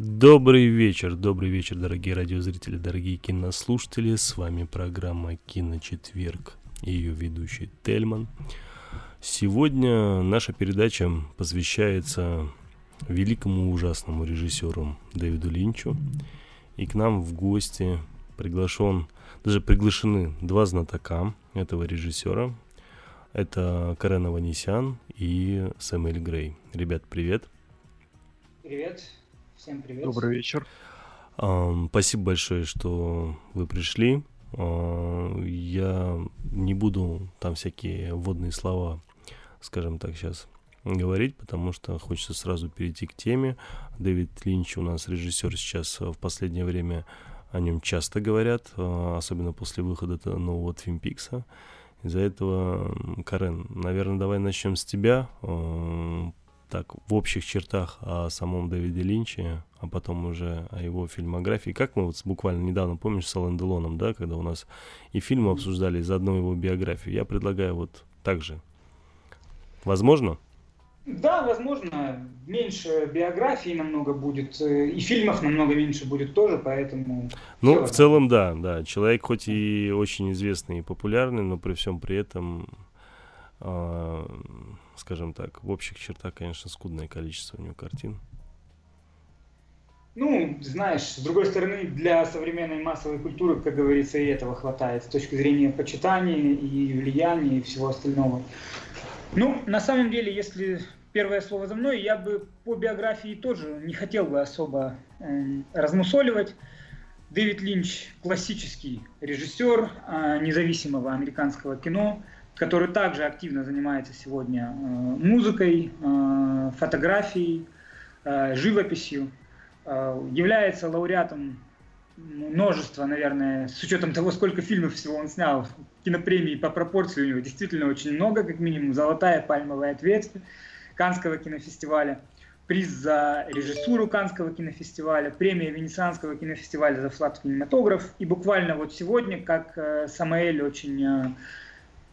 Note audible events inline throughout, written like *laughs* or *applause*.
Добрый вечер, добрый вечер, дорогие радиозрители, дорогие кинослушатели. С вами программа «Киночетверг» и ее ведущий Тельман. Сегодня наша передача посвящается великому ужасному режиссеру Дэвиду Линчу. И к нам в гости приглашен, даже приглашены два знатока этого режиссера. Это Карен Аванесян и Сэмюэль Грей. Ребят, привет. Привет. Всем привет. Добрый вечер. Спасибо большое, что вы пришли. А, я не буду там всякие вводные слова, скажем так, сейчас говорить, потому что хочется сразу перейти к теме. Дэвид Линч у нас режиссер сейчас в последнее время о нем часто говорят, а, особенно после выхода нового Твин Пикса. Из-за этого, Карен, наверное, давай начнем с тебя так, в общих чертах о самом Дэвиде Линче, а потом уже о его фильмографии. Как мы вот буквально недавно, помнишь, с Алан Делоном, да, когда у нас и фильмы обсуждали, заодно его биографию. Я предлагаю вот так же. Возможно? Да, возможно. Меньше биографии намного будет, э, и фильмов намного меньше будет тоже, поэтому... Ну, в целом, да, да. Человек хоть и очень известный и популярный, но при всем при этом э, скажем так, в общих чертах, конечно, скудное количество у него картин. Ну, знаешь, с другой стороны, для современной массовой культуры, как говорится, и этого хватает с точки зрения почитания и влияния и всего остального. Ну, на самом деле, если первое слово за мной, я бы по биографии тоже не хотел бы особо э, размусоливать. Дэвид Линч классический режиссер э, независимого американского кино – который также активно занимается сегодня э, музыкой, э, фотографией, э, живописью, является лауреатом множества, наверное, с учетом того, сколько фильмов всего он снял, кинопремии по пропорции у него действительно очень много, как минимум. Золотая пальмовая ответственность Канского кинофестиваля, приз за режиссуру Канского кинофестиваля, премия Венецианского кинофестиваля за флаг кинематограф. И буквально вот сегодня, как Самаэль очень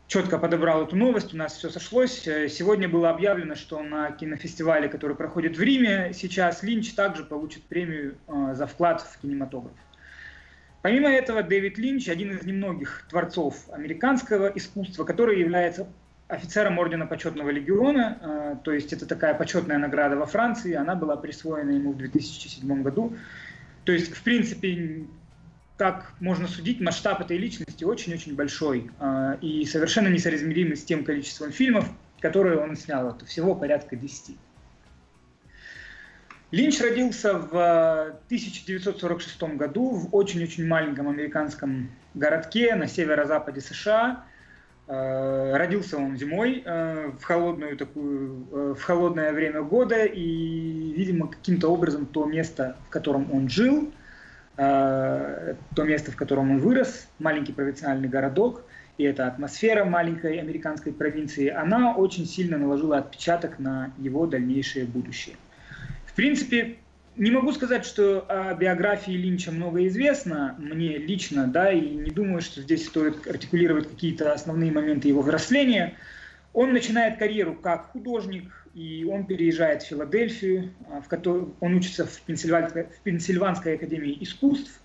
четко подобрал эту новость, у нас все сошлось. Э, сегодня было объявлено, что на кинофестивале, который проходит в Риме, сейчас Линч также получит премию э, за вклад в кинематограф. Помимо этого, Дэвид Линч один из немногих творцов американского искусства, который является офицером Ордена Почетного Легиона, э, то есть это такая почетная награда во Франции, она была присвоена ему в 2007 году. То есть, в принципе, как можно судить, масштаб этой личности очень-очень большой э, и совершенно несоразмеримый с тем количеством фильмов, которые он снял. Это всего порядка 10. Линч родился в 1946 году в очень-очень маленьком американском городке на северо-западе США. Э, родился он зимой в холодную такую, в холодное время года и, видимо, каким-то образом то место, в котором он жил – Э, то место, в котором он вырос, маленький провинциальный городок, и эта атмосфера маленькой американской провинции, она очень сильно наложила отпечаток на его дальнейшее будущее. В принципе, не могу сказать, что о биографии Линча много известно мне лично, да, и не думаю, что здесь стоит артикулировать какие-то основные моменты его взросления. Он начинает карьеру как художник, и он переезжает в Филадельфию, а, в которой он учится в Пенсильванской, в Пенсильванской академии искусств.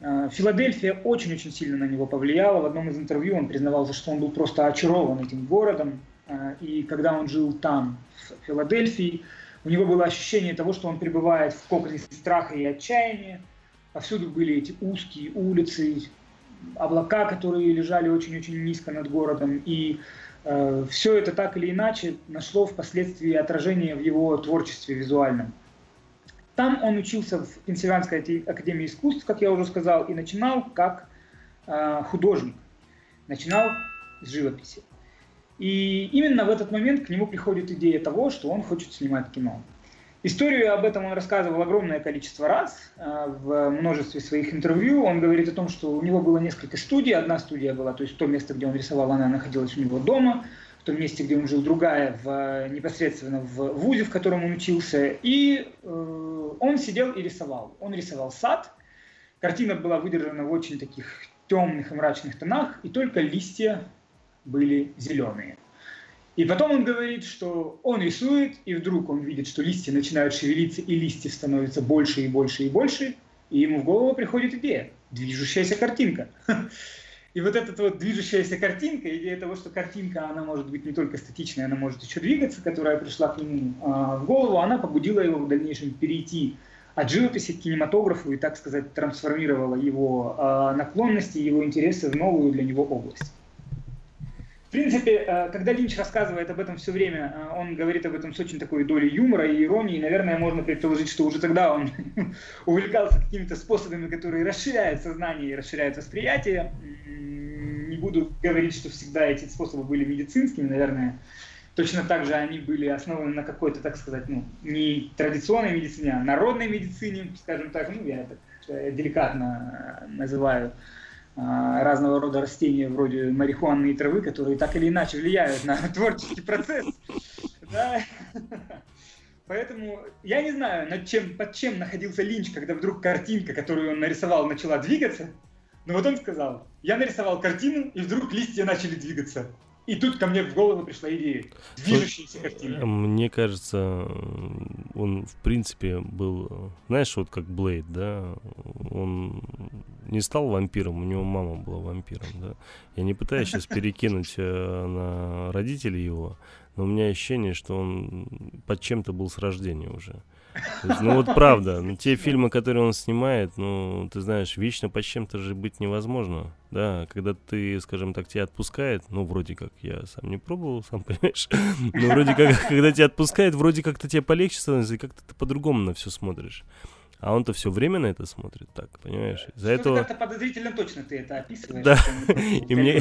А, Филадельфия очень-очень сильно на него повлияла. В одном из интервью он признавался, что он был просто очарован этим городом. А, и когда он жил там, в Филадельфии, у него было ощущение того, что он пребывает в коконе страха и отчаяния. Повсюду были эти узкие улицы, облака, которые лежали очень-очень низко над городом. И все это так или иначе нашло впоследствии отражение в его творчестве визуальном. Там он учился в Пенсильванской академии искусств, как я уже сказал, и начинал как э, художник. Начинал с живописи. И именно в этот момент к нему приходит идея того, что он хочет снимать кино. Историю об этом он рассказывал огромное количество раз э, в множестве своих интервью. Он говорит о том, что у него было несколько студий. Одна студия была, то есть то место, где он рисовал, она находилась у него дома. В том месте, где он жил, другая в, непосредственно в вузе, в котором он учился. И э, он сидел и рисовал. Он рисовал сад. Картина была выдержана в очень таких темных и мрачных тонах, и только листья были зеленые. И потом он говорит, что он рисует, и вдруг он видит, что листья начинают шевелиться, и листьев становится больше и больше и больше, и ему в голову приходит идея, движущаяся картинка. *laughs* И вот эта вот движущаяся картинка, идея того, что картинка, она может быть не только статичной, она может еще двигаться, которая пришла к нему а, в голову, она побудила его в дальнейшем перейти от живописи к кинематографу и, так сказать, трансформировала его а, наклонности, его интересы в новую для него область. В принципе, э, когда Линч рассказывает об этом все время, э, он говорит об этом с очень такой долей юмора и иронии. Наверное, можно предположить, что уже тогда он *laughs* увлекался какими-то способами, которые расширяют сознание и расширяют восприятие. Не буду говорить, что всегда эти способы были медицинскими, наверное. Точно так же они были основаны на какой-то, так сказать, ну, не традиционной медицине, а народной медицине, скажем так, ну, я так э, деликатно называю. А, разного рода растения вроде марихуаны и травы, которые так или иначе влияют на *laughs* творческий процесс. Поэтому я не знаю, над чем, под чем находился Линч, когда вдруг картинка, которую он нарисовал, начала двигаться. Но вот он сказал, я нарисовал картину, и вдруг листья начали двигаться. И тут ко мне в голову пришла идея. Движущаяся картина. Мне кажется, он в принципе был, знаешь, вот как Блейд, да, он не стал вампиром, у него мама была вампиром, да. Я не пытаюсь сейчас *laughs* перекинуть э, на родителей его, но у меня ощущение, что он под чем-то был с рождения уже. Есть, ну вот правда, ну, те фильмы, которые он снимает, ну, ты знаешь, вечно под чем-то же быть невозможно. Да, когда ты, скажем так, тебя отпускает, ну, вроде как, я сам не пробовал, *laughs* сам понимаешь, но вроде как, когда тебя отпускает, вроде как-то тебе полегче становится, и как-то ты по-другому на все смотришь. А он-то все время на это смотрит, так, понимаешь? Из-за этого... как-то подозрительно точно ты это описываешь. Да, *laughs* *laughs* и мне...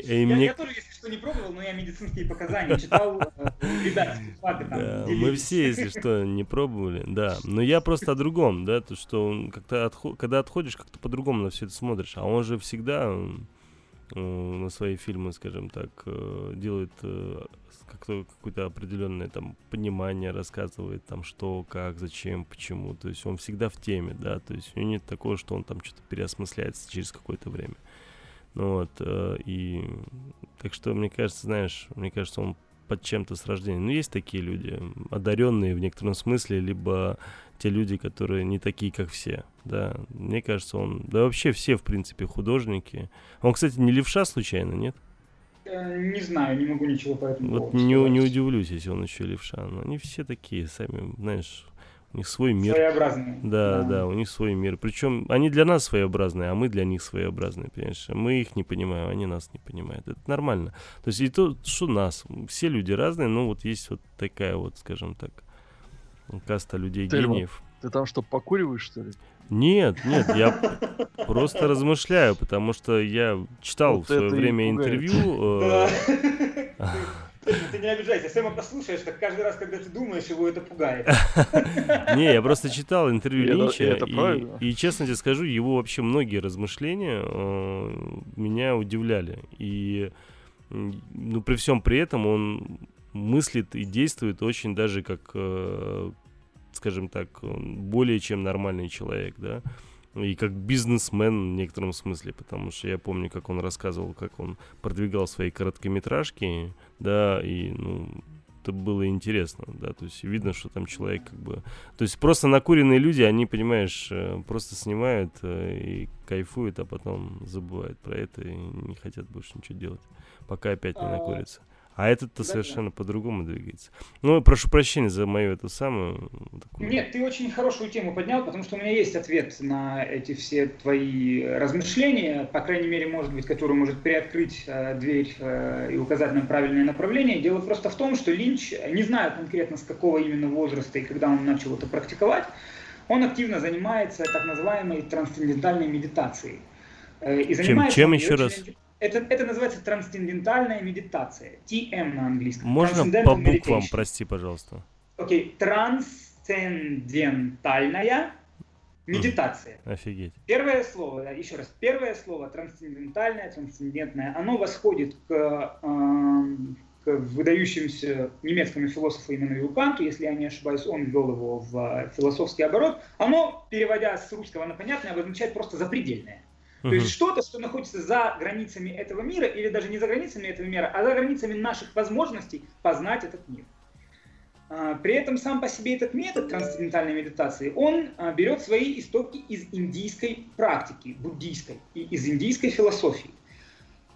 И мне... Я тоже, если что, не пробовал, но я медицинские показания *laughs* читал, э, мы все, если что, не пробовали, да. Но я просто о другом, да, то, что как-то, когда отходишь, как-то по-другому на все это смотришь. А он же всегда на свои фильмы, скажем так, э, делает как-то какое-то определенное там понимание рассказывает, там что, как, зачем, почему. То есть он всегда в теме, да, то есть у него нет такого, что он там что-то переосмысляется через какое-то время. Ну вот, э, и так что, мне кажется, знаешь, мне кажется, он под чем-то с рождения. Ну, есть такие люди, одаренные в некотором смысле, либо те люди, которые не такие, как все. Да, мне кажется, он... Да вообще все, в принципе, художники. Он, кстати, не левша случайно, нет? Не знаю, не могу ничего по этому Вот не, не удивлюсь, если он еще левша. Но они все такие, сами, знаешь, у них свой мир. Своеобразные. Да, да, да, у них свой мир. Причем они для нас своеобразные, а мы для них своеобразные, понимаешь? Мы их не понимаем, они нас не понимают. Это нормально. То есть и то, что нас. Все люди разные, но вот есть вот такая вот, скажем так, каста людей ты, гениев. Ты там что, покуриваешь, что ли? Нет, нет, я *laughs* просто размышляю, потому что я читал в свое время интервью. *laughs* Э, *laughs* ты не обижайся, Сэма послушаешь, так каждый раз, когда ты думаешь, его это пугает. Не, я просто читал интервью Линча, и, честно тебе скажу, его вообще многие размышления э, меня удивляли. И ну, при всем при этом он мыслит и действует очень даже как э, скажем так, более чем нормальный человек, да, и как бизнесмен в некотором смысле, потому что я помню, как он рассказывал, как он продвигал свои короткометражки, да, и, ну, это было интересно, да, то есть видно, что там человек как бы... То есть просто накуренные люди, они, понимаешь, э, просто снимают э, и кайфуют, а потом забывают про это и не хотят больше ничего делать, пока опять не а, накурятся. А этот-то да, совершенно да. по-другому двигается. Ну, прошу прощения за мою эту самую... Такую... Нет, ты очень хорошую тему поднял, потому что у меня есть ответ на эти все твои размышления, по крайней мере, может быть, который может приоткрыть э, дверь э, и указать нам правильное направление. Дело просто в том, что Линч, не знаю конкретно с какого именно возраста и когда он начал это практиковать, он активно занимается так называемой трансцендентальной медитацией. Э, и чем чем еще раз? Это, это называется трансцендентальная медитация. TM на английском. Можно по буквам, meditation. прости, пожалуйста. Окей, okay. трансцендентальная медитация. Mm. Офигеть. Первое слово, да, еще раз, первое слово трансцендентальное, трансцендентное, оно восходит к, э, к выдающемуся немецкому философу Иммануилу Канту, если я не ошибаюсь, он ввел его в философский оборот. Оно, переводя с русского на понятное, обозначает просто запредельное. То есть что-то, что находится за границами этого мира, или даже не за границами этого мира, а за границами наших возможностей познать этот мир. А, при этом сам по себе этот метод трансцендентальной медитации, он а, берет свои истоки из индийской практики, буддийской, и из индийской философии.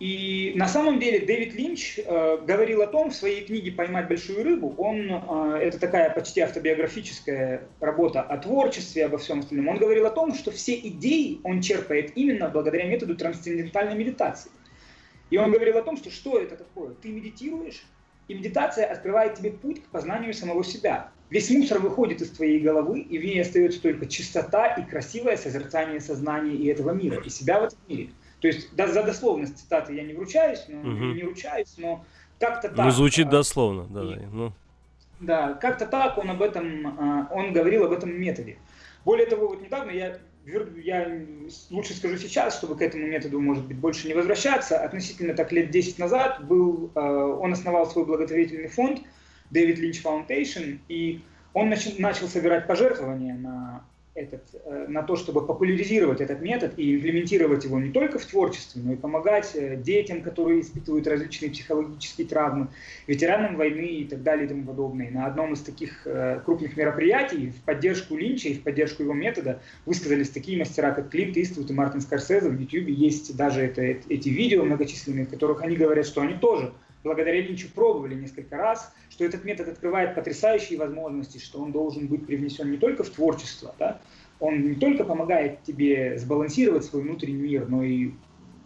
И на самом деле Дэвид Линч э, говорил о том в своей книге «Поймать большую рыбу». Он, э, это такая почти автобиографическая работа о творчестве, обо всем остальном. Он говорил о том, что все идеи он черпает именно благодаря методу трансцендентальной медитации. И он говорил о том, что что это такое? Ты медитируешь, и медитация открывает тебе путь к познанию самого себя. Весь мусор выходит из твоей головы, и в ней остается только чистота и красивое созерцание сознания и этого мира, и себя в этом мире. То есть да, за дословность цитаты я не вручаюсь, но, угу. не ручаюсь, но как-то так. Ну, звучит а, дословно, да. И, ну. Да, как-то так он об этом, а, он говорил об этом методе. Более того, вот недавно я, я лучше скажу сейчас, чтобы к этому методу, может быть, больше не возвращаться. Относительно так лет 10 назад был, а, он основал свой благотворительный фонд David Lynch Foundation, и он начал, начал собирать пожертвования на этот, э, на то, чтобы популяризировать этот метод и имплементировать его не только в творчестве, но и помогать э, детям, которые испытывают различные психологические травмы, ветеранам войны и так далее и тому подобное. На одном из таких э, крупных мероприятий в поддержку Линча и в поддержку его метода высказались такие мастера, как Клинт Иствуд и Мартин Скорсезе. В YouTube есть даже это, эти видео многочисленные, в которых они говорят, что они тоже благодаря Линчу пробовали несколько раз, что этот метод открывает потрясающие возможности, что он должен быть привнесен не только в творчество, да, он не только помогает тебе сбалансировать свой внутренний мир, но и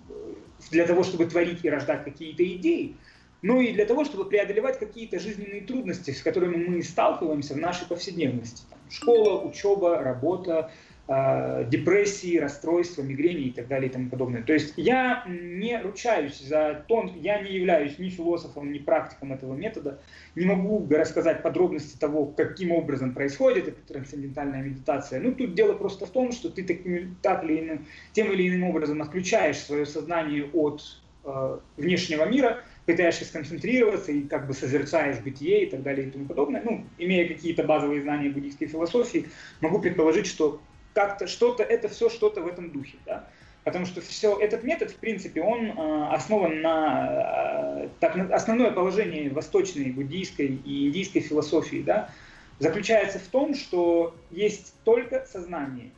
э, для того, чтобы творить и рождать какие-то идеи, но и для того, чтобы преодолевать какие-то жизненные трудности, с которыми мы сталкиваемся в нашей повседневности. Там, школа, учеба, работа, депрессии, расстройства, мигрени и так далее и тому подобное. То есть я не ручаюсь за тон, я не являюсь ни философом, ни практиком этого метода, не могу рассказать подробности того, каким образом происходит эта трансцендентальная медитация. Ну, тут дело просто в том, что ты таким, так или иным, тем или иным образом отключаешь свое сознание от э, внешнего мира, пытаешься сконцентрироваться и как бы созерцаешь бытие и так далее и тому подобное. Ну, имея какие-то базовые знания буддийской философии, могу предположить, что как-то что-то, это все что-то в этом духе. Да? Потому что все, этот метод, в принципе, он э, основан на э, так, основное положение восточной, буддийской и индийской философии, да, заключается в том, что есть только сознание,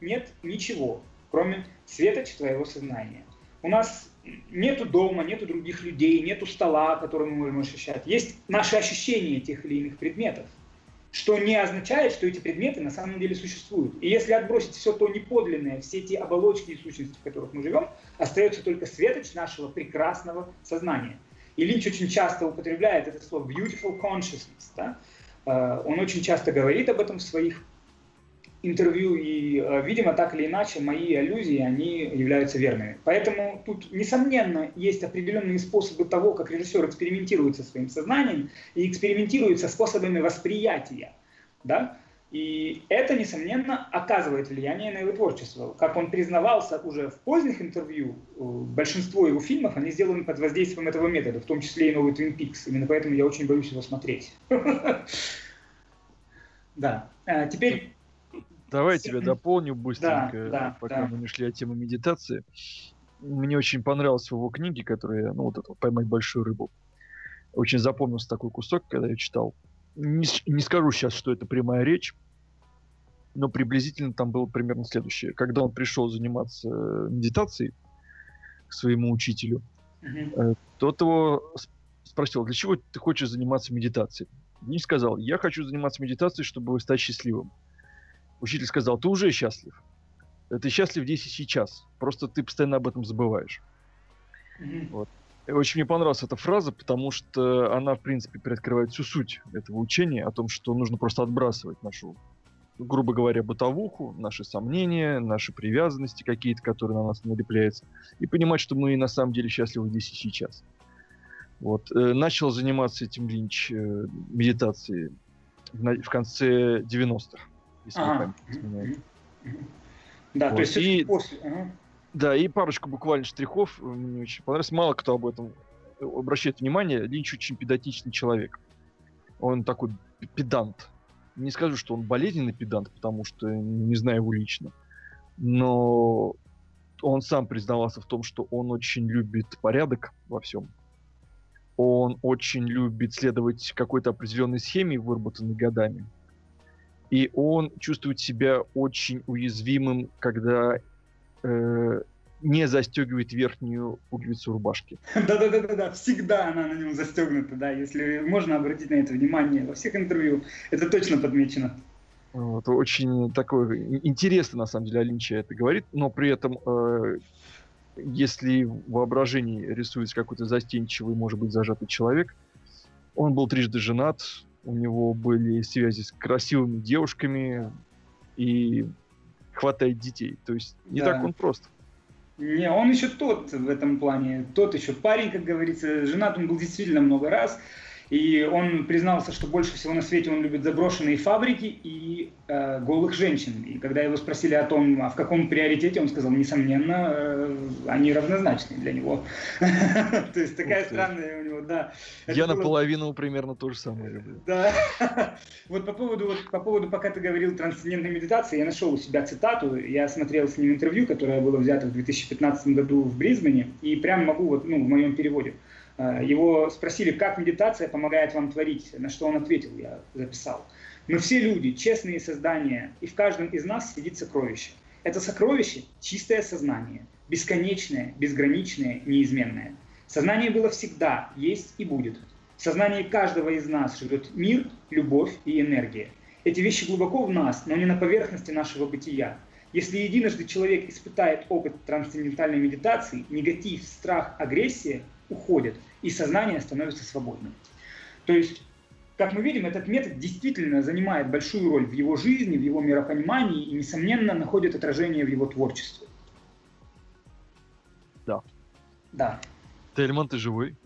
нет ничего, кроме светоч твоего сознания. У нас нету дома, нету других людей, нету стола, который мы можем ощущать. Есть наши ощущения тех или иных предметов что не означает, что эти предметы на самом деле существуют. И если отбросить все то неподлинное, все эти оболочки и сущности, в которых мы живем, остается только светоч нашего прекрасного сознания. И Линч очень часто употребляет это слово beautiful consciousness. Да? Э, он очень часто говорит об этом в своих интервью, и, э, видимо, так или иначе, мои аллюзии, они являются верными. Поэтому тут, несомненно, есть определенные способы того, как режиссер экспериментирует со своим сознанием и экспериментирует со способами восприятия. Да? И это, несомненно, оказывает влияние на его творчество. Как он признавался уже в поздних интервью, э, большинство его фильмов, они сделаны под воздействием этого метода, в том числе и новый Twin Peaks. Именно поэтому я очень боюсь его смотреть. *laughs* Да. Э, теперь Давай я тебя дополню быстренько, да, да, пока да. мы не шли от темы медитации. Мне очень понравилась его книги, которые, ну, вот это «Поймать большую рыбу». Очень запомнился такой кусок, когда я читал. Не, не скажу сейчас, что это прямая речь, но приблизительно там было примерно следующее. Когда он пришел заниматься э, медитацией к своему учителю, mm-hmm. тот его спросил, для чего ты хочешь заниматься медитацией? И сказал, я хочу заниматься медитацией, чтобы стать счастливым. Учитель сказал, ты уже счастлив. Ты счастлив здесь и сейчас. Просто ты постоянно об этом забываешь. Mm-hmm. Вот. И очень мне понравилась эта фраза, потому что она, в принципе, приоткрывает всю суть этого учения о том, что нужно просто отбрасывать нашу грубо говоря, бытовуху, наши сомнения, наши привязанности какие-то, которые на нас налепляются, и понимать, что мы на самом деле счастливы здесь и сейчас. Вот. Э, начал заниматься этим Линч э, медитацией в, в конце 90-х, если ага. память изменяет. Да, вот. то есть и, после... Ага. Да, и парочку буквально штрихов э, мне очень понравилось. Мало кто об этом обращает внимание. Линч очень педантичный человек. Он такой педант не скажу, что он болезненный педант, потому что не знаю его лично, но он сам признавался в том, что он очень любит порядок во всем. Он очень любит следовать какой-то определенной схеме, выработанной годами. И он чувствует себя очень уязвимым, когда э, не застегивает верхнюю пуговицу рубашки. Да-да-да, да, всегда она на нем застегнута, да, если можно обратить на это внимание. Во всех интервью это точно подмечено. Вот, очень такой интересно, на самом деле, о Линче это говорит, но при этом, э, если в воображении рисуется какой-то застенчивый, может быть, зажатый человек, он был трижды женат, у него были связи с красивыми девушками и хватает детей. То есть не да. так он прост. Не, он еще тот в этом плане, тот еще парень, как говорится, женат он был действительно много раз, и он признался, что больше всего на свете он любит заброшенные фабрики и э, голых женщин. И когда его спросили о том, а в каком приоритете, он сказал, несомненно, э, они равнозначны для него. *laughs* То есть такая странная у него, да. Я наполовину примерно то же самое люблю. Да. *laughs* Вот по поводу, вот по поводу, пока ты говорил трансцендентной медитации, я нашел у себя цитату, я смотрел с ним интервью, которое было взято в 2015 году в Брисбене, и прям могу вот, ну, в моем переводе. Э, его спросили, как медитация помогает вам творить, на что он ответил, я записал. Мы все люди, честные создания, и в каждом из нас сидит сокровище. Это сокровище – чистое сознание, бесконечное, безграничное, неизменное. Сознание было всегда, есть и будет. В сознании каждого из нас живет мир, любовь и энергия. Эти вещи глубоко в нас, но не на поверхности нашего бытия. Если единожды человек испытает опыт трансцендентальной медитации, негатив, страх, агрессия уходят, и сознание становится свободным. То есть, как мы видим, этот метод действительно занимает большую роль в его жизни, в его миропонимании и, несомненно, находит отражение в его творчестве. Да. Да. Тельман, ты живой?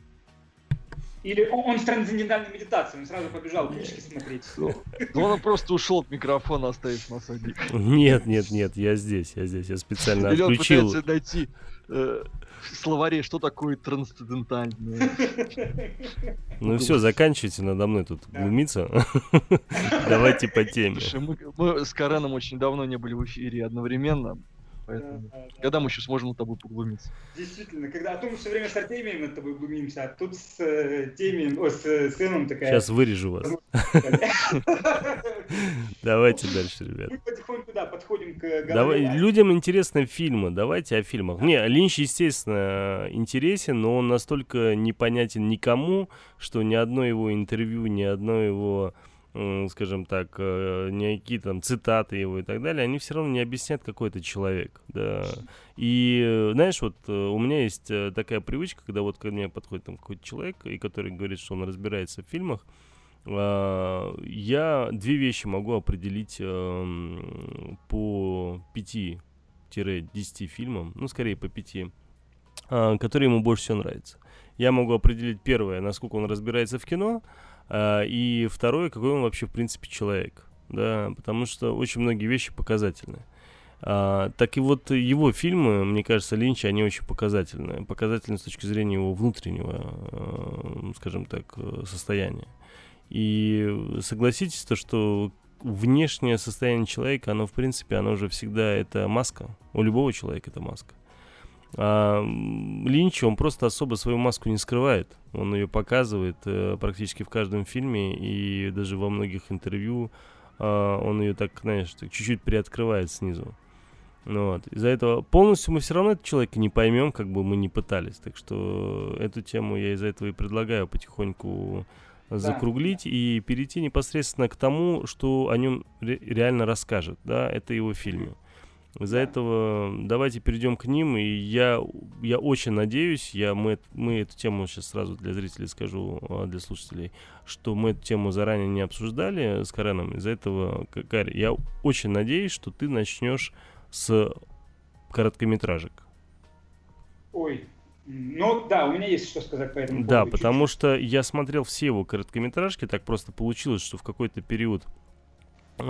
Или он, он с трансцендентальной медитацией, он сразу побежал книжки смотреть. Ну, он просто ушел от микрофона, оставив нас одних. Нет, нет, нет, я здесь, я здесь, я специально Или отключил. он пытается найти э, в словаре, что такое трансцендентальное. *laughs* Ну все, заканчивайте надо мной тут глумиться. *laughs* Давайте по теме. Мы с Кареном очень давно не были в эфире одновременно. Поэтому, да, да, когда мы еще сможем над тобой поглумиться? Действительно, когда, а то мы все время с Артемием над тобой глумимся, а тут с э, Темием, о, с э, Сэном такая... Сейчас вырежу вас. *laughs* *laughs* Давайте дальше, ребят. Мы потихоньку, да, подходим к... Давай, людям интересны фильмы, давайте о фильмах. Не, Линч, естественно, интересен, но он настолько непонятен никому, что ни одно его интервью, ни одно его скажем так, э, никакие там цитаты его и так далее, они все равно не объясняют, какой это человек, да. И, э, знаешь, вот э, у меня есть такая привычка, когда вот ко мне подходит там какой-то человек, и который говорит, что он разбирается в фильмах, а, я две вещи могу определить эм, по 5-10 фильмам, ну, скорее по 5, а, которые ему больше всего нравятся. Я могу определить первое, насколько он разбирается в кино, и второе, какой он вообще в принципе человек. Да, потому что очень многие вещи показательны. А, так и вот его фильмы, мне кажется, Линча, они очень показательны. Показательны с точки зрения его внутреннего, э, скажем так, состояния. И согласитесь, то, что внешнее состояние человека, оно, в принципе, оно уже всегда это маска. У любого человека это маска. А Линч, он просто особо свою маску не скрывает. Он ее показывает э, практически в каждом фильме и даже во многих интервью э, он ее так, знаешь, чуть-чуть приоткрывает снизу. Ну, вот. Из-за этого полностью мы все равно этого человека не поймем, как бы мы ни пытались. Так что эту тему я из-за этого и предлагаю потихоньку закруглить да. и перейти непосредственно к тому, что о нем ре- реально расскажет. Да, это его фильмы. Из-за этого давайте перейдем к ним, и я, я очень надеюсь, я, мы, мы эту тему сейчас сразу для зрителей скажу, а, для слушателей, что мы эту тему заранее не обсуждали с Кареном. Из-за этого, Карь, я очень надеюсь, что ты начнешь с короткометражек. Ой, ну да, у меня есть что сказать по этому Да, потому что я смотрел все его короткометражки, так просто получилось, что в какой-то период э,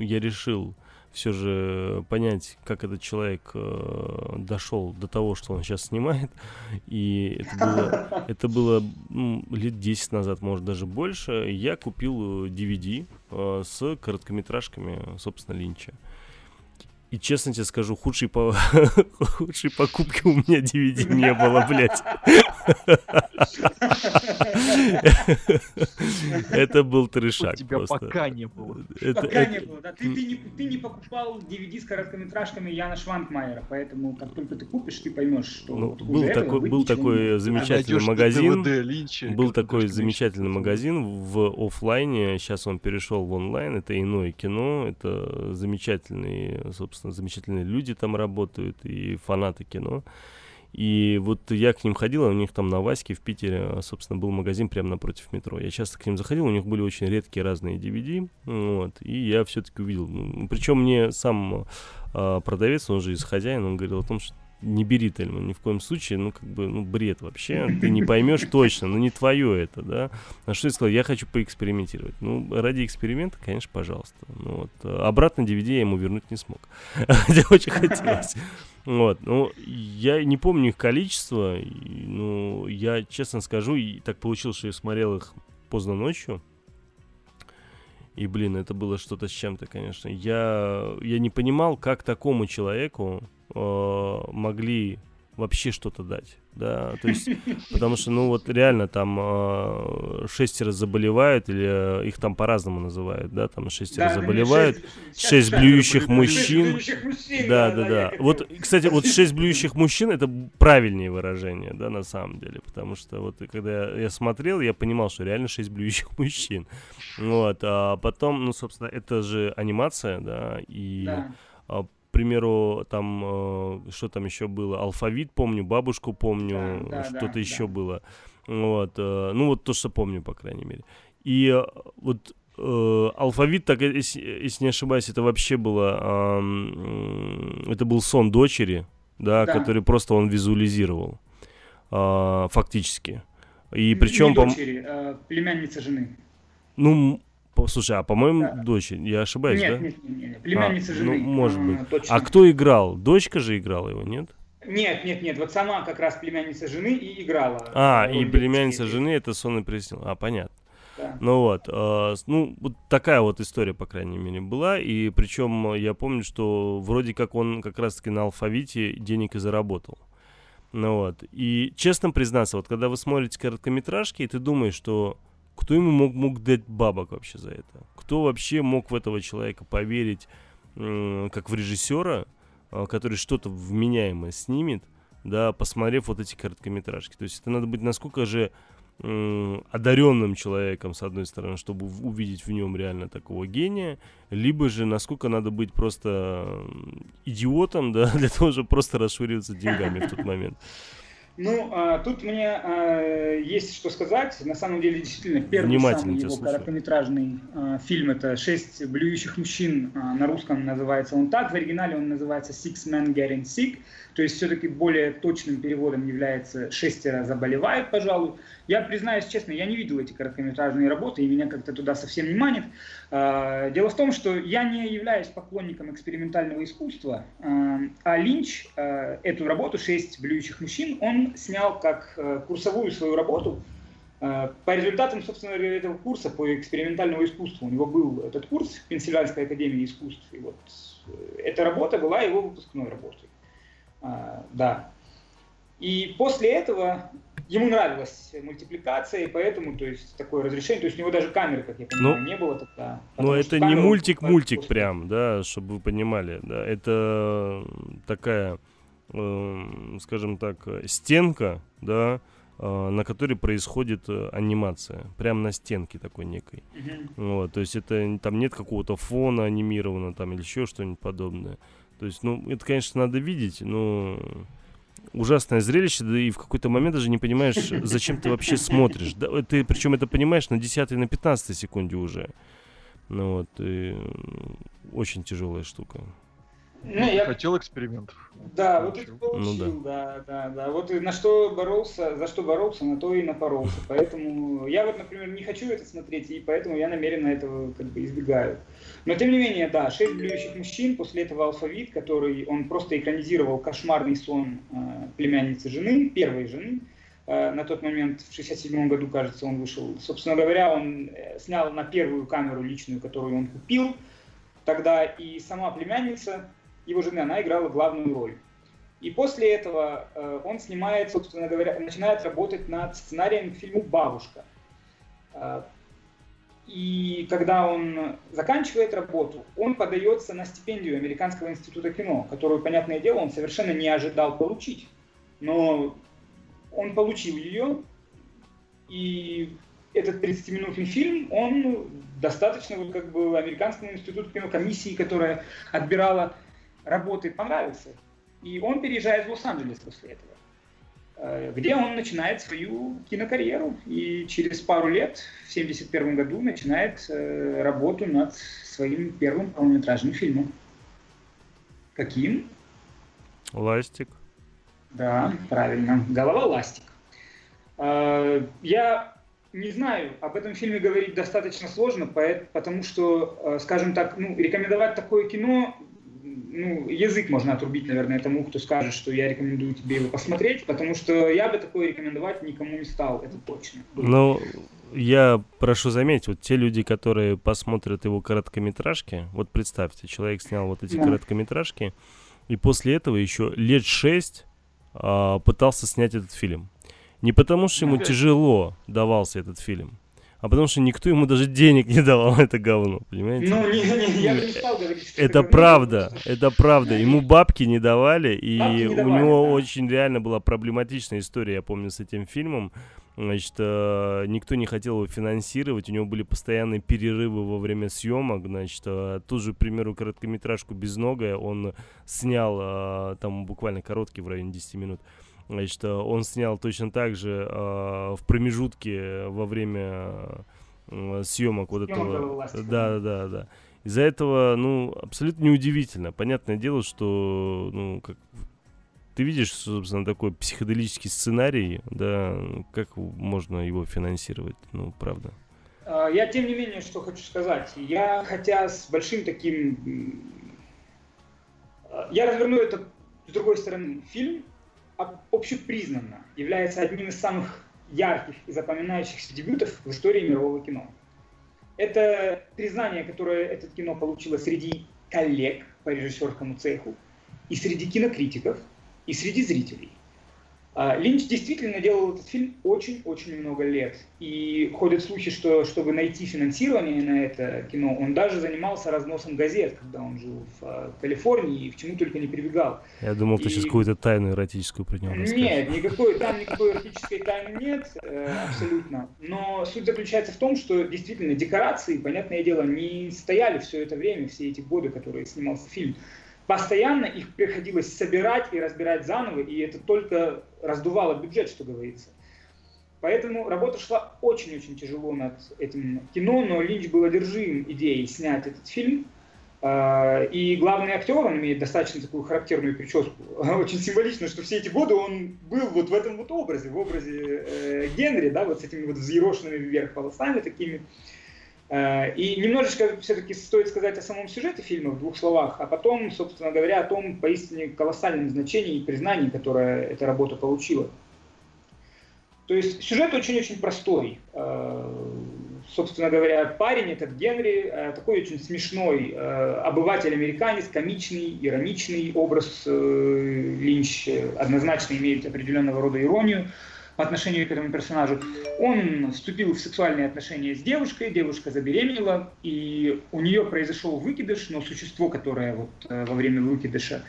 я решил все же понять, как этот человек э, дошел до того, что он сейчас снимает. И это было, *laughs* это было ну, лет 10 назад, может даже больше. Я купил DVD э, с короткометражками, собственно, Линча. И честно тебе скажу, худшей, по... *laughs* худшей покупки у меня DVD не было, блядь. *laughs* Это был трешак. У тебя пока не было. Пока не было, да. Ты не покупал DVD с короткометражками Яна Шванкмайера, поэтому как только ты купишь, ты поймешь, что ну, был такой замечательный магазин. Был такой замечательный магазин в офлайне. Сейчас он перешел в онлайн. Это иное кино. Это замечательные, собственно, замечательные люди там работают и фанаты кино. И вот я к ним ходил, а у них там на Ваське в Питере, собственно, был магазин прямо напротив метро. Я часто к ним заходил, у них были очень редкие разные DVD, вот, и я все-таки увидел. Причем мне сам э, продавец, он же из хозяина, он говорил о том, что не бери Тельман ни в коем случае, ну, как бы, ну, бред вообще, ты не поймешь точно, ну, не твое это, да. На что я сказал, я хочу поэкспериментировать. Ну, ради эксперимента, конечно, пожалуйста. Ну, вот, обратно DVD я ему вернуть не смог, *laughs* хотя очень хотелось. Вот, ну, я не помню их количество, ну, я честно скажу, и так получилось, что я смотрел их поздно ночью, и, блин, это было что-то с чем-то, конечно. Я, я не понимал, как такому человеку э, могли вообще что-то дать, да, то есть, потому что, ну, вот реально там э, шестеро заболевают, или э, их там по-разному называют, да, там шестеро да, заболевают, шесть, шесть блюющих мужчин, мужчин, да, да, да, да. Вот, кстати, вот шесть блюющих мужчин, это правильнее выражение, да, на самом деле, потому что вот когда я, я смотрел, я понимал, что реально шесть блюющих мужчин, вот, а потом, ну, собственно, это же анимация, да, и да. а, примеру, там, э, что там еще было, алфавит помню, бабушку помню, да, да, что-то да, еще да. было. Вот, э, ну вот то, что помню, по крайней мере. И э, вот э, алфавит, так, если, если не ошибаюсь, это вообще было, э, это был сон дочери, да, да. который просто он визуализировал, э, фактически. И причем... Не дочери, по... э, племянница жены. Ну, Слушай, а по-моему, да. дочь, я ошибаюсь, нет, да? Нет, нет, нет, племянница а, жены. Ну, может быть. А, точно. А кто играл? Дочка же играла его, нет? Нет, нет, нет, вот сама как раз племянница жены и играла. А, и племянница жены это Сонный Преснил. А, понятно. Да. Ну вот, э, ну вот такая вот история, по крайней мере, была. И причем я помню, что вроде как он как раз-таки на алфавите денег и заработал. Ну вот. И честно признаться, вот когда вы смотрите короткометражки, и ты думаешь, что кто ему мог, мог дать бабок вообще за это? Кто вообще мог в этого человека поверить, э, как в режиссера, э, который что-то вменяемое снимет, да, посмотрев вот эти короткометражки. То есть это надо быть насколько же одаренным человеком, с одной стороны, чтобы увидеть в нем реально такого гения, либо же насколько надо быть просто идиотом, *laughs* да, для того, чтобы просто расшвыриваться деньгами в тот момент. Ну, а, тут мне а, есть что сказать. На самом деле, действительно, первый самый его слушаю. короткометражный а, фильм это «Шесть блюющих мужчин». А, на русском называется он так, в оригинале он называется «Six Men Getting Sick». То есть все-таки более точным переводом является «Шестеро заболевают», пожалуй. Я признаюсь честно, я не видел эти короткометражные работы, и меня как-то туда совсем не манит. А, дело в том, что я не являюсь поклонником экспериментального искусства, а, а Линч а, эту работу «Шесть блюющих мужчин» он снял как курсовую свою работу, по результатам, собственно, этого курса по экспериментальному искусству, у него был этот курс в Пенсильванской академии искусств, и вот э, эта работа была его выпускной работой. Да. И после этого ему нравилась мультипликация, и поэтому, то есть, такое разрешение, то есть у него даже камеры, как я понимаю, ну, не было тогда. Ну, это не мультик-мультик прям, да, чтобы вы понимали, да, это такая, э, скажем так, стенка, да, э, на которой происходит э, анимация, прямо на стенке такой некой. Mm-hmm. Вот, то есть это там нет какого-то фона анимированного там или еще что-нибудь подобное. То есть, ну, это, конечно, надо видеть, но ужасное зрелище, да и в какой-то момент даже не понимаешь, зачем ты вообще смотришь. Да, ты причем это понимаешь на 10 на 15 секунде уже. Ну вот, и очень тяжелая штука. Ну, я... Хотел экспериментов. Да, вот это получил, ну, да. да, да, да. Вот на что боролся, за что боролся, на то и напоролся. Поэтому я вот, например, не хочу это смотреть, и поэтому я намеренно этого как бы избегаю. Но тем не менее, да, «Шесть блюющих мужчин», после этого «Алфавит», который он просто экранизировал кошмарный сон э, племянницы жены, первой жены, э, на тот момент, в 67 году, кажется, он вышел. Собственно говоря, он э, снял на первую камеру личную, которую он купил, тогда и сама племянница его жены, она играла главную роль. И после этого э, он снимает, собственно говоря, начинает работать над сценарием к фильму «Бабушка». Э, и когда он заканчивает работу, он подается на стипендию Американского института кино, которую, понятное дело, он совершенно не ожидал получить. Но он получил ее, и этот 30-минутный фильм, он достаточно как бы Американскому институту кино комиссии, которая отбирала работы понравился. И он переезжает в Лос-Анджелес после этого, э, где он начинает свою кинокарьеру. И через пару лет, в 1971 году, начинает э, работу над своим первым полнометражным фильмом. Каким? Ластик. Да, правильно. Голова ластик. Э, я не знаю, об этом фильме говорить достаточно сложно, потому что, скажем так, ну, рекомендовать такое кино ну, язык можно отрубить, наверное, тому, кто скажет, что я рекомендую тебе его посмотреть, потому что я бы такое рекомендовать никому не стал, это точно. Ну, я прошу заметить, вот те люди, которые посмотрят его короткометражки, вот представьте, человек снял вот эти да. короткометражки, и после этого еще лет шесть а, пытался снять этот фильм. Не потому, что ему тяжело давался этот фильм, а потому что никто ему даже денег не давал *laughs* это говно, понимаете? Ну, не, не, я не стал говорить, что это, правда, это правда. Ему бабки не давали, и бабки не давали, у него да. очень реально была проблематичная история, я помню, с этим фильмом. Значит, э, никто не хотел его финансировать, у него были постоянные перерывы во время съемок. Значит, э, ту же, к примеру, короткометражку «Безногая» он снял э, там буквально короткий, в районе 10 минут. Значит, э, он снял точно так же э, в промежутке во время э, съемок вот этого. Да, да, да. Из-за этого, ну, абсолютно неудивительно. Понятное дело, что, ну, как ты видишь, собственно, такой психоделический сценарий, да, как можно его финансировать, ну, правда. А, я, тем не менее, что хочу сказать. Я, хотя с большим таким... Я разверну это с другой стороны. Фильм общепризнанно является одним из самых ярких и запоминающихся дебютов в истории мирового кино. Это признание, которое это кино получило среди коллег по режиссерскому цеху, и среди кинокритиков, и среди зрителей. А, Линч действительно делал этот фильм очень-очень много лет. И ходят слухи, что чтобы найти финансирование на это кино, он даже занимался разносом газет, когда он жил в а, Калифорнии и к чему только не прибегал. Я думал, и... ты сейчас какую-то тайну эротическую про него расскажешь. Нет, никакой, там никакой эротической тайны нет, э, абсолютно. Но суть заключается в том, что действительно декорации, понятное дело, не стояли все это время, все эти годы, которые снимался фильм постоянно их приходилось собирать и разбирать заново, и это только раздувало бюджет, что говорится. Поэтому работа шла очень-очень тяжело над этим кино, но Линч был одержим идеей снять этот фильм. А, и главный актер, он имеет достаточно такую характерную прическу. *laughs* Очень символично, что все эти годы он был вот в этом вот образе, в образе э, Генри, да, вот с этими вот взъерошенными вверх волосами такими. И немножечко все-таки стоит сказать о самом сюжете фильма в двух словах, а потом, собственно говоря, о том поистине колоссальном значении и признании, которое эта работа получила. То есть сюжет очень-очень простой. Э, собственно говоря, парень, этот Генри, э, такой очень смешной обыватель-американец, комичный, ироничный образ Линч однозначно имеет определенного рода иронию по отношению к этому персонажу. Он вступил в сексуальные отношения с девушкой, девушка забеременела, и у нее произошел выкидыш, но существо, которое вот э, во время выкидыша,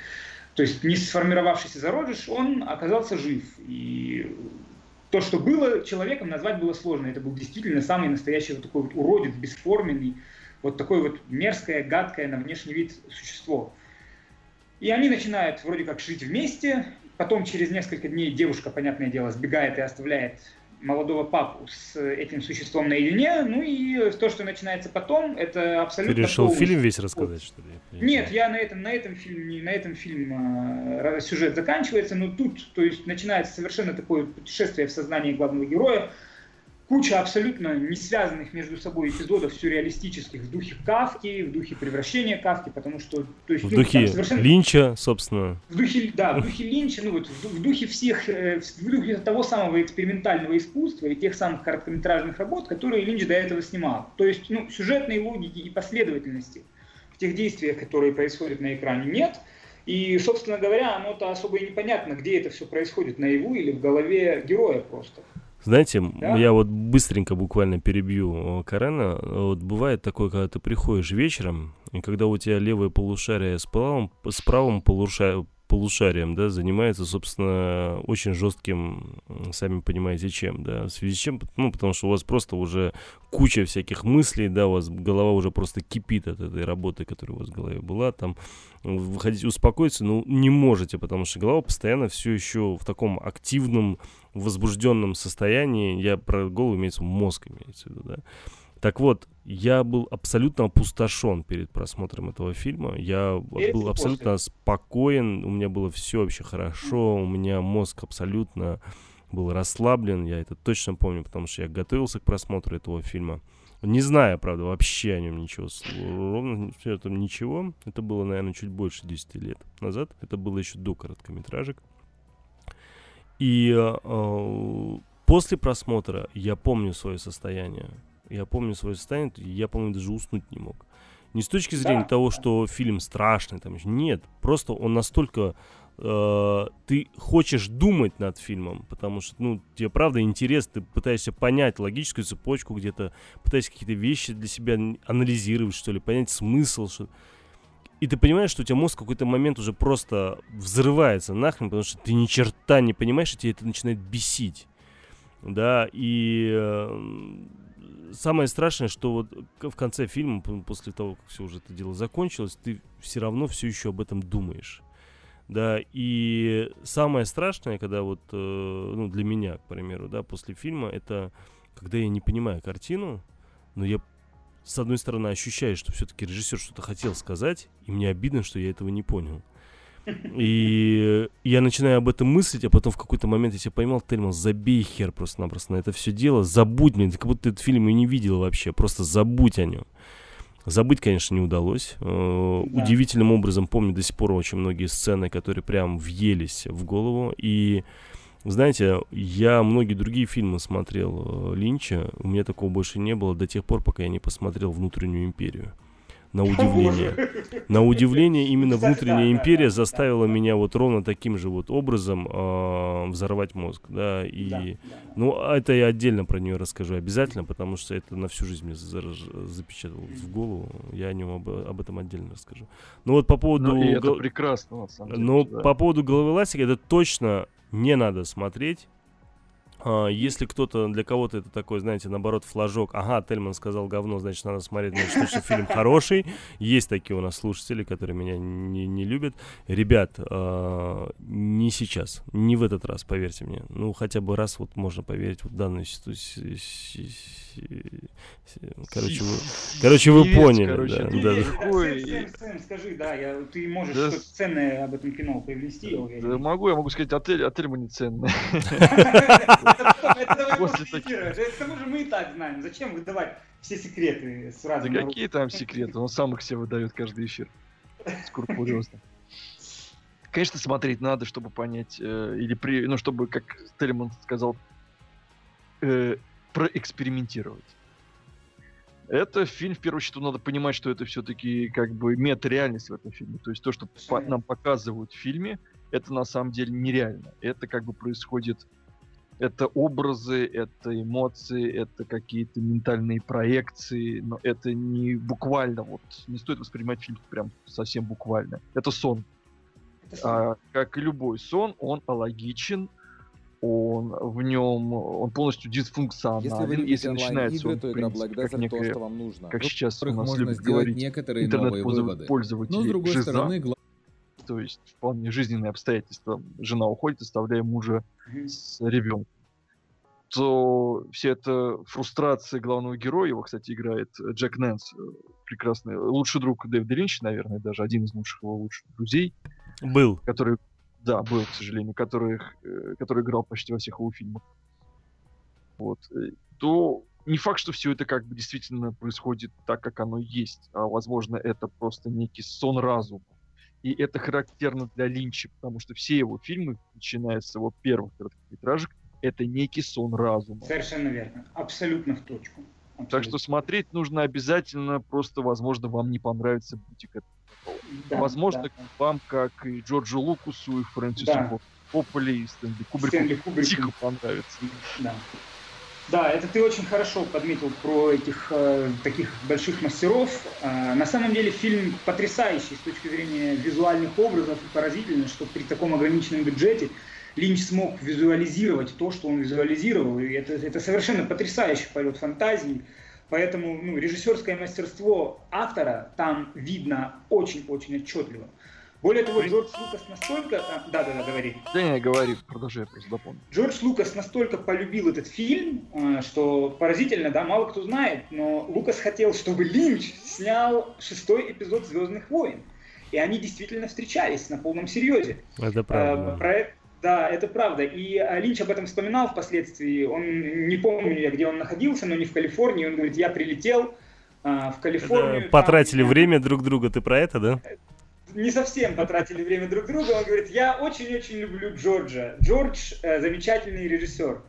то есть не сформировавшийся зародыш, он оказался жив. И то, что было человеком, назвать было сложно. Это был действительно самый настоящий вот такой вот уродец, бесформенный, вот такое вот мерзкое, гадкое на внешний вид существо. И они начинают вроде как жить вместе, потом через несколько дней девушка, понятное дело, сбегает и оставляет молодого папу с этим существом наедине. Ну и то, что начинается потом, это абсолютно... Ты решил полностью... фильм весь рассказать, что ли? Я Нет, я на этом, на этом фильме, на этом фильм э, сюжет заканчивается, но тут, то есть, начинается совершенно такое путешествие в сознании главного героя, куча абсолютно не связанных между собой эпизодов сюрреалистических в духе Кавки, в духе превращения Кавки, потому что... То есть, в ну, духе совершенно... Линча, собственно. В духе, да, в духе Линча, ну вот в, в духе всех, э, в духе того самого экспериментального искусства и тех самых короткометражных работ, которые Линч до этого снимал. То есть, ну, сюжетной логики и последовательности в тех действиях, которые происходят на экране, нет. И, собственно говоря, оно-то особо и непонятно, где это все происходит, наяву или в голове героя просто. Знаете, да? я вот быстренько буквально перебью Карена. Вот бывает такое, когда ты приходишь вечером, и когда у тебя левое полушарие с правым, с правым полушарием, полушарием, да, занимается, собственно, очень жестким, сами понимаете, чем, да, в связи с чем, ну, потому что у вас просто уже куча всяких мыслей, да, у вас голова уже просто кипит от этой работы, которая у вас в голове была, там, вы хотите успокоиться, но не можете, потому что голова постоянно все еще в таком активном, возбужденном состоянии, я про голову имеется мозг имеется в виду, да, так вот, я был абсолютно опустошен перед просмотром этого фильма. Я Перед был абсолютно после. спокоен, у меня было все вообще хорошо, у меня мозг абсолютно был расслаблен, я это точно помню, потому что я готовился к просмотру этого фильма. Не зная, правда, вообще о нем ничего, ровно это ничего. Это было, наверное, чуть больше 10 лет назад. Это было еще до короткометражек. И э, после просмотра я помню свое состояние. Я помню свое состояние, я, помню, даже уснуть не мог. Не с точки зрения да. того, что фильм страшный, там, нет, просто он настолько э, ты хочешь думать над фильмом, потому что, ну, тебе правда интерес, ты пытаешься понять логическую цепочку где-то, пытаешься какие-то вещи для себя анализировать, что ли, понять смысл, что и ты понимаешь, что у тебя мозг в какой-то момент уже просто взрывается нахрен, потому что ты ни черта не понимаешь, и тебе это начинает бесить. Да, и э, самое страшное, что вот в конце фильма, после того, как все уже это дело закончилось, ты все равно все еще об этом думаешь. Да, и самое страшное, когда вот, э, ну, для меня, к примеру, да, после фильма, это когда я не понимаю картину, но я, с одной стороны, ощущаю, что все-таки режиссер что-то хотел сказать, и мне обидно, что я этого не понял. И я начинаю об этом мыслить, а потом в какой-то момент я себя поймал, Тельман, забей хер просто-напросто на это все дело, забудь, мне, как будто ты этот фильм и не видел вообще, просто забудь о нем. Забыть, конечно, не удалось. Э, да. Удивительным образом помню до сих пор очень многие сцены, которые прям въелись в голову. И, знаете, я многие другие фильмы смотрел э, Линча, у меня такого больше не было до тех пор, пока я не посмотрел «Внутреннюю империю» на удивление. На удивление именно внутренняя империя заставила меня вот ровно таким же вот образом э, взорвать мозг, да, и, ну, это я отдельно про нее расскажу обязательно, потому что это на всю жизнь мне запечатало в голову, я о нем об, об этом отдельно расскажу. Ну вот по поводу... Ну, и это прекрасно, на самом деле. Но да. по поводу головы ластика, это точно не надо смотреть, если кто-то, для кого-то это такой, знаете, наоборот, флажок, ага, Тельман сказал говно, значит, надо смотреть, значит, точно фильм хороший. Есть такие у нас слушатели, которые меня не, не любят. Ребят, э, не сейчас, не в этот раз, поверьте мне. Ну, хотя бы раз вот можно поверить в данную ситуацию Короче, вы, короче, вы поняли. Короче, да, да, да. Сэм, скажи, да, я, ты можешь да. что-то ценное об этом кино привнести. Да, могу, я могу сказать, отель, отель мы не ценный. *laughs* Это к тому же мы и так знаем. Зачем выдавать все секреты сразу? Да какие там секреты? Он сам их все выдает каждый эфир. Скрупулезно. Конечно, смотреть надо, чтобы понять, э, или при, ну, чтобы, как Телеман сказал, э, проэкспериментировать. Это фильм, в первую очередь, надо понимать, что это все-таки как бы мета-реальность в этом фильме. То есть то, что по- нам показывают в фильме, это на самом деле нереально. Это как бы происходит... Это образы, это эмоции, это какие-то ментальные проекции, но это не буквально, вот не стоит воспринимать фильм прям совсем буквально. Это сон. Это сон. А, как и любой сон, он алогичен, он в нем, он полностью дисфункционален, если, вы если начинается игры, он, то игра Black Desert как, некое, то, вам нужно. как сейчас у нас любят говорить, некоторые интернет-пользователи, Но, с другой жиза, стороны, гла... то есть вполне жизненные обстоятельства. Жена уходит, оставляя мужа с ребенком то вся эта фрустрация главного героя, его, кстати, играет Джек Нэнс, прекрасный, лучший друг Дэвида Линча, наверное, даже один из лучших его лучших друзей. Был. Который да, был, к сожалению, который, э, который играл почти во всех его фильмах. Вот. Э, то не факт, что все это как бы действительно происходит так, как оно есть, а возможно это просто некий сон разума. И это характерно для Линча, потому что все его фильмы, начиная с его первых короткометражек, это некий сон разума. Совершенно верно. Абсолютно в точку. Абсолютно. Так что смотреть нужно обязательно, просто, возможно, вам не понравится бутик да, Возможно, да. вам, как и Джорджу Лукусу, и Фрэнсису да. Копполи, и Стэнли Кубрику, Стэнли Кубрику дико понравится. Да. Да, это ты очень хорошо подметил про этих э, таких больших мастеров. Э, на самом деле фильм потрясающий с точки зрения визуальных образов и поразительно, что при таком ограниченном бюджете Линч смог визуализировать то, что он визуализировал. И это, это совершенно потрясающий полет фантазии. Поэтому ну, режиссерское мастерство автора там видно очень-очень отчетливо. Более того, Джордж Лукас настолько... Да, да, да, говори. Да не, говори, продолжай, просто дополню. Джордж Лукас настолько полюбил этот фильм, а, что поразительно, да, мало кто знает, но Лукас хотел, чтобы Линч снял шестой эпизод «Звездных войн». И они действительно встречались на полном серьезе. Это правда. А, проект, да, это правда. И а, Линч об этом вспоминал впоследствии. Он не помню, где он находился, но не в Калифорнии. Он говорит, я прилетел а, в Калифорнию. Это потратили там, время друг друга. Ты про это, да? Не совсем потратили время друг друга. Он говорит, я очень-очень люблю Джорджа. Джордж э, замечательный режиссер.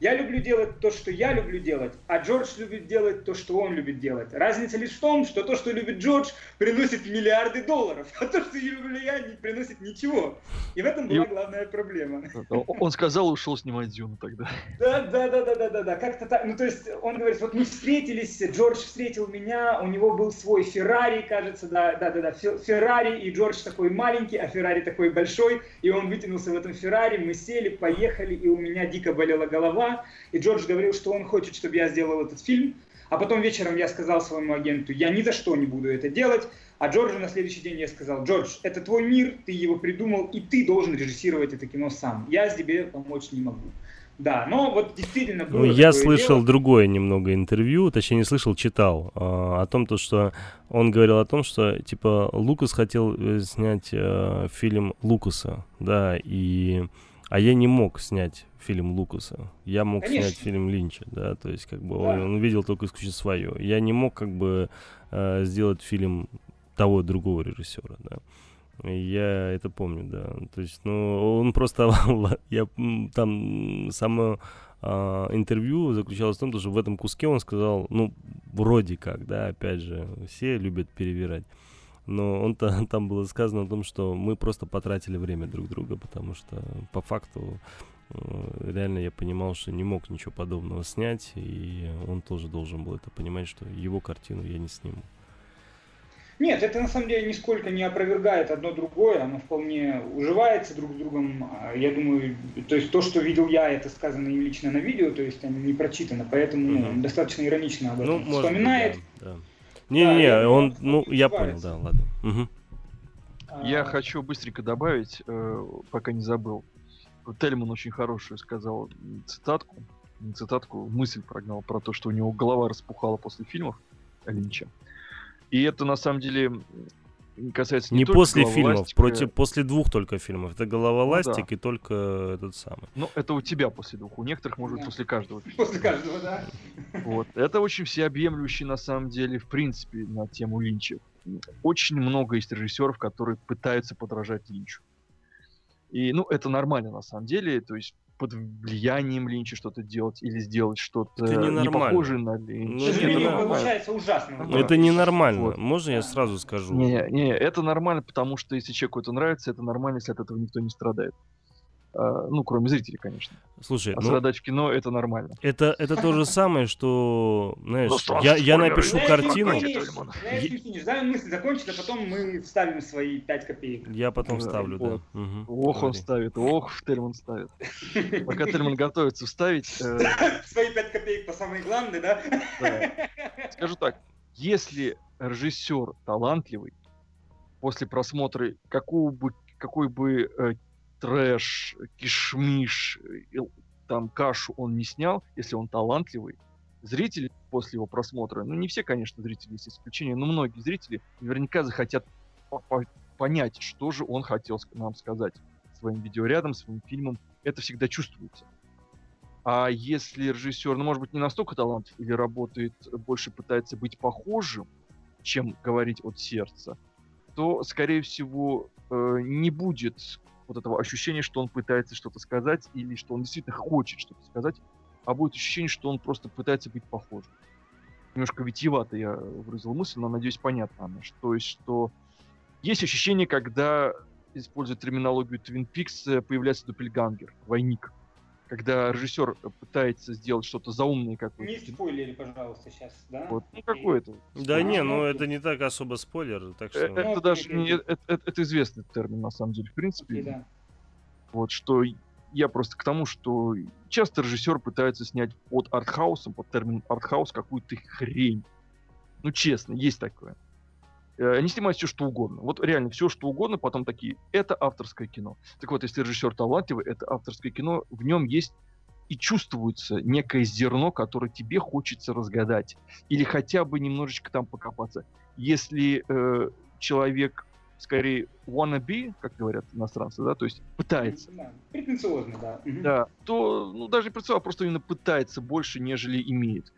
Я люблю делать то, что я люблю делать, а Джордж любит делать то, что он любит делать. Разница лишь в том, что то, что любит Джордж, приносит миллиарды долларов, а то, что люблю я, не приносит ничего. И в этом была главная проблема. Он сказал, ушел снимать Дюну тогда. Да, да, да, да, да, да, да. Как-то так. Ну, то есть он говорит, вот мы встретились, Джордж встретил меня, у него был свой Феррари, кажется, да, да, да, да, Феррари, и Джордж такой маленький, а Феррари такой большой, и он вытянулся в этом Феррари, мы сели, поехали, и у меня дико болела голова, и Джордж говорил, что он хочет, чтобы я сделал этот фильм, а потом вечером я сказал своему агенту, я ни за что не буду это делать, а Джорджу на следующий день я сказал, Джордж, это твой мир, ты его придумал, и ты должен режиссировать это кино сам. Я тебе помочь не могу. Да, но вот действительно было ну, Я слышал дело. другое немного интервью, точнее не слышал, читал э, о том, то, что он говорил о том, что типа Лукас хотел э, снять э, фильм Лукаса, да, и а я не мог снять фильм Лукаса. Я мог Конечно. снять фильм Линча, да, то есть как бы да. он, он видел только исключительно свое. Я не мог как бы э, сделать фильм того другого режиссера, да. Я это помню, да. То есть, ну, он просто... *laughs* я там само а, интервью заключалось в том, что в этом куске он сказал, ну, вроде как, да, опять же, все любят перевирать но он -то, *laughs* там было сказано о том, что мы просто потратили время друг друга, потому что по факту реально я понимал, что не мог ничего подобного снять, и он тоже должен был это понимать, что его картину я не сниму. Нет, это на самом деле нисколько не опровергает одно другое, оно вполне уживается друг с другом. А, я думаю, то есть то, что видел я, это сказано им лично на видео, то есть не прочитано, поэтому mm-hmm. ну, достаточно иронично об этом ну, вспоминает. Быть, да, да. Не-не, да, он, ну, я понял, да, ладно. Угу. Я хочу быстренько добавить, э, пока не забыл. Тельман очень хорошую сказал цитатку, не цитатку, мысль прогнал про то, что у него голова распухала после фильмов Линча. И это на самом деле касается не, не после фильмов, ластика. против после двух только фильмов. Это голова ну, ластик да. и только этот самый. Ну, это у тебя после двух, у некоторых может быть после каждого. Фильма. После каждого, да. Вот. Это очень всеобъемлющий на самом деле, в принципе, на тему Линча. Очень много есть режиссеров, которые пытаются подражать Линчу. И, ну, это нормально на самом деле, то есть под влиянием Линча что-то делать или сделать что-то не похожее на Линча. Ну, это получается ужасно. Ну, это ненормально. Вот. Можно я сразу скажу? Не, не, это нормально, потому что если человеку это нравится, это нормально, если от этого никто не страдает. А, ну, кроме зрителей, конечно. Слушай, а ну, страдать в кино это нормально. Это, это то же самое, что, знаешь, ну, я, я напишу картину. Мысль закончить, а потом мы вставим свои 5 копеек. Я потом вставлю, да. Ох, он ставит, ох, Тельман ставит. Пока Тельман готовится вставить... Э, *laughs* свои 5 копеек по самой главной, да? Скажу так, если режиссер талантливый, после просмотра какого бы, какой бы э, трэш, кишмиш, там кашу он не снял, если он талантливый, зрители после его просмотра, ну не все, конечно, зрители, есть исключения, но многие зрители наверняка захотят понять, что же он хотел нам сказать своим видеорядом, своим фильмом. Это всегда чувствуется. А если режиссер, ну, может быть, не настолько талантлив или работает, больше пытается быть похожим, чем говорить от сердца, то, скорее всего, э, не будет вот этого ощущения, что он пытается что-то сказать или что он действительно хочет что-то сказать, а будет ощущение, что он просто пытается быть похожим. Немножко витиевато я выразил мысль, но, надеюсь, понятно она. То есть, что есть ощущение, когда, используя терминологию Twin Peaks, появляется дупельгангер, двойник когда режиссер пытается сделать что-то заумное какое-то. Не спойлери, пожалуйста, сейчас, да? Вот, ну какой-то. Да а, не, ну это не так особо спойлер, так что... Это, это даже не, это, это, это известный термин, на самом деле, в принципе. Okay, да. Вот, что я просто к тому, что часто режиссер пытается снять под артхаусом, под термин артхаус какую-то хрень. Ну, честно, есть такое. Э, они снимают все, что угодно. Вот реально все, что угодно, потом такие, это авторское кино. Так вот, если режиссер талантливый, это авторское кино, в нем есть и чувствуется некое зерно, которое тебе хочется разгадать. Или хотя бы немножечко там покопаться. Если э, человек скорее wannabe, как говорят иностранцы, да, то есть пытается. Да, претенциозно, да. Да, то, ну, даже претенциозно, а просто именно пытается больше, нежели имеет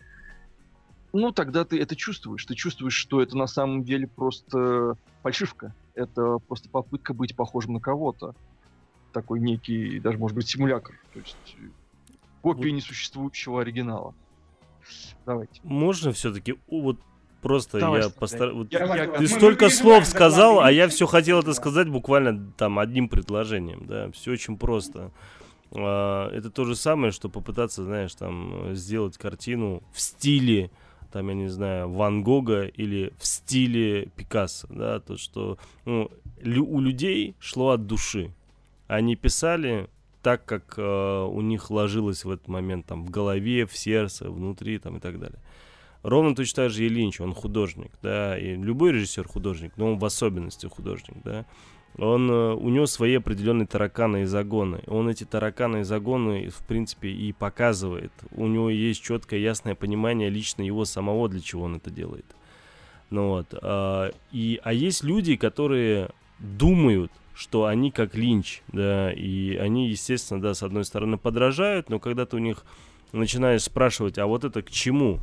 ну, тогда ты это чувствуешь. Ты чувствуешь, что это на самом деле просто фальшивка. Это просто попытка быть похожим на кого-то. Такой некий, даже, может быть, симулятор. То есть копия несуществующего оригинала. Давайте. Можно все-таки вот просто Давай, я постараюсь. Вот я, я, ты столько слов сказал, а я все хотел это сказать буквально там одним предложением, да, все очень просто. А, это то же самое, что попытаться, знаешь, там сделать картину в стиле там, я не знаю, Ван Гога или в стиле Пикассо, да, то, что ну, у людей шло от души. Они писали так, как э, у них ложилось в этот момент там в голове, в сердце, внутри там и так далее. Ровно точно так же и Линч, он художник, да, и любой режиссер художник, но он в особенности художник, да он, э, у него свои определенные тараканы и загоны. Он эти тараканы и загоны, в принципе, и показывает. У него есть четкое, ясное понимание лично его самого, для чего он это делает. Ну вот. А, и, а есть люди, которые думают, что они как Линч, да, и они, естественно, да, с одной стороны подражают, но когда ты у них начинаешь спрашивать, а вот это к чему?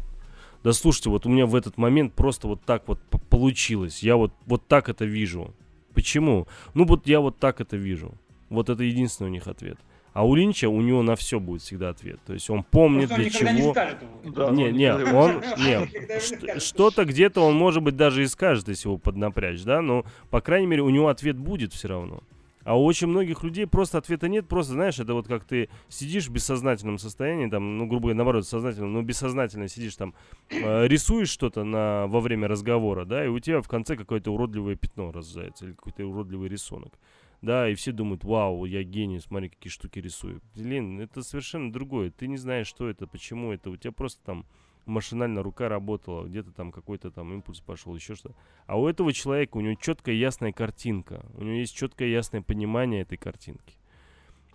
Да слушайте, вот у меня в этот момент просто вот так вот получилось, я вот, вот так это вижу. Почему? Ну вот я вот так это вижу. Вот это единственный у них ответ. А у Линча у него на все будет всегда ответ. То есть он помнит для чего. Не, скажет да, не, не, он не что-то где-то он может быть даже и скажет, если его поднапрячь, да, но по крайней мере у него ответ будет все равно. А у очень многих людей просто ответа нет, просто, знаешь, это вот как ты сидишь в бессознательном состоянии, там, ну, грубо говоря, наоборот, сознательном, но бессознательно сидишь там, э, рисуешь что-то на, во время разговора, да, и у тебя в конце какое-то уродливое пятно разжается, или какой-то уродливый рисунок. Да, и все думают, вау, я гений, смотри, какие штуки рисую. Блин, это совершенно другое. Ты не знаешь, что это, почему это. У тебя просто там машинально рука работала, где-то там какой-то там импульс пошел, еще что-то. А у этого человека, у него четкая ясная картинка, у него есть четкое ясное понимание этой картинки.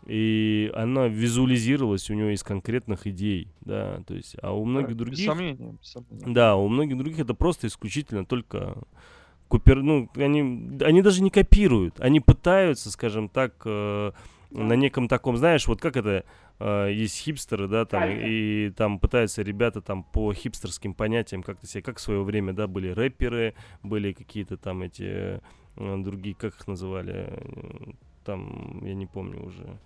И она визуализировалась у него из конкретных идей, да, то есть, а у многих да, других... Без сомнения, без сомнения. Да, у многих других это просто исключительно только купер, ну, они, они даже не копируют, они пытаются, скажем так, э, на неком таком, знаешь, вот как это, э, есть хипстеры, да, там, и, и там пытаются ребята там по хипстерским понятиям как-то себе, как в свое время, да, были рэперы, были какие-то там эти э, другие, как их называли, э, там, я не помню уже,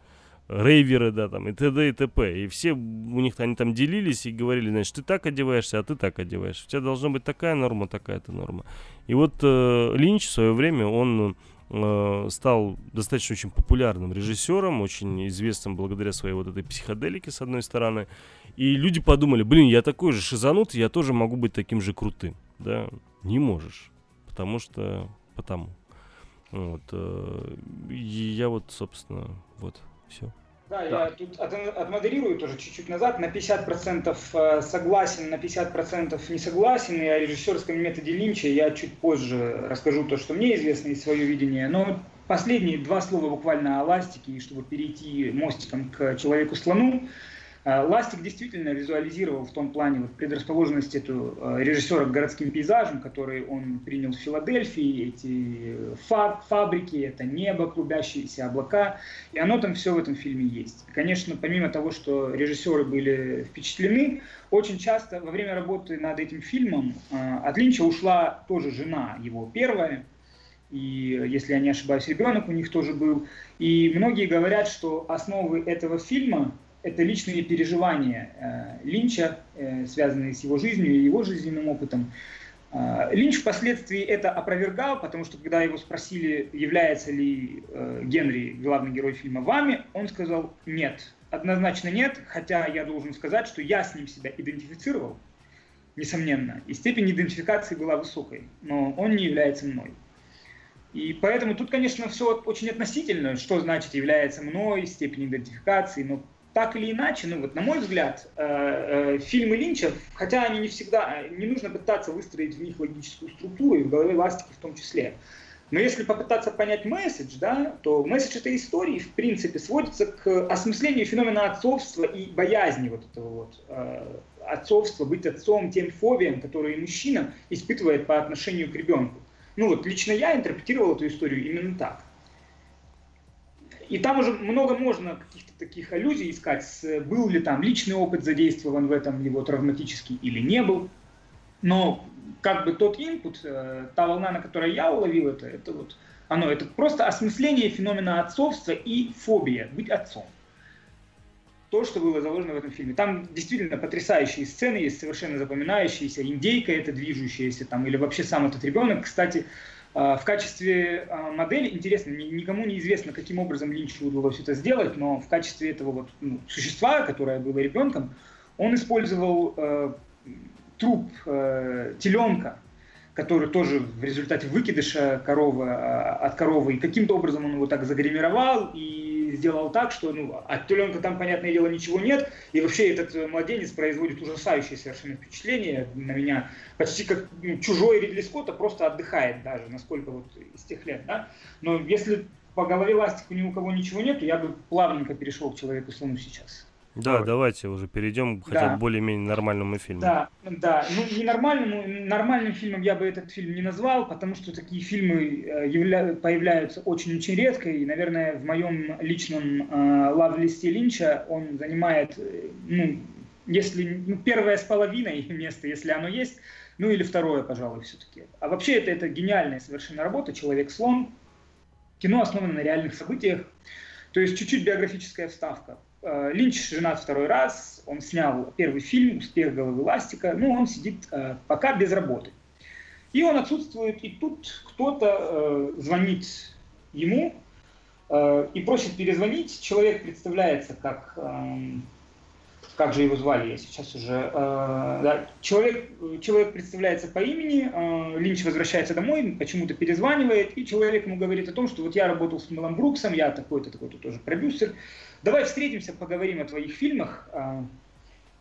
рейверы, да, там, и т.д. и т.п. И все у них, они там делились и говорили, значит, ты так одеваешься, а ты так одеваешься. У тебя должна быть такая норма, такая-то норма. И вот э, Линч в свое время, он э, стал достаточно очень популярным режиссером, очень известным благодаря своей вот этой психоделике, с одной стороны. И люди подумали, блин, я такой же шизанутый, я тоже могу быть таким же крутым. Да, не можешь, потому что потому. Вот. Э, и я вот, собственно, вот, все. Да, да, я тут от, отмодерирую тоже чуть-чуть назад. На 50% э, согласен, на 50% не согласен. И о режиссерском методе Линча я чуть позже расскажу то, что мне известно и свое видение. Но последние два слова буквально о ластике, чтобы перейти мостиком к человеку-слону. Э, Ластик действительно визуализировал в том плане вот предрасположенность эту э, режиссера к городским пейзажам, которые он принял в Филадельфии, эти фаб, фабрики, это небо, клубящиеся облака, и оно там все в этом фильме есть. Конечно, помимо того, что режиссеры были впечатлены, очень часто во время работы над этим фильмом э, от Линча ушла тоже жена его первая, и, если я не ошибаюсь, ребенок у них тоже был. И многие говорят, что основы этого фильма это личные переживания э, Линча, э, связанные с его жизнью и его жизненным опытом. Э, Линч впоследствии это опровергал, потому что когда его спросили, является ли Генри, главный герой фильма, вами, он сказал нет, однозначно нет, хотя я должен сказать, что я с ним себя идентифицировал, несомненно, и степень идентификации была высокой, но он не является мной. И поэтому тут, конечно, все очень относительно, что значит является мной, степень идентификации, но так или иначе, ну вот на мой взгляд, э, э, фильмы Линча, хотя они не всегда, не нужно пытаться выстроить в них логическую структуру, и в голове ластики в том числе. Но если попытаться понять месседж, да, то месседж этой истории, в принципе, сводится к осмыслению феномена отцовства и боязни вот этого вот э, отцовства, быть отцом, тем фобиям, которые мужчина испытывает по отношению к ребенку. Ну вот лично я интерпретировал эту историю именно так. И там уже много можно каких-то таких аллюзий искать, был ли там личный опыт задействован в этом его травматический или не был. Но как бы тот инпут, э, та волна, на которой я уловил это, это вот оно, это просто осмысление феномена отцовства и фобия, быть отцом. То, что было заложено в этом фильме. Там действительно потрясающие сцены есть, совершенно запоминающиеся. Индейка это движущаяся там, или вообще сам этот ребенок. Кстати, в качестве а, модели, интересно, никому не известно, каким образом Линчу удалось это сделать, но в качестве этого вот, ну, существа, которое было ребенком, он использовал э, труп э, теленка, который тоже в результате выкидыша коровы, а, от коровы, и каким-то образом он его так загримировал и сделал так, что ну, от теленка там, понятное дело, ничего нет, и вообще этот э, младенец производит ужасающее совершенно впечатление. На меня, почти как ну, чужой Ридли Скотта, просто отдыхает даже, насколько вот из тех лет, да, но если по голове ластику ни у кого ничего нет, я бы плавненько перешел к человеку слону сейчас. Да, Давай. давайте уже перейдем хотя бы да. более-менее нормальному фильму. Да, да. Ну, не нормальному, нормальным фильмом я бы этот фильм не назвал, потому что такие фильмы э, явля... появляются очень-очень редко, и, наверное, в моем личном э, лав-листе Линча он занимает, э, ну, если, ну, первое с половиной *laughs* место, если оно есть, ну, или второе, пожалуй, все-таки. А вообще это, это гениальная совершенно работа «Человек-слон». Кино основано на реальных событиях, то есть чуть-чуть биографическая вставка. Э, Линч женат второй раз, он снял первый фильм «Успех головы ластика», ну, он сидит э, пока без работы. И он отсутствует, и тут кто-то э, звонит ему и просит перезвонить. Человек представляется как, э, как же его звали, я сейчас уже, э, да, человек, человек представляется по имени, э, Линч возвращается домой, почему-то перезванивает, и человек ему говорит о том, что вот я работал с Мелом Бруксом, я такой-то, такой-то тоже продюсер, давай встретимся, поговорим о твоих фильмах. А,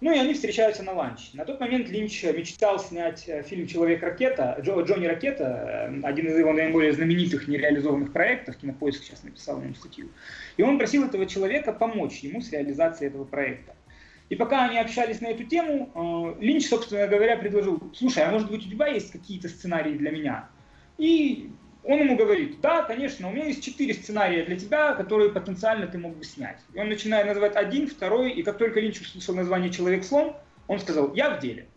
ну и они встречаются на ланч. На тот момент Линч мечтал снять э, фильм «Человек-ракета», Джо, Джонни Ракета, э, один из его наиболее знаменитых нереализованных проектов, Кинопоиск сейчас написал ему статью. И он просил этого человека помочь ему с реализацией этого проекта. И пока они общались на эту тему, э, Линч, собственно говоря, предложил, слушай, а может быть у тебя есть какие-то сценарии для меня? И он ему говорит, да, конечно, у меня есть четыре сценария для тебя, которые потенциально ты мог бы снять. И он начинает называть один, второй, и как только Линч услышал название «Человек-слон», он сказал, я в деле.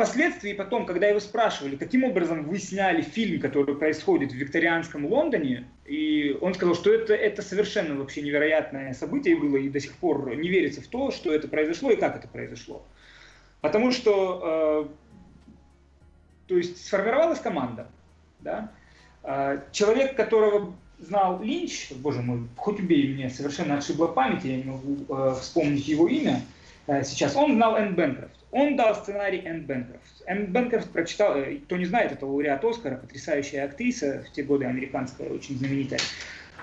Впоследствии потом, когда его спрашивали, каким образом вы сняли фильм, который происходит в викторианском Лондоне, и он сказал, что это, это совершенно вообще невероятное событие было, и до сих пор не верится в то, что это произошло и как это произошло. Потому что э, то есть сформировалась команда. Да? А, человек, которого знал Линч, боже мой, хоть убей меня, совершенно отшибла память, я не могу э, вспомнить его имя э, сейчас, он знал Энн Бэнкрофт. Он дал сценарий Энн Бэнкрофт. Энн Бэнкрофт прочитал, э, кто не знает, это лауреат Оскара, потрясающая актриса, в те годы американская, очень знаменитая.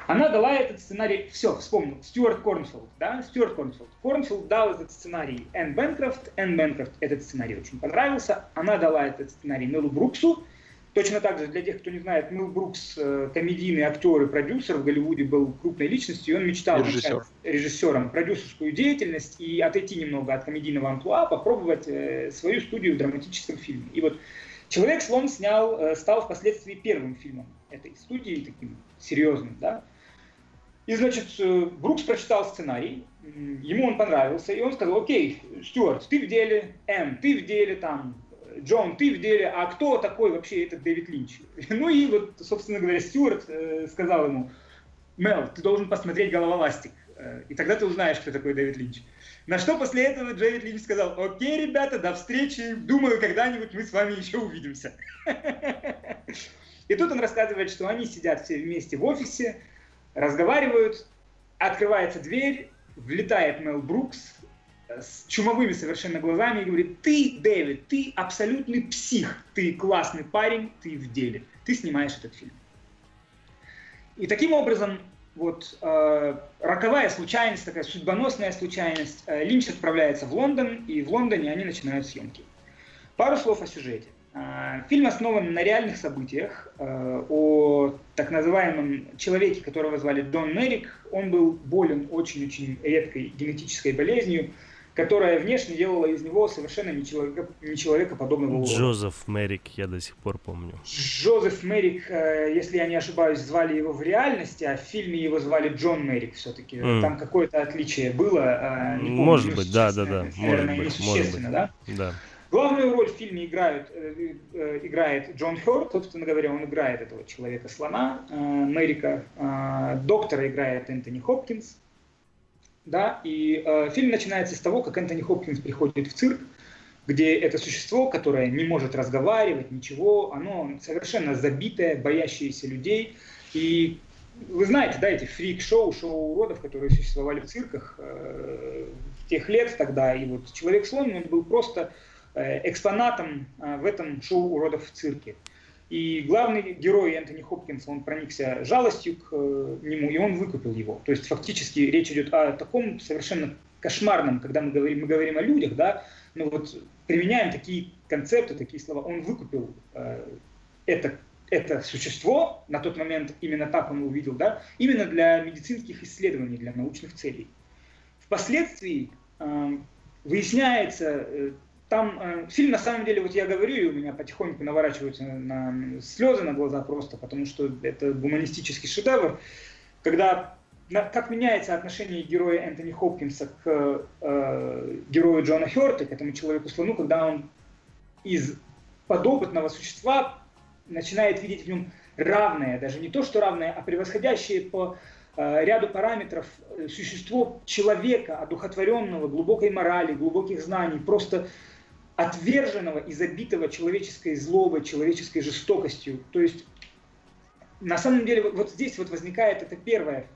Она дала этот сценарий, все, вспомнил, Стюарт Корнфилд, да, Стюарт Корнфилд. Корнфилд дал этот сценарий Энн Бэнкрофт, Энн Бэнкрофт этот сценарий очень понравился, она дала этот сценарий Мелу Бруксу, Точно так же, для тех, кто не знает, Мил Брукс, э, комедийный актер и продюсер в Голливуде, был крупной личностью, и он мечтал Режиссер. режиссером продюсерскую деятельность и отойти немного от комедийного амплуа, попробовать э, свою студию в драматическом фильме. И вот «Человек-слон» снял, э, стал впоследствии первым фильмом этой студии, таким серьезным, да. И, значит, Брукс прочитал сценарий, ему он понравился, и он сказал, окей, Стюарт, ты в деле, М, ты в деле, там, Джон, ты в деле, а кто такой вообще этот Дэвид Линч? *laughs* Ну и вот, собственно говоря, Стюарт э, сказал ему, Мел, ты должен посмотреть «Головоластик», э, и тогда ты узнаешь, кто такой Дэвид Линч. На что после этого Дэвид Линч сказал, окей, ребята, до встречи, думаю, когда-нибудь мы с вами еще увидимся. *laughs* И тут он рассказывает, что они сидят все вместе в офисе, разговаривают, открывается дверь, влетает Мел Брукс, с чумовыми совершенно глазами и говорит, ты, Дэвид, ты абсолютный псих, ты классный парень, ты в деле, ты снимаешь этот фильм. И таким образом, вот э, роковая случайность, такая судьбоносная случайность, э, Линч отправляется в Лондон, и в Лондоне они начинают съемки. Пару слов о сюжете. Э, фильм основан на реальных событиях э, о так называемом человеке, которого звали Дон Мерик. Он был болен очень-очень редкой генетической болезнью, которая внешне делала из него совершенно нечеловека, нечеловекоподобного урода. Джозеф Мерик, я до сих пор помню. Джозеф Мерик, э, если я не ошибаюсь, звали его в реальности, а в фильме его звали Джон Мерик все-таки. Mm. Там какое-то отличие было. Э, не помню, может быть, да, да, да. Может быть, может быть. Да? да. Главную роль в фильме играют, э, играет Джон Хёрд, собственно говоря, он играет этого человека-слона, Мерика. Доктора играет Энтони Хопкинс да, и э, фильм начинается с того, как Энтони Хопкинс приходит в цирк, где это существо, которое не может разговаривать, ничего, оно совершенно забитое, боящееся людей. И вы знаете, да, эти фрик-шоу, шоу уродов, которые существовали в цирках э, тех лет тогда, и вот Человек-слон, он был просто э, экспонатом э, в этом шоу уродов в цирке. И главный герой Энтони Хопкинс, он проникся жалостью к э, нему, и он выкупил его. То есть фактически речь идет о таком совершенно кошмарном, когда мы говорим, мы говорим о людях, да, но вот применяем такие концепты, такие слова. Он выкупил э, это, это существо, на тот момент именно так он увидел, да, именно для медицинских исследований, для научных целей. Впоследствии э, выясняется э, там э, фильм, на самом деле, вот я говорю, и у меня потихоньку наворачиваются на, на слезы на глаза просто, потому что это гуманистический шедевр, когда на, как меняется отношение героя Энтони Хопкинса к э, герою Джона Хёрта, к этому человеку-слону, когда он из подопытного существа начинает видеть в нем равное, даже не то, что равное, а превосходящее по э, ряду параметров э, существо человека, одухотворенного, глубокой морали, глубоких знаний, просто отверженного и забитого человеческой злобой, человеческой жестокостью. То есть, на самом деле, вот здесь вот возникает эта первая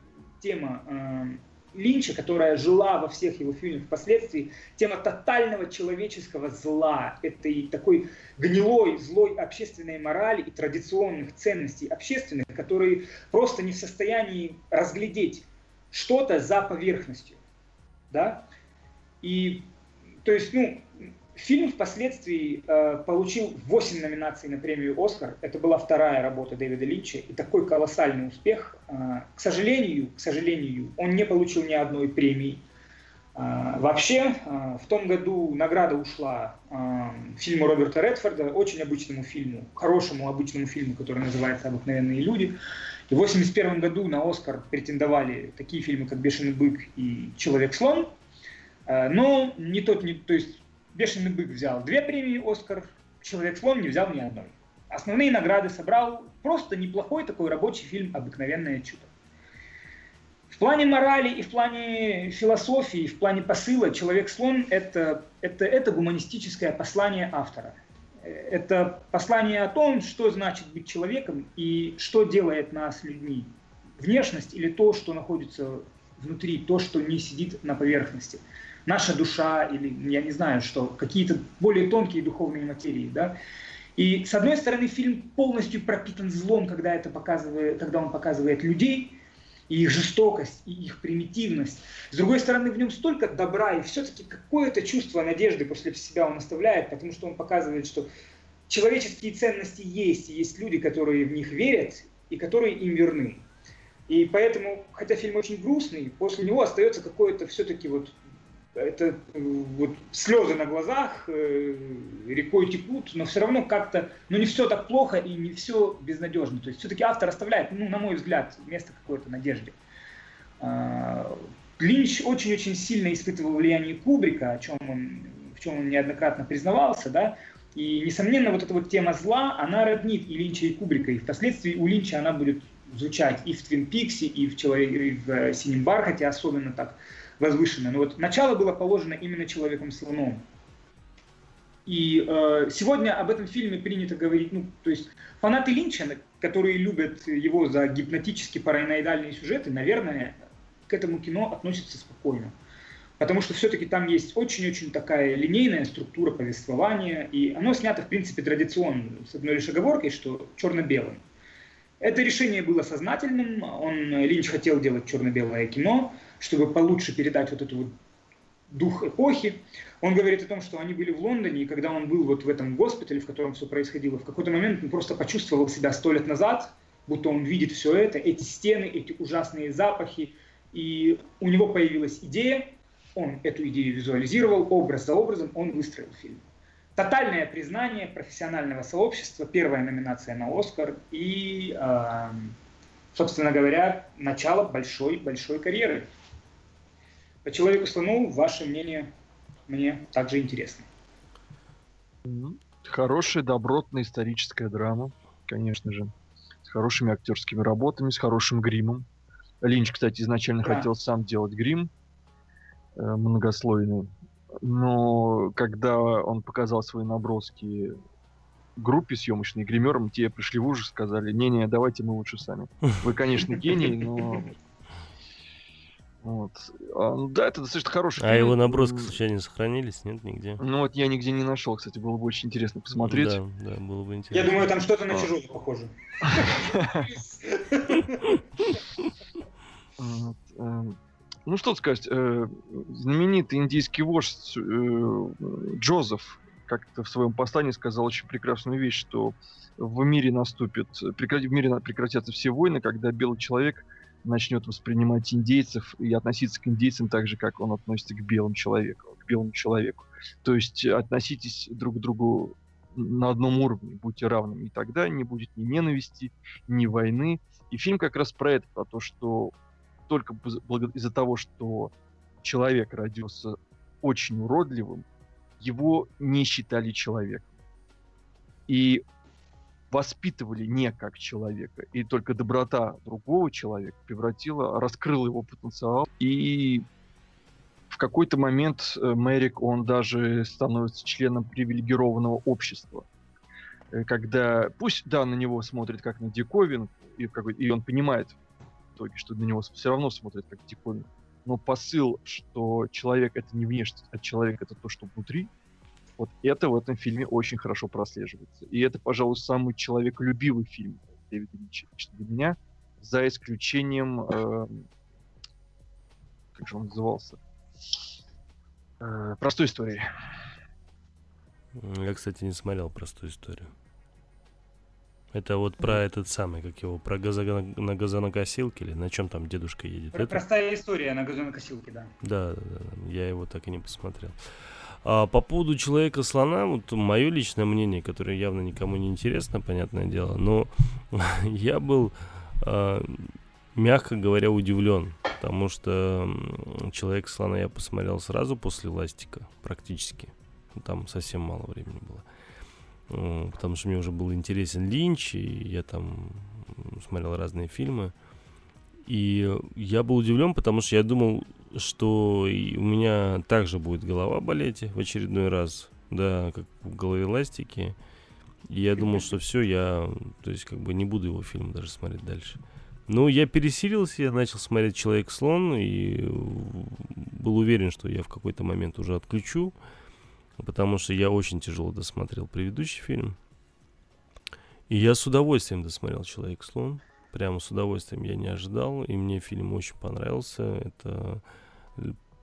тема э, Линча, которая жила во всех его фильмах впоследствии, тема тотального человеческого зла, этой такой гнилой, злой общественной морали и традиционных ценностей общественных, которые просто не в состоянии разглядеть что-то за поверхностью. Да? И, то есть, ну, Фильм впоследствии э, получил 8 номинаций на премию «Оскар». Это была вторая работа Дэвида Линча. И такой колоссальный успех. Э, к сожалению, к сожалению, он не получил ни одной премии. Э, вообще, э, в том году награда ушла э, фильму Роберта Редфорда, очень обычному фильму, хорошему обычному фильму, который называется «Обыкновенные люди». И в 1981 году на «Оскар» претендовали такие фильмы, как «Бешеный бык» и «Человек-слон». Э, но не тот, не, то есть Бешеный бык взял две премии Оскар, Человек-слон не взял ни одной. Основные награды собрал просто неплохой такой рабочий фильм «Обыкновенное чудо». В плане морали и в плане философии, и в плане посыла «Человек-слон» это, это, это гуманистическое послание автора. Это послание о том, что значит быть человеком и что делает нас людьми. Внешность или то, что находится внутри, то, что не сидит на поверхности. Наша душа или, я не знаю, что, какие-то более тонкие духовные материи. Да? И, с одной стороны, фильм полностью пропитан злом, когда, это показывает, когда он показывает людей, и их жестокость, и их примитивность. С другой стороны, в нем столько добра, и все-таки какое-то чувство надежды после себя он оставляет, потому что он показывает, что человеческие ценности есть, и есть люди, которые в них верят, и которые им верны. И поэтому, хотя фильм очень грустный, после него остается какое-то все-таки вот это вот слезы на глазах э, рекой текут, но все равно как-то, ну не все так плохо и не все безнадежно. То есть все-таки автор оставляет, ну на мой взгляд, место какой-то надежде. А, Линч очень-очень сильно испытывал влияние Кубрика, о чем он, в чем он неоднократно признавался, да, и, несомненно, вот эта вот тема зла, она роднит и Линча, и Кубрика, и впоследствии у Линча она будет звучать и в Твин Пиксе, и в, и в э, Синем Бархате, особенно так возвышенно. Но вот начало было положено именно человеком-слоном. И э, сегодня об этом фильме принято говорить, ну, то есть фанаты Линча, которые любят его за гипнотические параноидальные сюжеты, наверное, к этому кино относятся спокойно. Потому что все-таки там есть очень-очень такая линейная структура повествования, и оно снято, в принципе, традиционно, с одной лишь оговоркой, что черно-белым. Это решение было сознательным, он, Линч хотел делать черно-белое кино, чтобы получше передать вот эту вот дух эпохи. Он говорит о том, что они были в Лондоне, и когда он был вот в этом госпитале, в котором все происходило, в какой-то момент он просто почувствовал себя сто лет назад, будто он видит все это, эти стены, эти ужасные запахи, и у него появилась идея, он эту идею визуализировал, образ за образом он выстроил фильм. Тотальное признание профессионального сообщества, первая номинация на Оскар и, э, собственно говоря, начало большой-большой карьеры по человеку слону ваше мнение мне также интересно. Хорошая, добротная историческая драма, конечно же. С хорошими актерскими работами, с хорошим гримом. Линч, кстати, изначально да. хотел сам делать грим э, многослойный. Но когда он показал свои наброски группе съемочной, гримерам, те пришли в ужас, сказали, не-не, давайте мы лучше сами. Вы, конечно, гений, но вот. А, ну да, это достаточно хороший А фильм. его наброски случайно не сохранились? Нет, нигде? Ну вот я нигде не нашел, кстати, было бы очень интересно посмотреть. Да, да, было бы интересно. Я думаю, там что-то на а. чужое похоже. *laughs* Эм, ну что сказать, э, знаменитый индийский вождь э, Джозеф как-то в своем послании сказал очень прекрасную вещь, что в мире наступит, в мире прекратятся все войны, когда белый человек начнет воспринимать индейцев и относиться к индейцам так же, как он относится к белому человеку, к белому человеку. То есть относитесь друг к другу на одном уровне, будьте равными, и тогда не будет ни ненависти, ни войны. И фильм как раз про это, про то, что только из-за того, что человек родился очень уродливым, его не считали человеком. И воспитывали не как человека, и только доброта другого человека превратила, раскрыла его потенциал, и в какой-то момент э, Мэрик, он даже становится членом привилегированного общества. Э, когда, пусть, да, на него смотрят как на диковин, и, и он понимает в итоге, что на него все равно смотрят как диковин, но посыл, что человек это не внешность, а человек это то, что внутри, вот это в этом фильме очень хорошо прослеживается. И это, пожалуй, самый человеколюбивый фильм Дэвида Линча для меня, за исключением... Э, как же он назывался? Э, простой истории. Я, кстати, не смотрел простую историю. Это вот про этот самый, как его, про газо, на газонокосилке или на чем там дедушка едет? Про, это? Простая история на газонокосилке, да. Да, да, да, я его так и не посмотрел. А по поводу человека-слона, вот мое личное мнение, которое явно никому не интересно, понятное дело, но *laughs* я был, э, мягко говоря, удивлен, потому что человек-слона я посмотрел сразу после ластика, практически. Там совсем мало времени было. Потому что мне уже был интересен Линч, и я там смотрел разные фильмы. И я был удивлен, потому что я думал, что у меня также будет голова болеть в очередной раз. да, как в голове ластики. И я думал, что все, я, то есть, как бы не буду его фильм даже смотреть дальше. Ну, я пересилился, я начал смотреть «Человек-слон» и был уверен, что я в какой-то момент уже отключу, потому что я очень тяжело досмотрел предыдущий фильм. И я с удовольствием досмотрел «Человек-слон». Прямо с удовольствием я не ожидал, и мне фильм очень понравился. Это,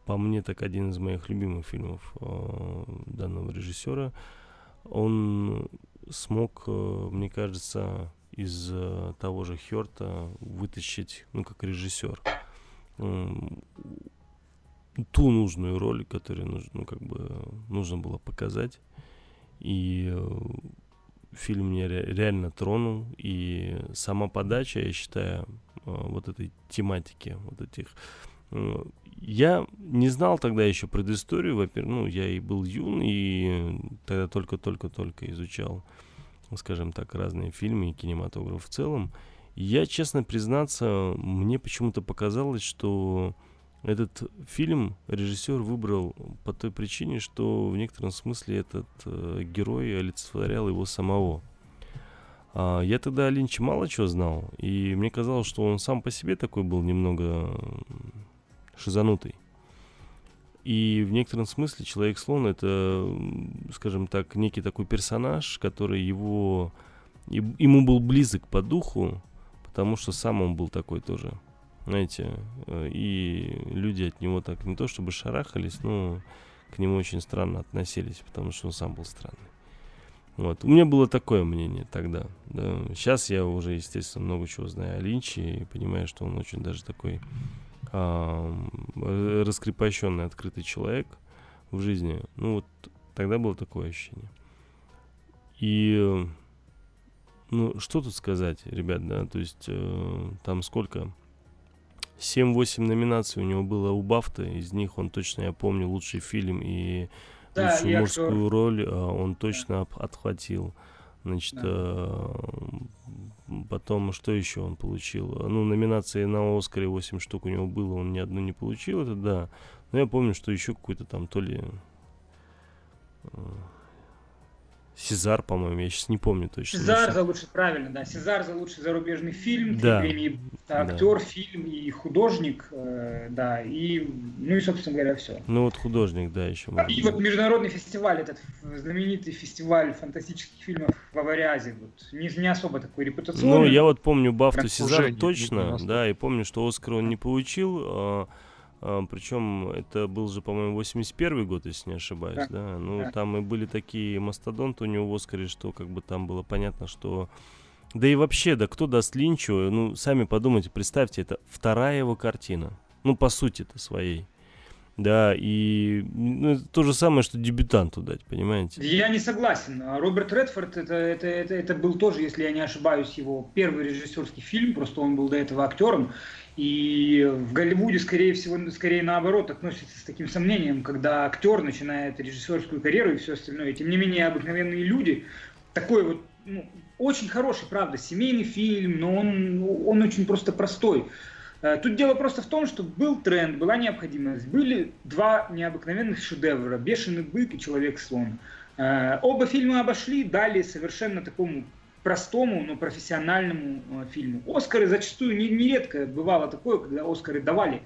по мне, так один из моих любимых фильмов э, данного режиссера. Он смог, э, мне кажется, из э, того же Херта вытащить, ну, как режиссер, ту нужную роль, которую нужно, ну, как бы нужно было показать. И фильм меня ре- реально тронул. И сама подача, я считаю, вот этой тематики, вот этих я не знал тогда еще предысторию, во-первых, ну, я и был юн, и тогда только-только-только изучал скажем так, разные фильмы и кинематограф в целом. Я, честно признаться, мне почему-то показалось, что этот фильм режиссер выбрал по той причине, что в некотором смысле этот э, герой олицетворял его самого. А, я тогда о Линче мало чего знал, и мне казалось, что он сам по себе такой был немного шизанутый. И в некотором смысле Человек-слон это, скажем так, некий такой персонаж, который его, ему был близок по духу, потому что сам он был такой тоже, знаете, э, и люди от него так не то чтобы шарахались, но к нему очень странно относились, потому что он сам был странный. Вот. У меня было такое мнение тогда. Да. Сейчас я уже, естественно, много чего знаю о Линче и понимаю, что он очень даже такой э, раскрепощенный, открытый человек в жизни. Ну вот тогда было такое ощущение. И ну что тут сказать, ребят, да, то есть э, там сколько? 7-8 номинаций у него было у Бафта, из них он точно, я помню, лучший фильм и да, лучшую мужскую актер. роль а, он точно да. отхватил. Значит, да. э, Потом, что еще он получил? Ну, номинации на Оскаре 8 штук у него было, он ни одну не получил, это да. Но я помню, что еще какой-то там то ли... Э, Сезар, по-моему, я сейчас не помню точно. Сезар за лучший, правильно, да. Сезар за лучший зарубежный фильм, да. времени актер, да. фильм и художник, э, да, и, ну и, собственно говоря, все. Ну вот художник, да, еще. И вот международный фестиваль, этот знаменитый фестиваль фантастических фильмов в Авариазе, вот, не, не особо такой репутационный. Ну, я вот помню Бафту Сезар точно, не, не да, и помню, что Оскар он не получил, а, причем это был же, по-моему, 81 год, если не ошибаюсь, да. да? Ну, да. там и были такие мастодонты у него в Оскаре, что как бы там было понятно, что... Да и вообще, да кто даст Линчу, ну, сами подумайте, представьте, это вторая его картина. Ну, по сути это своей. Да, и ну, то же самое, что дебютанту дать, понимаете? Я не согласен. Роберт Редфорд, это, это, это, это был тоже, если я не ошибаюсь, его первый режиссерский фильм, просто он был до этого актером. И в Голливуде, скорее всего, скорее наоборот, относятся с таким сомнением, когда актер начинает режиссерскую карьеру и все остальное. Тем не менее, обыкновенные люди, такой вот, ну, очень хороший, правда, семейный фильм, но он, он очень просто простой. Э, тут дело просто в том, что был тренд, была необходимость. Были два необыкновенных шедевра «Бешеный бык» и «Человек-слон». Э, оба фильма обошли, дали совершенно такому простому, но профессиональному э, фильму. Оскары зачастую не, нередко бывало такое, когда Оскары давали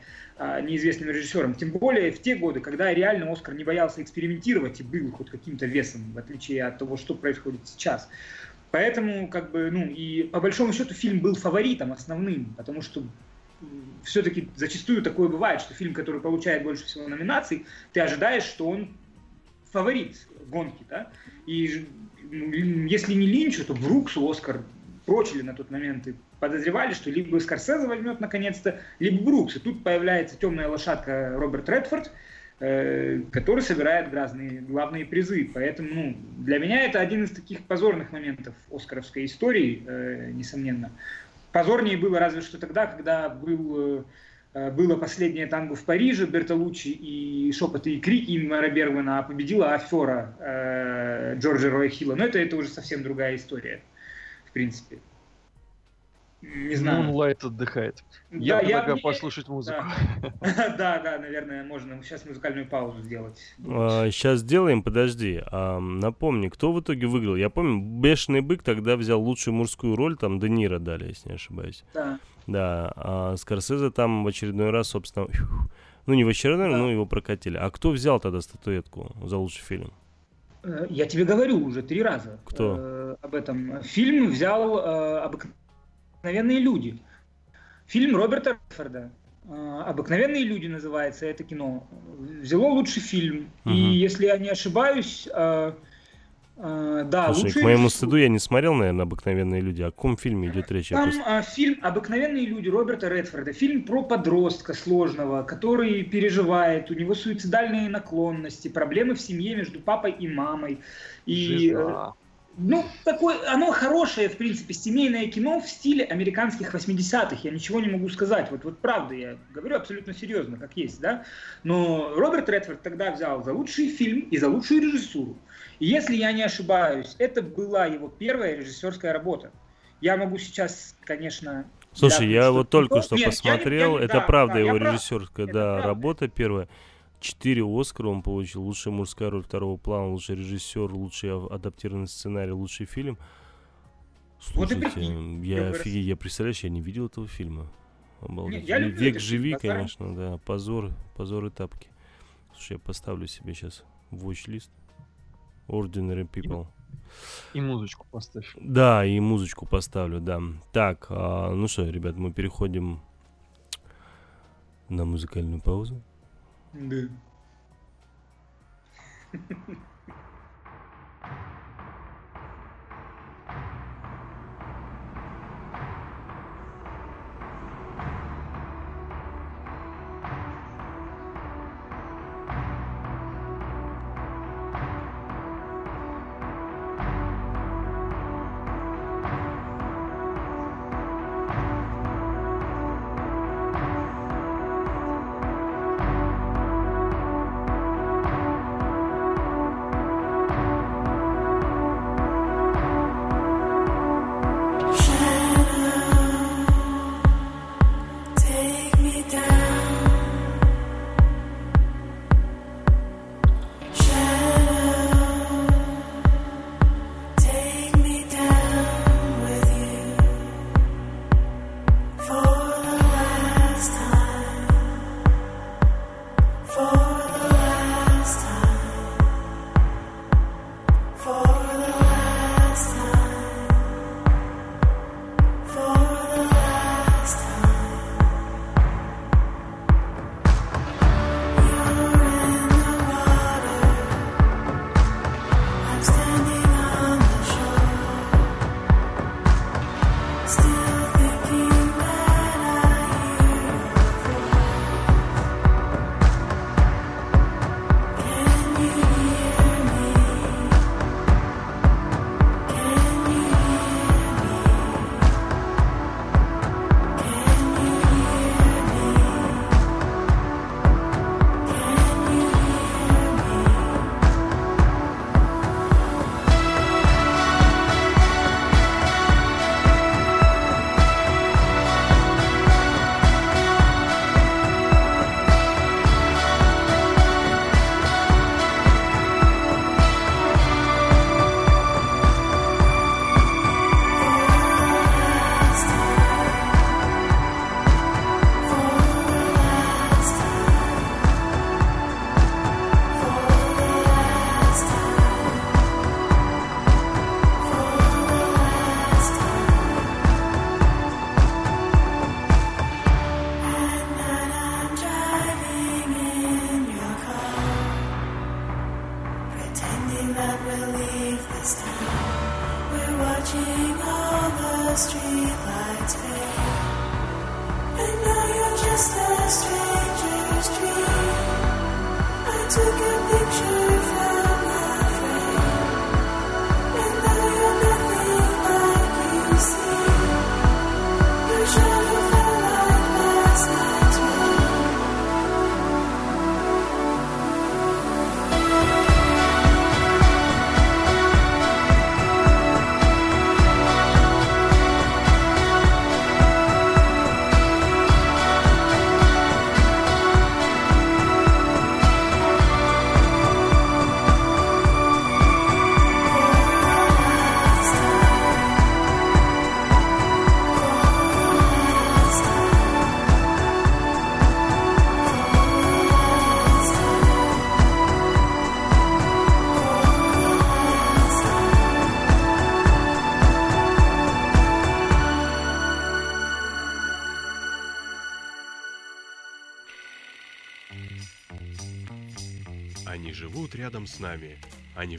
неизвестным режиссерам. Тем более в те годы, когда реально Оскар не боялся экспериментировать и был хоть каким-то весом, в отличие от того, что происходит сейчас. Поэтому, как бы, ну, и по большому счету фильм был фаворитом основным, потому что все-таки зачастую такое бывает, что фильм, который получает больше всего номинаций, ты ожидаешь, что он фаворит гонки, да, и если не Линчу, то Бруксу Оскар прочили на тот момент и подозревали, что либо Скорсезе возьмет наконец-то, либо Брукс. И тут появляется темная лошадка Роберт Редфорд, э, который собирает разные главные призы. Поэтому ну, для меня это один из таких позорных моментов оскаровской истории, э, несомненно. Позорнее было разве что тогда, когда был э, Э, было последнее танго в Париже, Бертолуччи и «Шепоты и крики» Ингмара Бергмана, а победила афера э, Джорджа Роя Хилла. Но это, это уже совсем другая история, в принципе. Не знаю. Moonlight отдыхает. Я да, предлагаю я... послушать музыку. *laughs* Да. да, наверное, можно сейчас музыкальную паузу сделать. А, сейчас сделаем, подожди. А, напомни, кто в итоге выиграл? Я помню, Бешеный бык тогда взял лучшую мужскую роль, там Де Ниро дали, если не ошибаюсь. Да. Да, а Скорсезе там в очередной раз, собственно, ну не в очередной, да. но его прокатили. А кто взял тогда статуэтку за лучший фильм? Э, я тебе говорю уже три раза. Кто? Э, об этом. Фильм взял э, обыкновенные люди. Фильм Роберта Редфорда. Э, Обыкновенные люди называется это кино. Взяло лучший фильм. Угу. И если я не ошибаюсь, э, Uh, да, Слушай, лучшие... к моему стыду я не смотрел, наверное, «Обыкновенные люди». О каком фильме идет речь? Там просто... а, фильм «Обыкновенные люди» Роберта Редфорда. Фильм про подростка сложного, который переживает, у него суицидальные наклонности, проблемы в семье между папой и мамой. И, Жиза. Ну, такое, оно хорошее, в принципе, семейное кино в стиле американских 80-х. Я ничего не могу сказать. Вот, вот правда, я говорю абсолютно серьезно, как есть, да. Но Роберт Редфорд тогда взял за лучший фильм и за лучшую режиссуру. Если я не ошибаюсь, это была его первая режиссерская работа. Я могу сейчас, конечно... Слушай, я вот только что Нет, посмотрел, я, я, это да, правда да, его режиссерская да, правда. работа первая. Четыре Оскара он получил. Лучшая мужская роль второго плана, лучший режиссер, лучший адаптированный сценарий, лучший фильм. Слушайте, вот я, офиг... я представляешь, я не видел этого фильма. Обалдеть. я Век живи, конечно, да. Позор, позор и тапки. Слушай, я поставлю себе сейчас watch-лист. Ordinary People. И, и музычку поставь. Да, и музычку поставлю, да. Так, а, ну что, ребят, мы переходим на музыкальную паузу. Да. *laughs*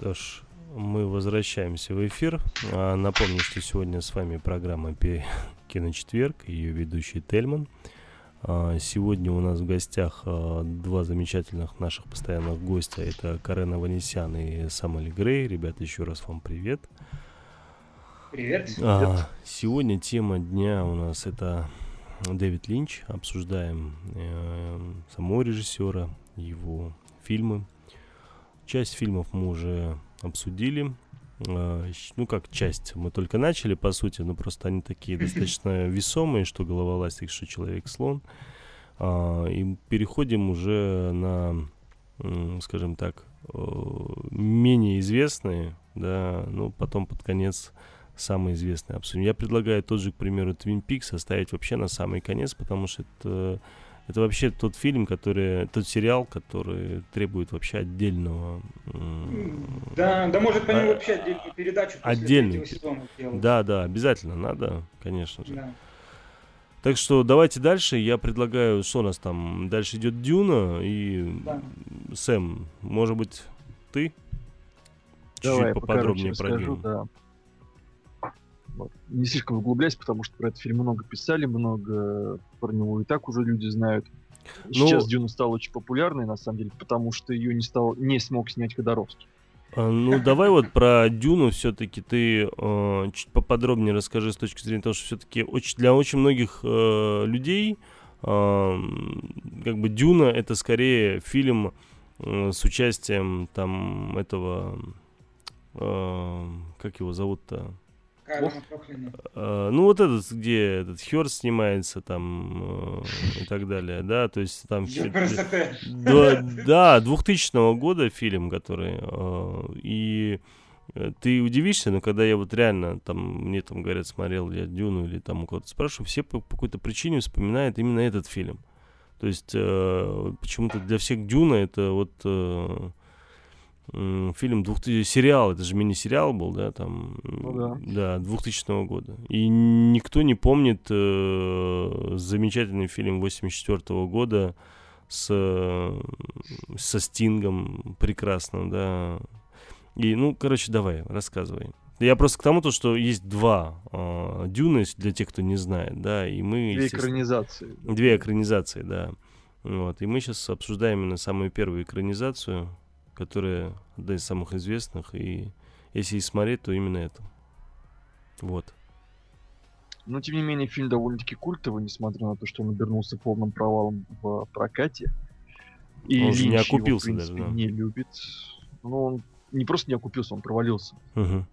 Что ж, мы возвращаемся в эфир. А, напомню, что сегодня с вами программа *laughs* «Киночетверг», ее ведущий Тельман. А, сегодня у нас в гостях а, два замечательных наших постоянных гостя. Это Карена Ванесян и Самали Грей. Ребята, еще раз вам привет. Привет. А, сегодня тема дня у нас это Дэвид Линч. Обсуждаем э, самого режиссера, его фильмы. Часть фильмов мы уже обсудили. А, ну, как часть. Мы только начали, по сути, но просто они такие *laughs* достаточно весомые, что голова ластик, что человек-слон. А, и переходим уже на, скажем так, менее известные, да, ну, потом под конец самые известные обсудим. Я предлагаю тот же, к примеру, Twin Peaks оставить вообще на самый конец, потому что это это вообще тот фильм, который, тот сериал, который требует вообще отдельного. Да, да, может по нему а, вообще отдельную передачу. Отдельную. Да, да, обязательно надо, конечно же. Да. Так что давайте дальше. Я предлагаю, что у нас там дальше идет Дюна и да. Сэм, может быть, ты чуть-чуть поподробнее про Дюну. Да. Вот. Не слишком углубляясь, потому что про этот фильм много писали, много про него и так уже люди знают. Ну, Сейчас Дюна стала очень популярной, на самом деле, потому что ее не стал, не смог снять Ходоровский. А, ну, давай вот про Дюну все-таки ты э, чуть поподробнее расскажи с точки зрения того, что все-таки очень, для очень многих э, людей э, как бы Дюна это скорее фильм э, с участием там этого э, как его зовут-то ну, вот этот, где этот Хёрст снимается там uh, и так далее, да, то есть там... Да, *laughs* да, 2000 года фильм, который... Uh, и ты удивишься, но когда я вот реально там, мне там говорят, смотрел я Дюну или там у кого-то спрашиваю, все по, по какой-то причине вспоминают именно этот фильм. То есть э, почему-то для всех Дюна это вот э, фильм 2000, сериал, это же мини-сериал был, да, там, ну, да. да, 2000 года. И никто не помнит э, замечательный фильм 84 года с, со Стингом прекрасно, да. И, ну, короче, давай, рассказывай. Я просто к тому, то, что есть два э, Дюны, для тех, кто не знает, да, и мы... Две экранизации. Две экранизации, да. Вот, и мы сейчас обсуждаем именно самую первую экранизацию, которая одна из самых известных, и если и смотреть, то именно это. Вот. Но, тем не менее, фильм довольно-таки культовый, несмотря на то, что он обернулся полным провалом в прокате. И он же не окупился его, в принципе, даже, да. не любит. Но он не просто не окупился, он провалился. Угу.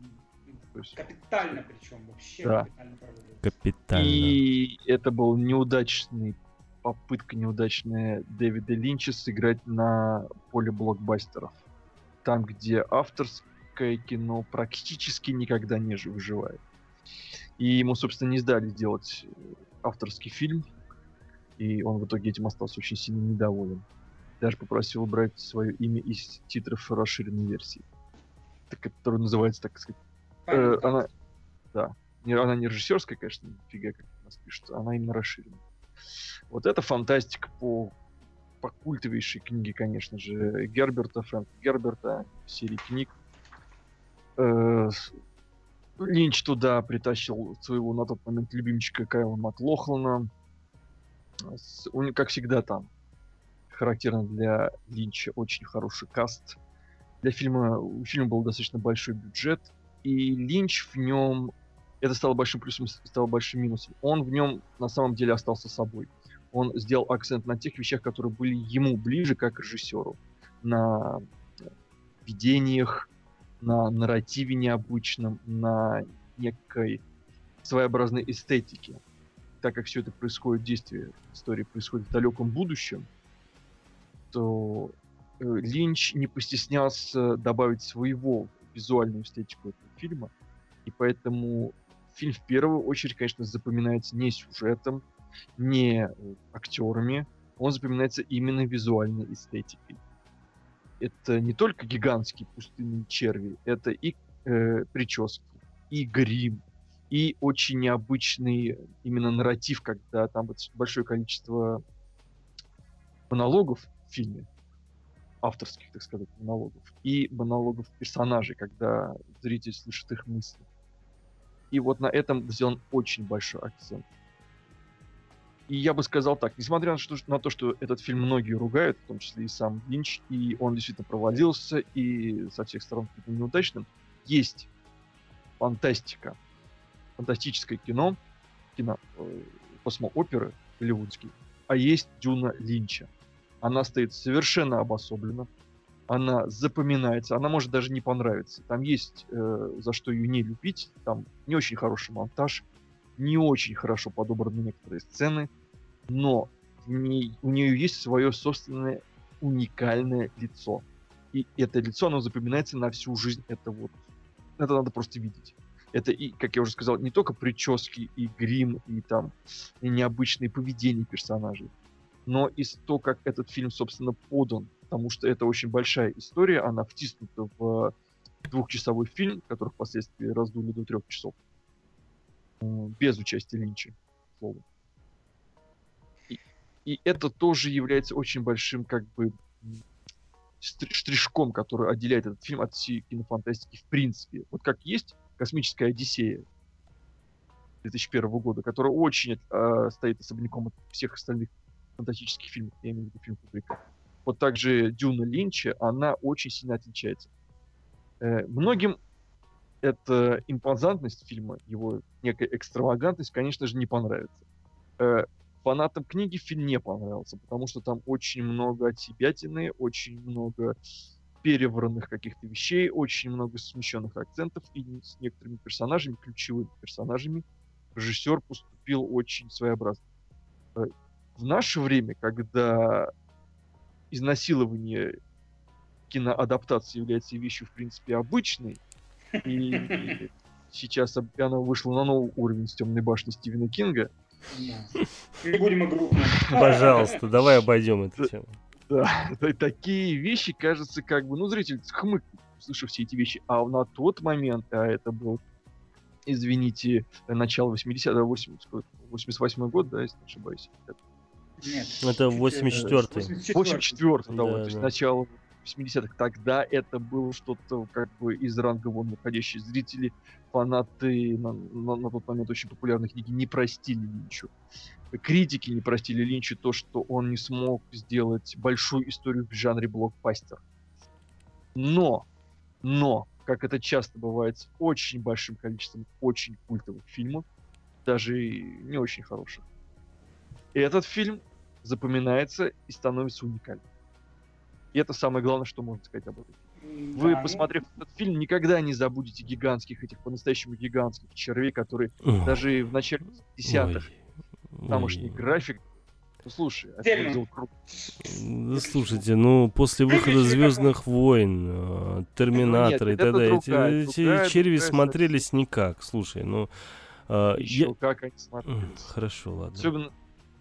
Есть... Капитально причем, вообще да. капитально провалился. Капитально. И это был неудачный попытка неудачная Дэвида Линча сыграть на поле блокбастеров. Там, где авторское кино практически никогда не выживает. И ему, собственно, не сдали сделать э, авторский фильм. И он в итоге этим остался очень сильно недоволен. Даже попросил убрать свое имя из титров расширенной версии. Которая называется, так сказать... Э, она... Да. Она не режиссерская, конечно, фига как у нас пишется. Она именно расширенная. Вот это фантастика по, по культовейшей книге, конечно же, Герберта, Фрэнка Герберта, серии книг. Э, Линч туда притащил своего на тот момент любимчика Кайла Маклохлана. С, как всегда там характерно для Линча очень хороший каст. Для фильма, у фильма был достаточно большой бюджет, и Линч в нем это стало большим плюсом, стало большим минусом. Он в нем на самом деле остался собой он сделал акцент на тех вещах, которые были ему ближе как режиссеру. На видениях, на нарративе необычном, на некой своеобразной эстетике. Так как все это происходит, действие истории происходит в далеком будущем, то Линч не постеснялся добавить своего визуальную эстетику этого фильма, и поэтому фильм в первую очередь, конечно, запоминается не сюжетом, не актерами, он запоминается именно визуальной эстетикой. Это не только гигантские пустынные черви, это и э, прически, и грим, и очень необычный именно нарратив, когда там большое количество монологов в фильме, авторских, так сказать, монологов, и монологов персонажей, когда зритель слышит их мысли. И вот на этом сделан очень большой акцент. И я бы сказал так, несмотря на, что, на то, что этот фильм многие ругают, в том числе и сам Линч, и он действительно провалился, и со всех сторон неудачным, есть фантастика, фантастическое кино, кино, э, космооперы голливудские, а есть Дюна Линча. Она стоит совершенно обособленно, она запоминается, она может даже не понравиться. Там есть э, за что ее не любить, там не очень хороший монтаж, не очень хорошо подобраны некоторые сцены, но в ней, у нее есть свое собственное уникальное лицо. И это лицо, оно запоминается на всю жизнь. Это вот, это надо просто видеть. Это и, как я уже сказал, не только прически и грим, и там и необычные поведения персонажей, но и то, как этот фильм, собственно, подан. Потому что это очень большая история, она втиснута в двухчасовой фильм, который впоследствии раздули до трех часов. Э, без участия Линча, слово. И, и это тоже является очень большим, как бы, штришком, который отделяет этот фильм от всей кинофантастики в принципе. Вот как есть «Космическая Одиссея» 2001 года, которая очень э, стоит особняком от всех остальных фантастических фильмов, я имею в виду фильм Кубрика. Вот также Дюна Линча, она очень сильно отличается. Э, многим эта импозантность фильма, его некая экстравагантность, конечно же, не понравится. Э, фанатам книги фильм не понравился, потому что там очень много отсебятины, очень много перевранных каких-то вещей, очень много смещенных акцентов, и с некоторыми персонажами, ключевыми персонажами, режиссер поступил очень своеобразно. Э, в наше время, когда изнасилование киноадаптации является вещью, в принципе, обычной, и *laughs* сейчас она вышла на новый уровень с темной башни Стивена Кинга. Не будем игру. Пожалуйста, давай обойдем эту тему. Да, такие вещи, кажется, как бы, ну, зритель хмык, слышав все эти вещи. А на тот момент, а это был, извините, начало 80-го, 88 год, да, если не ошибаюсь. Нет. Это 84-й. 84-й, да, вот, то есть начало 80-х. Тогда это было что-то как бы из ранга вон выходящие зрители, фанаты на, на, на тот момент очень популярной книги не простили Линчу. Критики не простили Линчу то, что он не смог сделать большую историю в жанре блокбастер. Но, но, как это часто бывает с очень большим количеством очень культовых фильмов, даже и не очень хороших, этот фильм запоминается и становится уникальным. И это самое главное, что можно сказать об этом. Вы, да, посмотрев ну... этот фильм, никогда не забудете гигантских, этих по-настоящему гигантских червей, которые Ой. даже в начале десятых тамошний график ну, слушай, а да, слушайте, ну после выхода Звездных войн, э, Терминатора и так далее, эти, эти черви смотрелись никак. Слушай, ну. Еще я... как они смотрелись. Хорошо, ладно. Особенно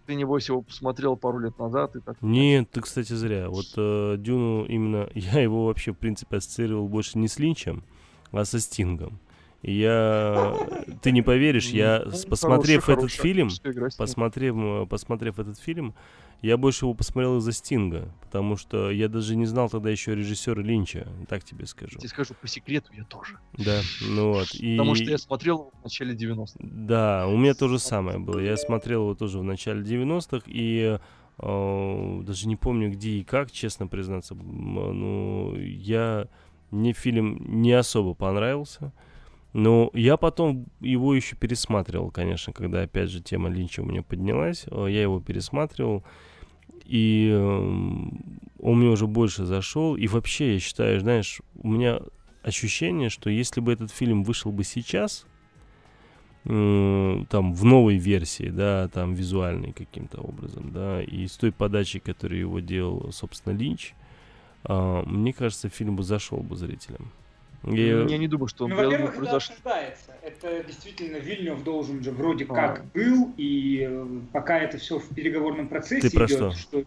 ты, небось, его посмотрел пару лет назад и так Нет, ты, кстати, зря. Вот э, Дюну именно... *laughs* Я его вообще, в принципе, ассоциировал больше не с Линчем, а со Стингом. Я... Ты не поверишь, я, ну, посмотрев этот фильм, посмотрев, посмотрев этот фильм, я больше его посмотрел из-за Стинга, потому что я даже не знал тогда еще режиссера Линча, так тебе скажу. Я тебе скажу по секрету, я тоже. Да, ну вот. И... Потому что я смотрел в начале 90-х. Да, у меня то же самое было. Я смотрел его тоже в начале 90-х, и э, даже не помню где и как, честно признаться. Ну, я... Мне фильм не особо понравился. Но я потом его еще пересматривал, конечно, когда опять же тема Линча у меня поднялась. Э, я его пересматривал. И эм, он мне уже больше зашел. И вообще, я считаю, знаешь, у меня ощущение, что если бы этот фильм вышел бы сейчас, э, там, в новой версии, да, там, визуальной каким-то образом, да, и с той подачей, которую его делал, собственно, Линч, а, мне кажется, фильм бы зашел бы зрителям. Я, я не думаю, что он ну, во-первых, это произош... обсуждается. Это действительно Вильнев должен же вроде а. как был, и э, пока это все в переговорном процессе Ты про идет, что?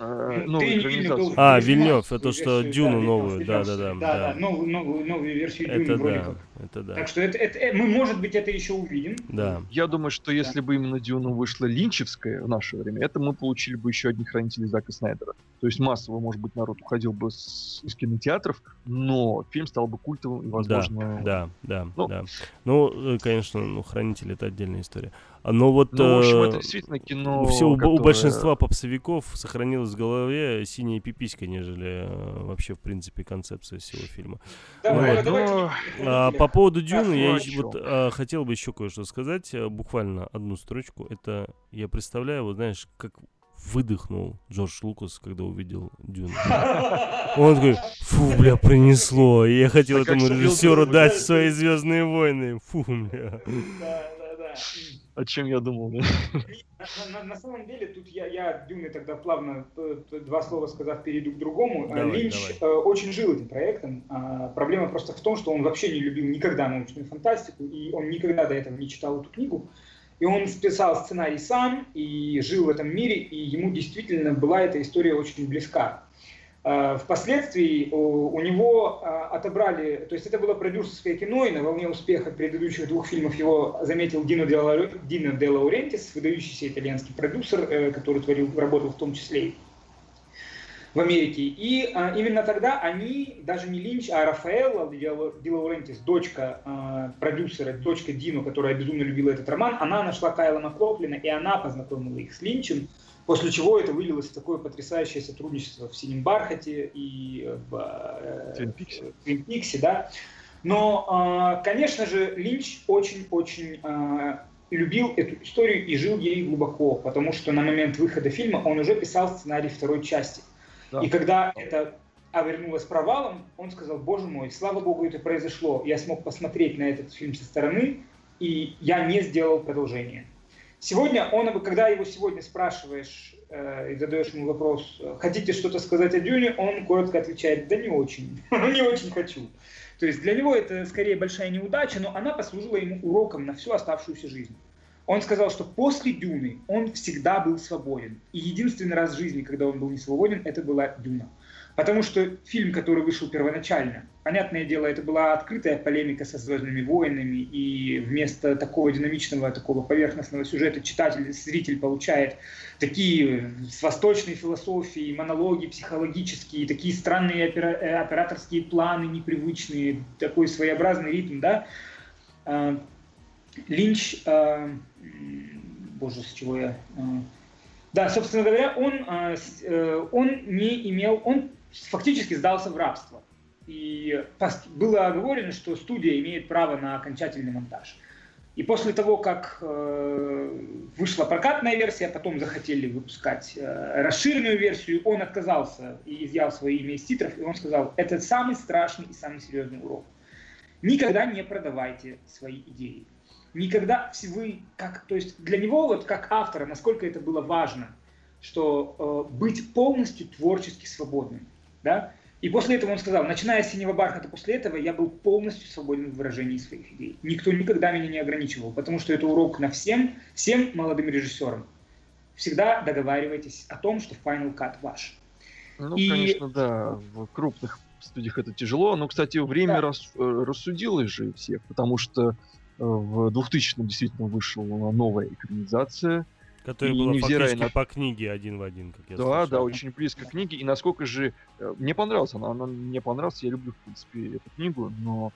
Что а, Вильнев А, Вильнев, это что, Дюну новую, да, да, да. Да, да, новую, новую, новую версию Дюны это вроде да, как. Это да. Так что это, это, э, мы, может быть, это еще увидим. Да. Я думаю, что если бы именно Дюна вышла линчевская в наше время, это мы получили бы еще одни хранители Зака Снайдера. То есть массово, может быть, народ уходил бы с, из кинотеатров, но фильм стал бы культовым и, возможно... Да, да, да. Ну, да. ну конечно, ну, хранители это отдельная история. Но вот... Ну, в общем, это действительно кино, все, которое... У большинства попсовиков сохранилось в голове синяя пиписька, нежели э, вообще, в принципе, концепция всего фильма. Давай, вот. давай, но... а, по поводу Дюны я еще, вот, а, хотел бы еще кое-что сказать, э, буквально одну строчку. Это, я представляю, вот знаешь, как выдохнул Джордж Лукас, когда увидел Дюну. *laughs* Он такой, фу, бля, принесло. И я хотел этому режиссеру дать свои Звездные войны. Фу, бля. Да, да, да о чем я думал. На, на, на самом деле, тут я, я Дюны тогда плавно, два слова сказав, перейду к другому. Давай, Линч давай. Э, очень жил этим проектом. А, проблема просто в том, что он вообще не любил никогда научную фантастику, и он никогда до этого не читал эту книгу. И он списал сценарий сам и жил в этом мире, и ему действительно была эта история очень близка. Э, впоследствии у него э, отобрали, то есть это было продюсерское кино, и на волне успеха предыдущих двух фильмов его заметил Дино де, Лаурентис, выдающийся итальянский продюсер, э, который творил, работал в том числе в Америке. И именно тогда они, даже не Линч, а Рафаэлла Ди Лаурентис, дочка продюсера, дочка Дино, которая безумно любила этот роман, она нашла Кайла Маклофлина, и она познакомила их с Линчем. После чего это вылилось в такое потрясающее сотрудничество в «Синем бархате» и в «Твин Пиксе». Твин Пиксе да. Но, а, конечно же, Линч очень-очень а, любил эту историю и жил ей глубоко, потому что на момент выхода фильма он уже писал сценарий второй части. Да. И когда это обернулось провалом, он сказал, боже мой, слава богу, это произошло. Я смог посмотреть на этот фильм со стороны, и я не сделал продолжение. Сегодня он, когда его сегодня спрашиваешь э, и задаешь ему вопрос, хотите что-то сказать о Дюне, он коротко отвечает, да не очень, *laughs* не очень хочу. То есть для него это скорее большая неудача, но она послужила ему уроком на всю оставшуюся жизнь. Он сказал, что после Дюны он всегда был свободен. И единственный раз в жизни, когда он был не свободен, это была Дюна. Потому что фильм, который вышел первоначально, понятное дело, это была открытая полемика со «Звездными войнами», и вместо такого динамичного, такого поверхностного сюжета читатель, зритель получает такие с восточной философией, монологи психологические, такие странные опера- э, операторские планы непривычные, такой своеобразный ритм, да. А, Линч, а, боже, с чего я... А, да, собственно говоря, он, э, он не имел, он фактически сдался в рабство. И было оговорено, что студия имеет право на окончательный монтаж. И после того, как э, вышла прокатная версия, потом захотели выпускать э, расширенную версию, он отказался и изъял свои имя из титров, и он сказал, это самый страшный и самый серьезный урок. Никогда не продавайте свои идеи. Никогда вы, как, то есть для него, вот как автора, насколько это было важно, что э, быть полностью творчески свободным. Да? И после этого он сказал, начиная с «Синего бархата», после этого я был полностью свободен в выражении своих идей. Никто никогда меня не ограничивал, потому что это урок на всем, всем молодым режиссерам. Всегда договаривайтесь о том, что Final Cut ваш. Ну, и... конечно, да, в крупных студиях это тяжело, но, кстати, время да. рас, э, рассудило же всех, потому что э, в 2000-м действительно вышла новая экранизация – Которая была фактически на... по книге один в один, как я Да, слышал. да, очень близко к книге. И насколько же... Э, мне понравилась она, она мне понравилась, я люблю, в принципе, эту книгу, но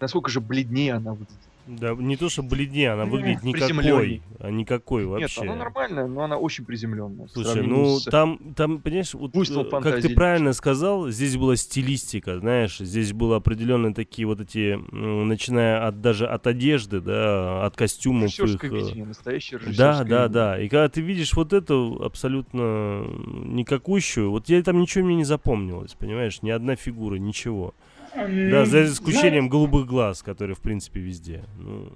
насколько же бледнее она выглядит. Да, не то, что бледнее, она выглядит никакой, а никакой вообще. Нет, она нормальная, но она очень приземленная. Слушай, ну с... там, там, понимаешь, вот, э, как ты правильно сказал, здесь была стилистика, знаешь, здесь было определенные такие вот эти, начиная от даже от одежды, да, от костюмов их. Э, видение, настоящее Да, да, да. И когда ты видишь вот эту абсолютно никакущую, вот я там ничего мне не запомнилось, понимаешь, ни одна фигура, ничего. Да, за исключением голубых глаз, которые, в принципе, везде. Ну...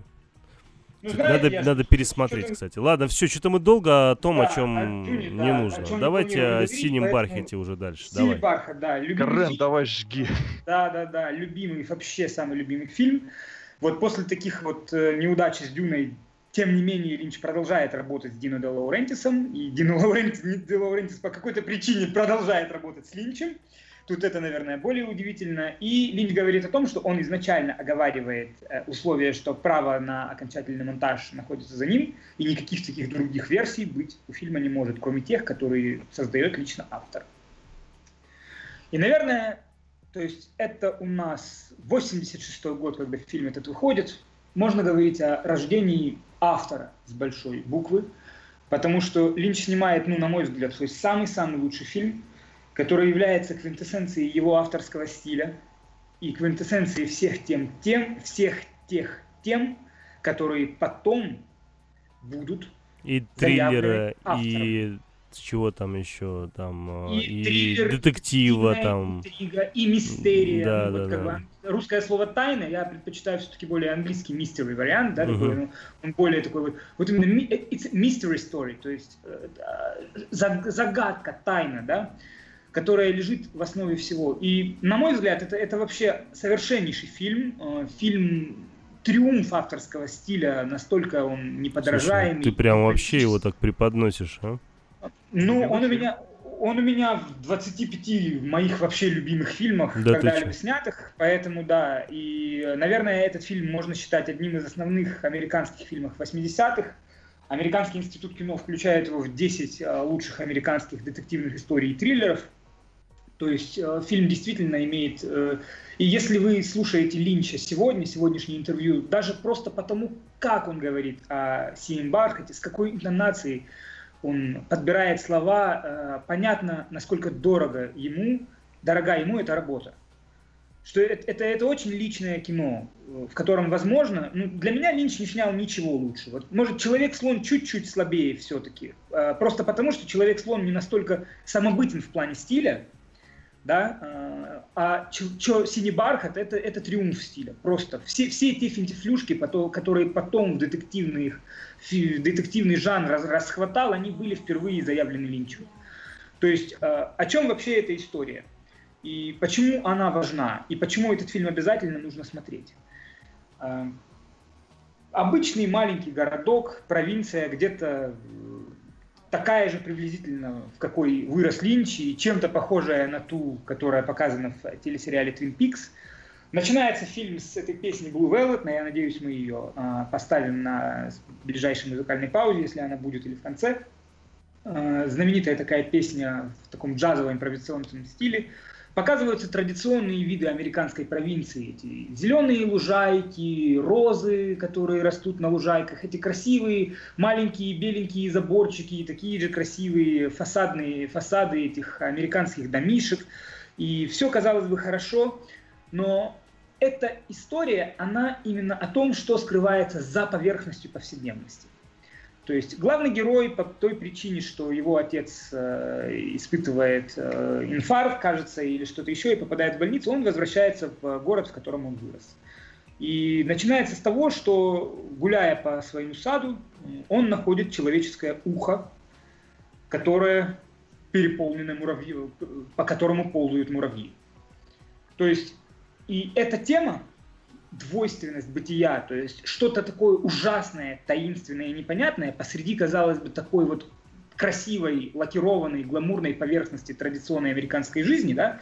Ну, знаете, надо, я... надо пересмотреть, что кстати. Ладно, все, что-то мы долго о том, да, о чем о Дюне, не да, нужно. О Давайте о синем поэтому... бархате уже дальше. Синий давай. бархат, да. Карен, давай жги. Да, да, да. Любимый, вообще самый любимый фильм. Вот после таких вот э, неудач с Дюной, тем не менее, Линч продолжает работать с Дино де Лаурентисом. И Дино Лаурентис, де Лаурентис по какой-то причине продолжает работать с Линчем. Тут это, наверное, более удивительно. И Линч говорит о том, что он изначально оговаривает э, условие, что право на окончательный монтаж находится за ним, и никаких таких других версий быть у фильма не может, кроме тех, которые создает лично автор. И, наверное, то есть это у нас 86 год, когда фильм этот выходит. Можно говорить о рождении автора с большой буквы, потому что Линч снимает, ну, на мой взгляд, свой самый-самый лучший фильм – который является квинтэссенцией его авторского стиля и квинтэссенцией всех тем, тем, всех тех тем, которые потом будут и триллера, и чего там еще, там, и, и триллер, детектива, и там. Интрига, и мистерия. Да, ну, да, вот, да. Бы, русское слово тайна, я предпочитаю все-таки более английский мистерий вариант, да, uh-huh. такой, ну, он более такой вот, вот именно it's mystery story, то есть э, загадка, тайна, да, которая лежит в основе всего. И, на мой взгляд, это, это вообще совершеннейший фильм. Э, фильм триумф авторского стиля, настолько он неподражаемый. Слушай, ты прям вообще его так преподносишь, а? Ну, он у меня, он у меня в 25 моих вообще любимых фильмах, да когда-либо снятых, поэтому да, и, наверное, этот фильм можно считать одним из основных американских фильмов 80-х. Американский институт кино включает его в 10 э, лучших американских детективных историй и триллеров – то есть э, фильм действительно имеет... Э, и если вы слушаете Линча сегодня, сегодняшнее интервью, даже просто потому, как он говорит о Сием Бархате, с какой интонацией он подбирает слова, э, понятно, насколько дорого ему, дорога ему эта работа. Что это, это, это очень личное кино, в котором, возможно, ну, для меня Линч не снял ничего лучше. Вот, может, Человек-слон чуть-чуть слабее все-таки, просто потому, что Человек-слон не настолько самобытен в плане стиля, да, а, а чё, синий бархат это, это триумф стиля. Просто все, все те финтифлюшки, которые потом в детективный, в детективный жанр расхватал, они были впервые заявлены Линчу. То есть а, о чем вообще эта история? И почему она важна? И почему этот фильм обязательно нужно смотреть? А, обычный маленький городок, провинция, где-то такая же приблизительно, в какой вырос Линч, и чем-то похожая на ту, которая показана в телесериале Twin Peaks. Начинается фильм с этой песни Blue Velvet, но я надеюсь, мы ее а, поставим на ближайшей музыкальной паузе, если она будет, или в конце. А, знаменитая такая песня в таком джазово-импровизационном стиле – показываются традиционные виды американской провинции. Эти зеленые лужайки, розы, которые растут на лужайках, эти красивые маленькие беленькие заборчики, такие же красивые фасадные фасады этих американских домишек. И все казалось бы хорошо, но эта история, она именно о том, что скрывается за поверхностью повседневности. То есть главный герой по той причине, что его отец э, испытывает э, инфаркт, кажется, или что-то еще, и попадает в больницу, он возвращается в город, в котором он вырос. И начинается с того, что, гуляя по своему саду, он находит человеческое ухо, которое переполнено муравьи, по которому ползают муравьи. То есть, и эта тема, двойственность бытия, то есть что-то такое ужасное, таинственное и непонятное посреди, казалось бы, такой вот красивой, лакированной, гламурной поверхности традиционной американской жизни, да,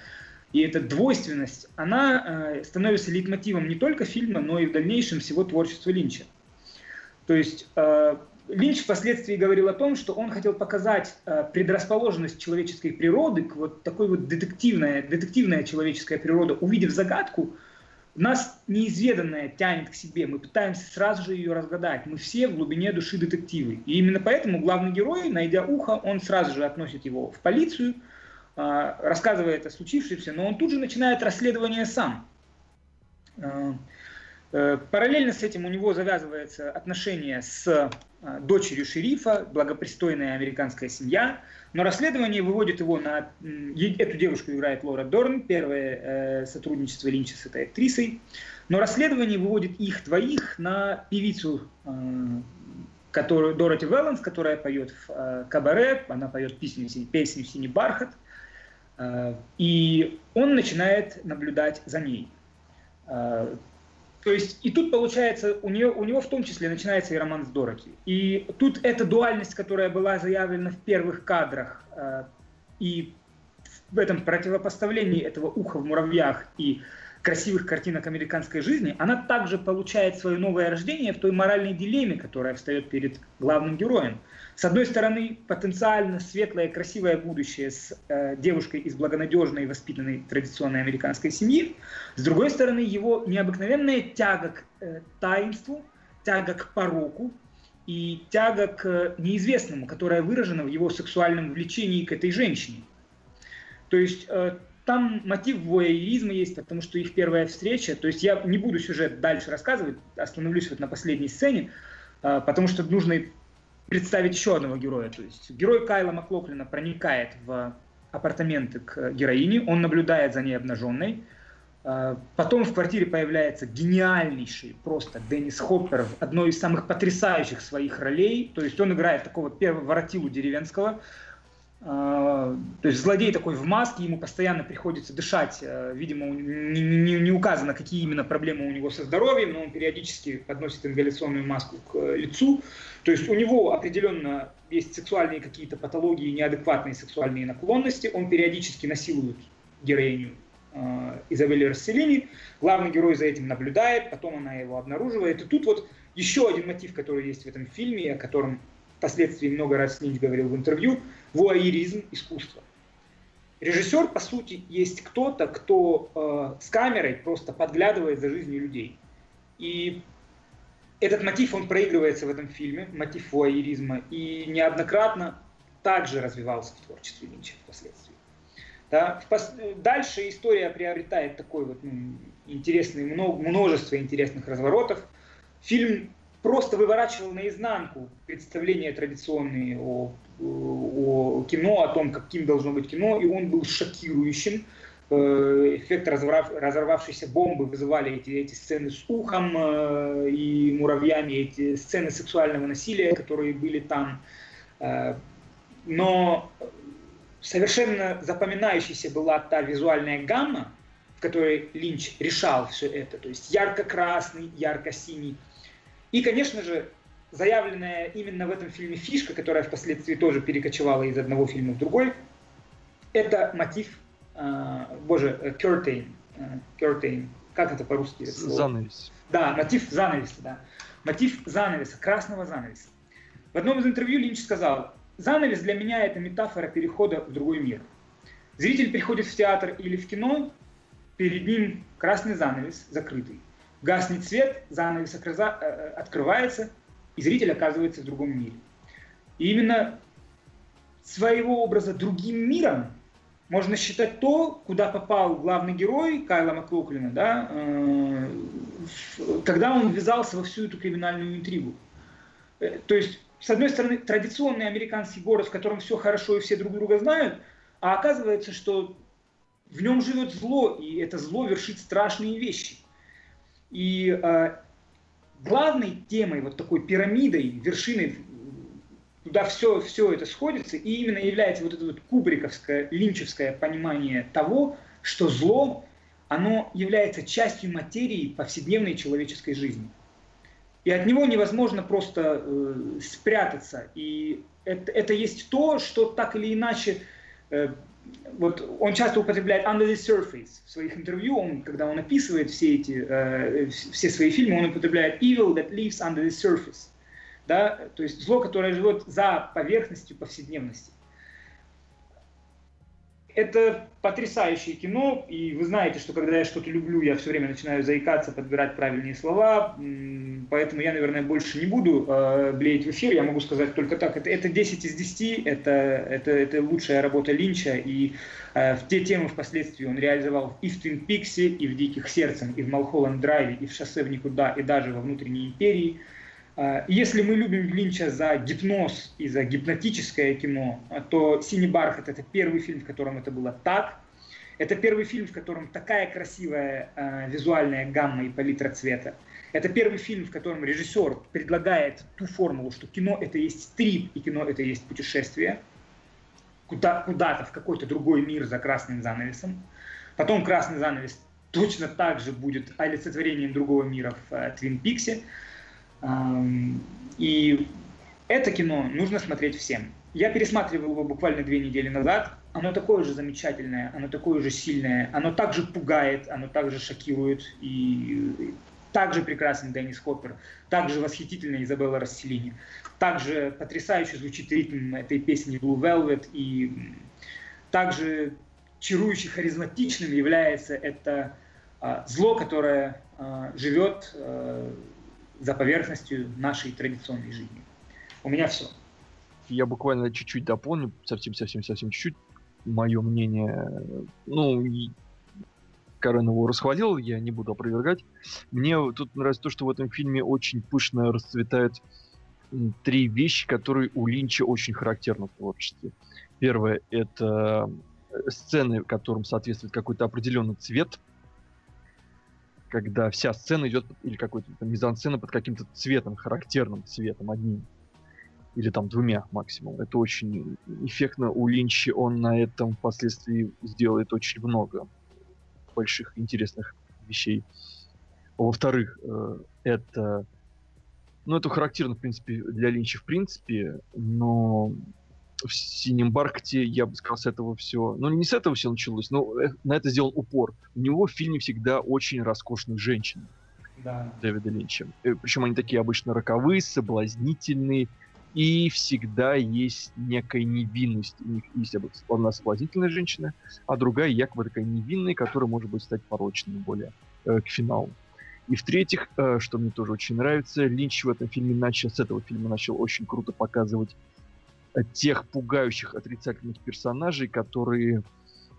и эта двойственность, она э, становится лейтмотивом не только фильма, но и в дальнейшем всего творчества Линча. То есть э, Линч впоследствии говорил о том, что он хотел показать э, предрасположенность человеческой природы к вот такой вот детективная, детективная человеческая природа, увидев загадку, нас неизведанное тянет к себе, мы пытаемся сразу же ее разгадать. Мы все в глубине души детективы. И именно поэтому главный герой, найдя ухо, он сразу же относит его в полицию, а, рассказывает о случившемся, но он тут же начинает расследование сам. А, Э, параллельно с этим у него завязывается отношение с э, дочерью шерифа, благопристойная американская семья, но расследование выводит его на... Эту девушку играет Лора Дорн, первое э, сотрудничество Линча с этой актрисой, но расследование выводит их двоих на певицу, которую, Дороти Велланс, которая поет в кабаре, она поет песню, песню «Синий бархат», и он начинает наблюдать за ней. То есть и тут получается, у, нее, у него в том числе начинается и роман с Дороти. И тут эта дуальность, которая была заявлена в первых кадрах, э, и в этом противопоставлении этого уха в муравьях и красивых картинок американской жизни, она также получает свое новое рождение в той моральной дилемме, которая встает перед главным героем. С одной стороны, потенциально светлое, красивое будущее с э, девушкой из благонадежной воспитанной традиционной американской семьи. С другой стороны, его необыкновенная тяга к э, таинству, тяга к пороку и тяга к неизвестному, которая выражена в его сексуальном влечении к этой женщине. То есть э, там мотив воеризма есть, потому что их первая встреча, то есть я не буду сюжет дальше рассказывать, остановлюсь вот на последней сцене, э, потому что нужно представить еще одного героя. То есть герой Кайла Маклоклина проникает в апартаменты к героине, он наблюдает за ней обнаженной. А, потом в квартире появляется гениальнейший просто Деннис Хоппер в одной из самых потрясающих своих ролей. То есть он играет такого первого воротилу деревенского, а, то есть злодей такой в маске, ему постоянно приходится дышать. А, видимо, не, не, не указано, какие именно проблемы у него со здоровьем, но он периодически подносит ингаляционную маску к э, лицу. То есть у него определенно есть сексуальные какие-то патологии, неадекватные сексуальные наклонности. Он периодически насилует героиню э, Изабелли Расселини. Главный герой за этим наблюдает, потом она его обнаруживает. И тут вот еще один мотив, который есть в этом фильме, о котором впоследствии много раз Линч говорил в интервью, вуайеризм искусства. Режиссер, по сути, есть кто-то, кто э, с камерой просто подглядывает за жизнью людей. И этот мотив, он проигрывается в этом фильме, мотив вуайеризма, и неоднократно также развивался в творчестве Линча впоследствии. Да? Дальше история приобретает такой вот ну, интересный, множество интересных разворотов. Фильм просто выворачивал наизнанку представления традиционные о, о кино, о том, каким должно быть кино, и он был шокирующим. Э, эффект разорвав, разорвавшейся бомбы вызывали эти, эти сцены с ухом э, и муравьями, эти сцены сексуального насилия, которые были там. Э, но совершенно запоминающейся была та визуальная гамма, в которой Линч решал все это. То есть ярко-красный, ярко-синий, и, конечно же, заявленная именно в этом фильме фишка, которая впоследствии тоже перекочевала из одного фильма в другой, это мотив, э, боже, curtain, э, curtain, как это по-русски? Занавес. Да, мотив занавеса, да. Мотив занавеса, красного занавеса. В одном из интервью Линч сказал, занавес для меня это метафора перехода в другой мир. Зритель приходит в театр или в кино, перед ним красный занавес закрытый. Гаснет свет, занавес э, открывается, и зритель оказывается в другом мире. И именно своего образа другим миром можно считать то, куда попал главный герой Кайла Маклоклина, да, э, когда он ввязался во всю эту криминальную интригу. Э, то есть, с одной стороны, традиционный американский город, в котором все хорошо и все друг друга знают, а оказывается, что в нем живет зло, и это зло вершит страшные вещи. И э, главной темой, вот такой пирамидой, вершиной, туда все, все это сходится, и именно является вот это вот кубриковское, линчевское понимание того, что зло, оно является частью материи повседневной человеческой жизни. И от него невозможно просто э, спрятаться. И это, это есть то, что так или иначе э, вот он часто употребляет under the surface в своих интервью, он, когда он описывает все эти, э, все свои фильмы, он употребляет evil that lives under the surface, да, то есть зло, которое живет за поверхностью повседневности. Это потрясающее кино, и вы знаете, что когда я что-то люблю, я все время начинаю заикаться, подбирать правильные слова, поэтому я, наверное, больше не буду э, блеять в эфир, я могу сказать только так, это, это 10 из 10, это, это, это лучшая работа Линча, и э, в те темы впоследствии он реализовал и в Твин Пиксе, и в Диких Сердцем, и в Малхолланд Драйве, и в Шоссе в никуда, и даже во Внутренней Империи – а, если мы любим Линча за гипноз и за гипнотическое кино, то «Синий бархат» — это первый фильм, в котором это было так. Это первый фильм, в котором такая красивая э, визуальная гамма и палитра цвета. Это первый фильм, в котором режиссер предлагает ту формулу, что кино это есть стрип, и кино это есть путешествие куда, куда-то в какой-то другой мир за красным занавесом. Потом красный занавес точно так же будет олицетворением другого мира в Твин Пиксе. И это кино нужно смотреть всем. Я пересматривал его буквально две недели назад. Оно такое же замечательное, оно такое же сильное, оно также пугает, оно также шокирует. И также прекрасен Деннис Хоппер, также восхитительная Изабелла Расселини, также потрясающе звучит ритм этой песни Blue Velvet, и также чарующе харизматичным является это а, зло, которое а, живет а, за поверхностью нашей традиционной жизни. У меня все. Я буквально чуть-чуть дополню, совсем-совсем-совсем чуть-чуть. Мое мнение, ну, Карен его расхвалил, я не буду опровергать. Мне тут нравится то, что в этом фильме очень пышно расцветают три вещи, которые у Линча очень характерны в творчестве. Первое — это сцены, которым соответствует какой-то определенный цвет — когда вся сцена идет, или какой-то мизансцена под каким-то цветом, характерным цветом одним. Или там двумя максимум. Это очень эффектно. У Линчи он на этом впоследствии сделает очень много больших интересных вещей. Во-вторых, э, это... Ну, это характерно, в принципе, для Линча в принципе, но в «Синем бархате», я бы сказал, с этого все... Ну, не с этого все началось, но э, на это сделан упор. У него в фильме всегда очень роскошные женщины. Да. Дэвида Линча. Э, Причем они такие обычно роковые, соблазнительные, и всегда есть некая невинность. У них есть одна соблазнительная женщина, а другая якобы такая невинная, которая может быть стать порочной более э, к финалу. И в-третьих, э, что мне тоже очень нравится, Линч в этом фильме начал, с этого фильма начал очень круто показывать тех пугающих отрицательных персонажей, которые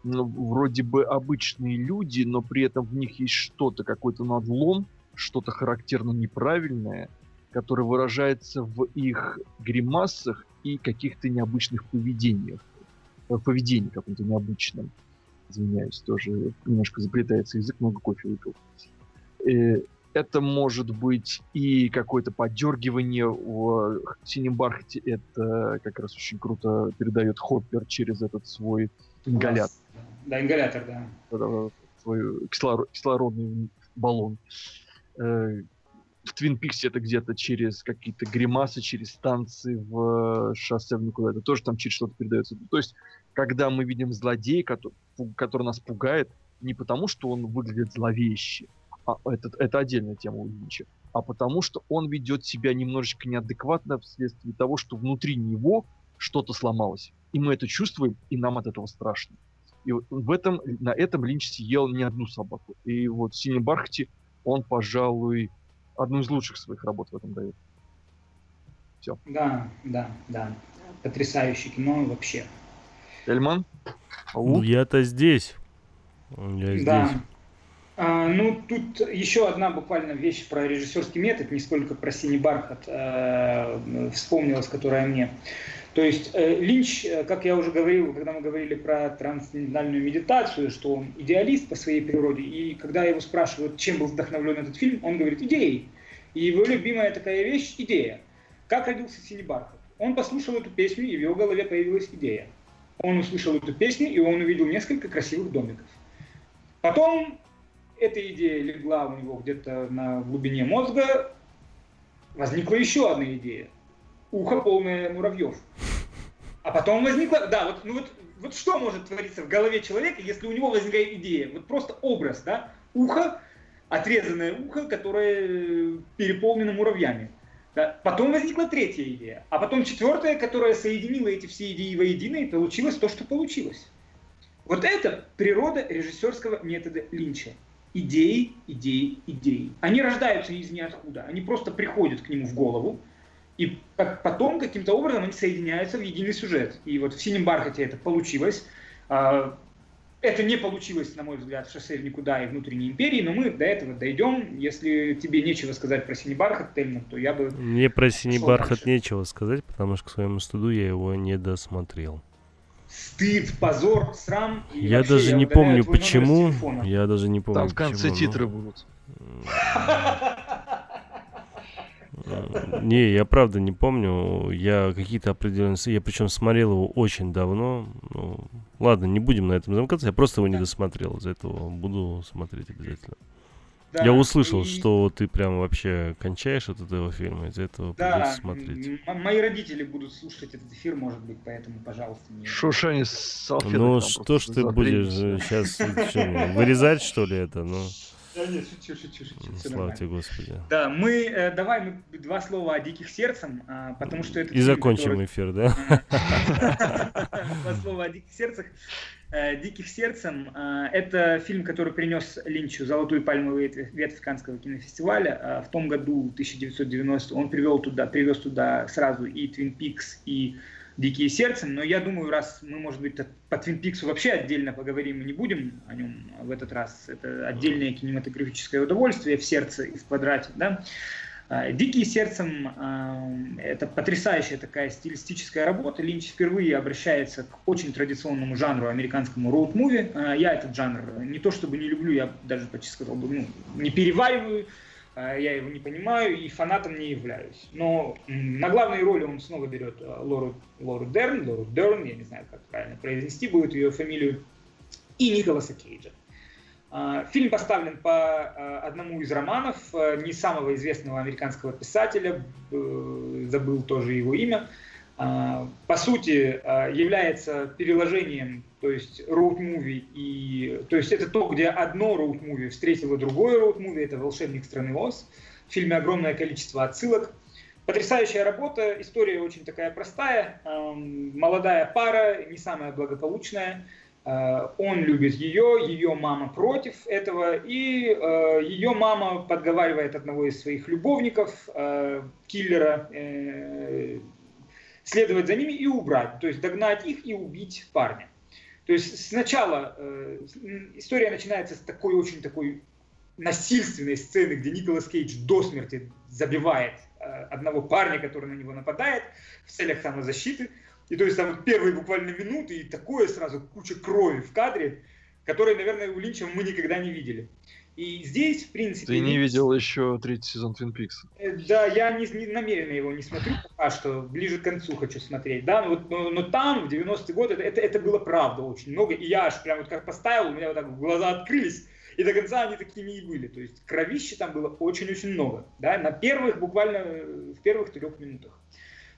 ну, вроде бы обычные люди, но при этом в них есть что-то, какой-то надлом, что-то характерно неправильное, которое выражается в их гримасах и каких-то необычных поведениях. Э, поведении каком-то необычном. Извиняюсь, тоже немножко заплетается язык, много кофе выпил. Это может быть и какое-то подергивание в синем бархате. Это как раз очень круто передает Хоппер через этот свой ингалятор. Да, ингалятор, да. Свой кислородный баллон. Э, в Твин Пиксе это где-то через какие-то гримасы, через станции в шоссе в никуда. Это тоже там через что-то передается. То есть, когда мы видим злодея, который, который нас пугает, не потому, что он выглядит зловеще, а, это, это отдельная тема у Линча, а потому что он ведет себя немножечко неадекватно вследствие того, что внутри него что-то сломалось. И мы это чувствуем, и нам от этого страшно. И в этом, на этом Линч съел не одну собаку. И вот в «Синем бархате» он, пожалуй, одну из лучших своих работ в этом дает. Все. Да, да, да. Потрясающее кино вообще. Эльман? Ну, я-то здесь. Я да. здесь. А, ну, тут еще одна буквально вещь про режиссерский метод, не сколько про «Синий бархат» э, вспомнилась, которая мне. То есть э, Линч, э, как я уже говорил, когда мы говорили про трансцендентальную медитацию, что он идеалист по своей природе, и когда его спрашивают, чем был вдохновлен этот фильм, он говорит «идеей». И его любимая такая вещь – идея. Как родился «Синий бархат»? Он послушал эту песню, и в его голове появилась идея. Он услышал эту песню, и он увидел несколько красивых домиков. Потом эта идея легла у него где-то на глубине мозга, возникла еще одна идея. Ухо полное муравьев. А потом возникла, да, вот, ну вот, вот что может твориться в голове человека, если у него возникает идея? Вот просто образ, да, ухо, отрезанное ухо, которое переполнено муравьями. Да. Потом возникла третья идея, а потом четвертая, которая соединила эти все идеи воедино, и получилось то, что получилось. Вот это природа режиссерского метода Линча. Идеи, идеи, идеи. Они рождаются из ниоткуда. Они просто приходят к нему в голову. И потом каким-то образом они соединяются в единый сюжет. И вот в «Синем бархате» это получилось. А, это не получилось, на мой взгляд, в «Шоссе в никуда» и «Внутренней империи», но мы до этого дойдем. Если тебе нечего сказать про «Синий бархат», Тельман, то я бы... Мне про «Синий бархат» дальше. нечего сказать, потому что к своему стыду я его не досмотрел. Стыд, позор, срам. Я даже я не помню почему. Я даже не помню. Там в конце почему, титры но... будут. Не, я правда не помню. Я какие-то определенные... Я причем смотрел его очень давно. Ну, ладно, не будем на этом замыкаться. Я просто его не досмотрел. Из-за этого буду смотреть обязательно. Да, я услышал, и... что ты прям вообще кончаешь от этого фильма, из-за этого да, придется смотреть. мои родители будут слушать этот эфир, может быть, поэтому, пожалуйста, не... Шушани с Ну, что ж ты будешь сейчас вырезать, что ли, это? Ну... Да нет, шучу, шучу, шучу. Слава тебе, Господи. Да, мы, э, давай мы два слова о «Диких сердцем», а, потому что это... И закончим который... эфир, да? *laughs* Два слова о «Диких сердцах». Э, «Диких сердцем» э, — это фильм, который принес Линчу золотую пальмовую ветвь Каннского кинофестиваля. Э, в том году, 1990, он привел туда, привез туда сразу и «Твин Пикс», и «Дикие сердцем», но я думаю, раз мы, может быть, по «Твин Пиксу» вообще отдельно поговорим, мы не будем о нем в этот раз. Это отдельное кинематографическое удовольствие в сердце и в квадрате, да. А, «Дикие сердцем» — это потрясающая такая стилистическая работа. Линч впервые обращается к очень традиционному жанру, американскому роуд-муви. А, я этот жанр не то чтобы не люблю, я даже почти сказал бы, ну, не перевариваю, а, я его не понимаю и фанатом не являюсь. Но на главной роли он снова берет а, Лору, Лору Дерн, Лору Дерн, я не знаю, как правильно произнести будет ее фамилию, и Николаса Кейджа. А, фильм поставлен по одному из романов не самого известного американского писателя, э, забыл тоже его имя, по сути является переложением то есть роуд-муви и... То есть это то, где одно роуд-муви встретило другое роуд-муви, это «Волшебник страны Оз». В фильме огромное количество отсылок. Потрясающая работа, история очень такая простая. Молодая пара, не самая благополучная. Э, он любит ее, ее мама против этого, и э, ее мама подговаривает одного из своих любовников, э, киллера, следовать за ними и убрать, то есть догнать их и убить парня. То есть сначала э, история начинается с такой очень такой насильственной сцены, где Николас Кейдж до смерти забивает э, одного парня, который на него нападает в целях самозащиты. И то есть там первые буквально минуты и такое сразу куча крови в кадре, которой, наверное, у Линча мы никогда не видели. И здесь, в принципе... Ты не видел еще третий сезон Твин Пикс? Э, да, я не, не, намеренно его не смотрю пока что, ближе к концу хочу смотреть, да, но, но, но там, в 90-е годы, это, это, это было правда очень много, и я аж прям вот как поставил, у меня вот так глаза открылись, и до конца они такими и были, то есть кровища там было очень-очень много, да, на первых, буквально э, в первых трех минутах.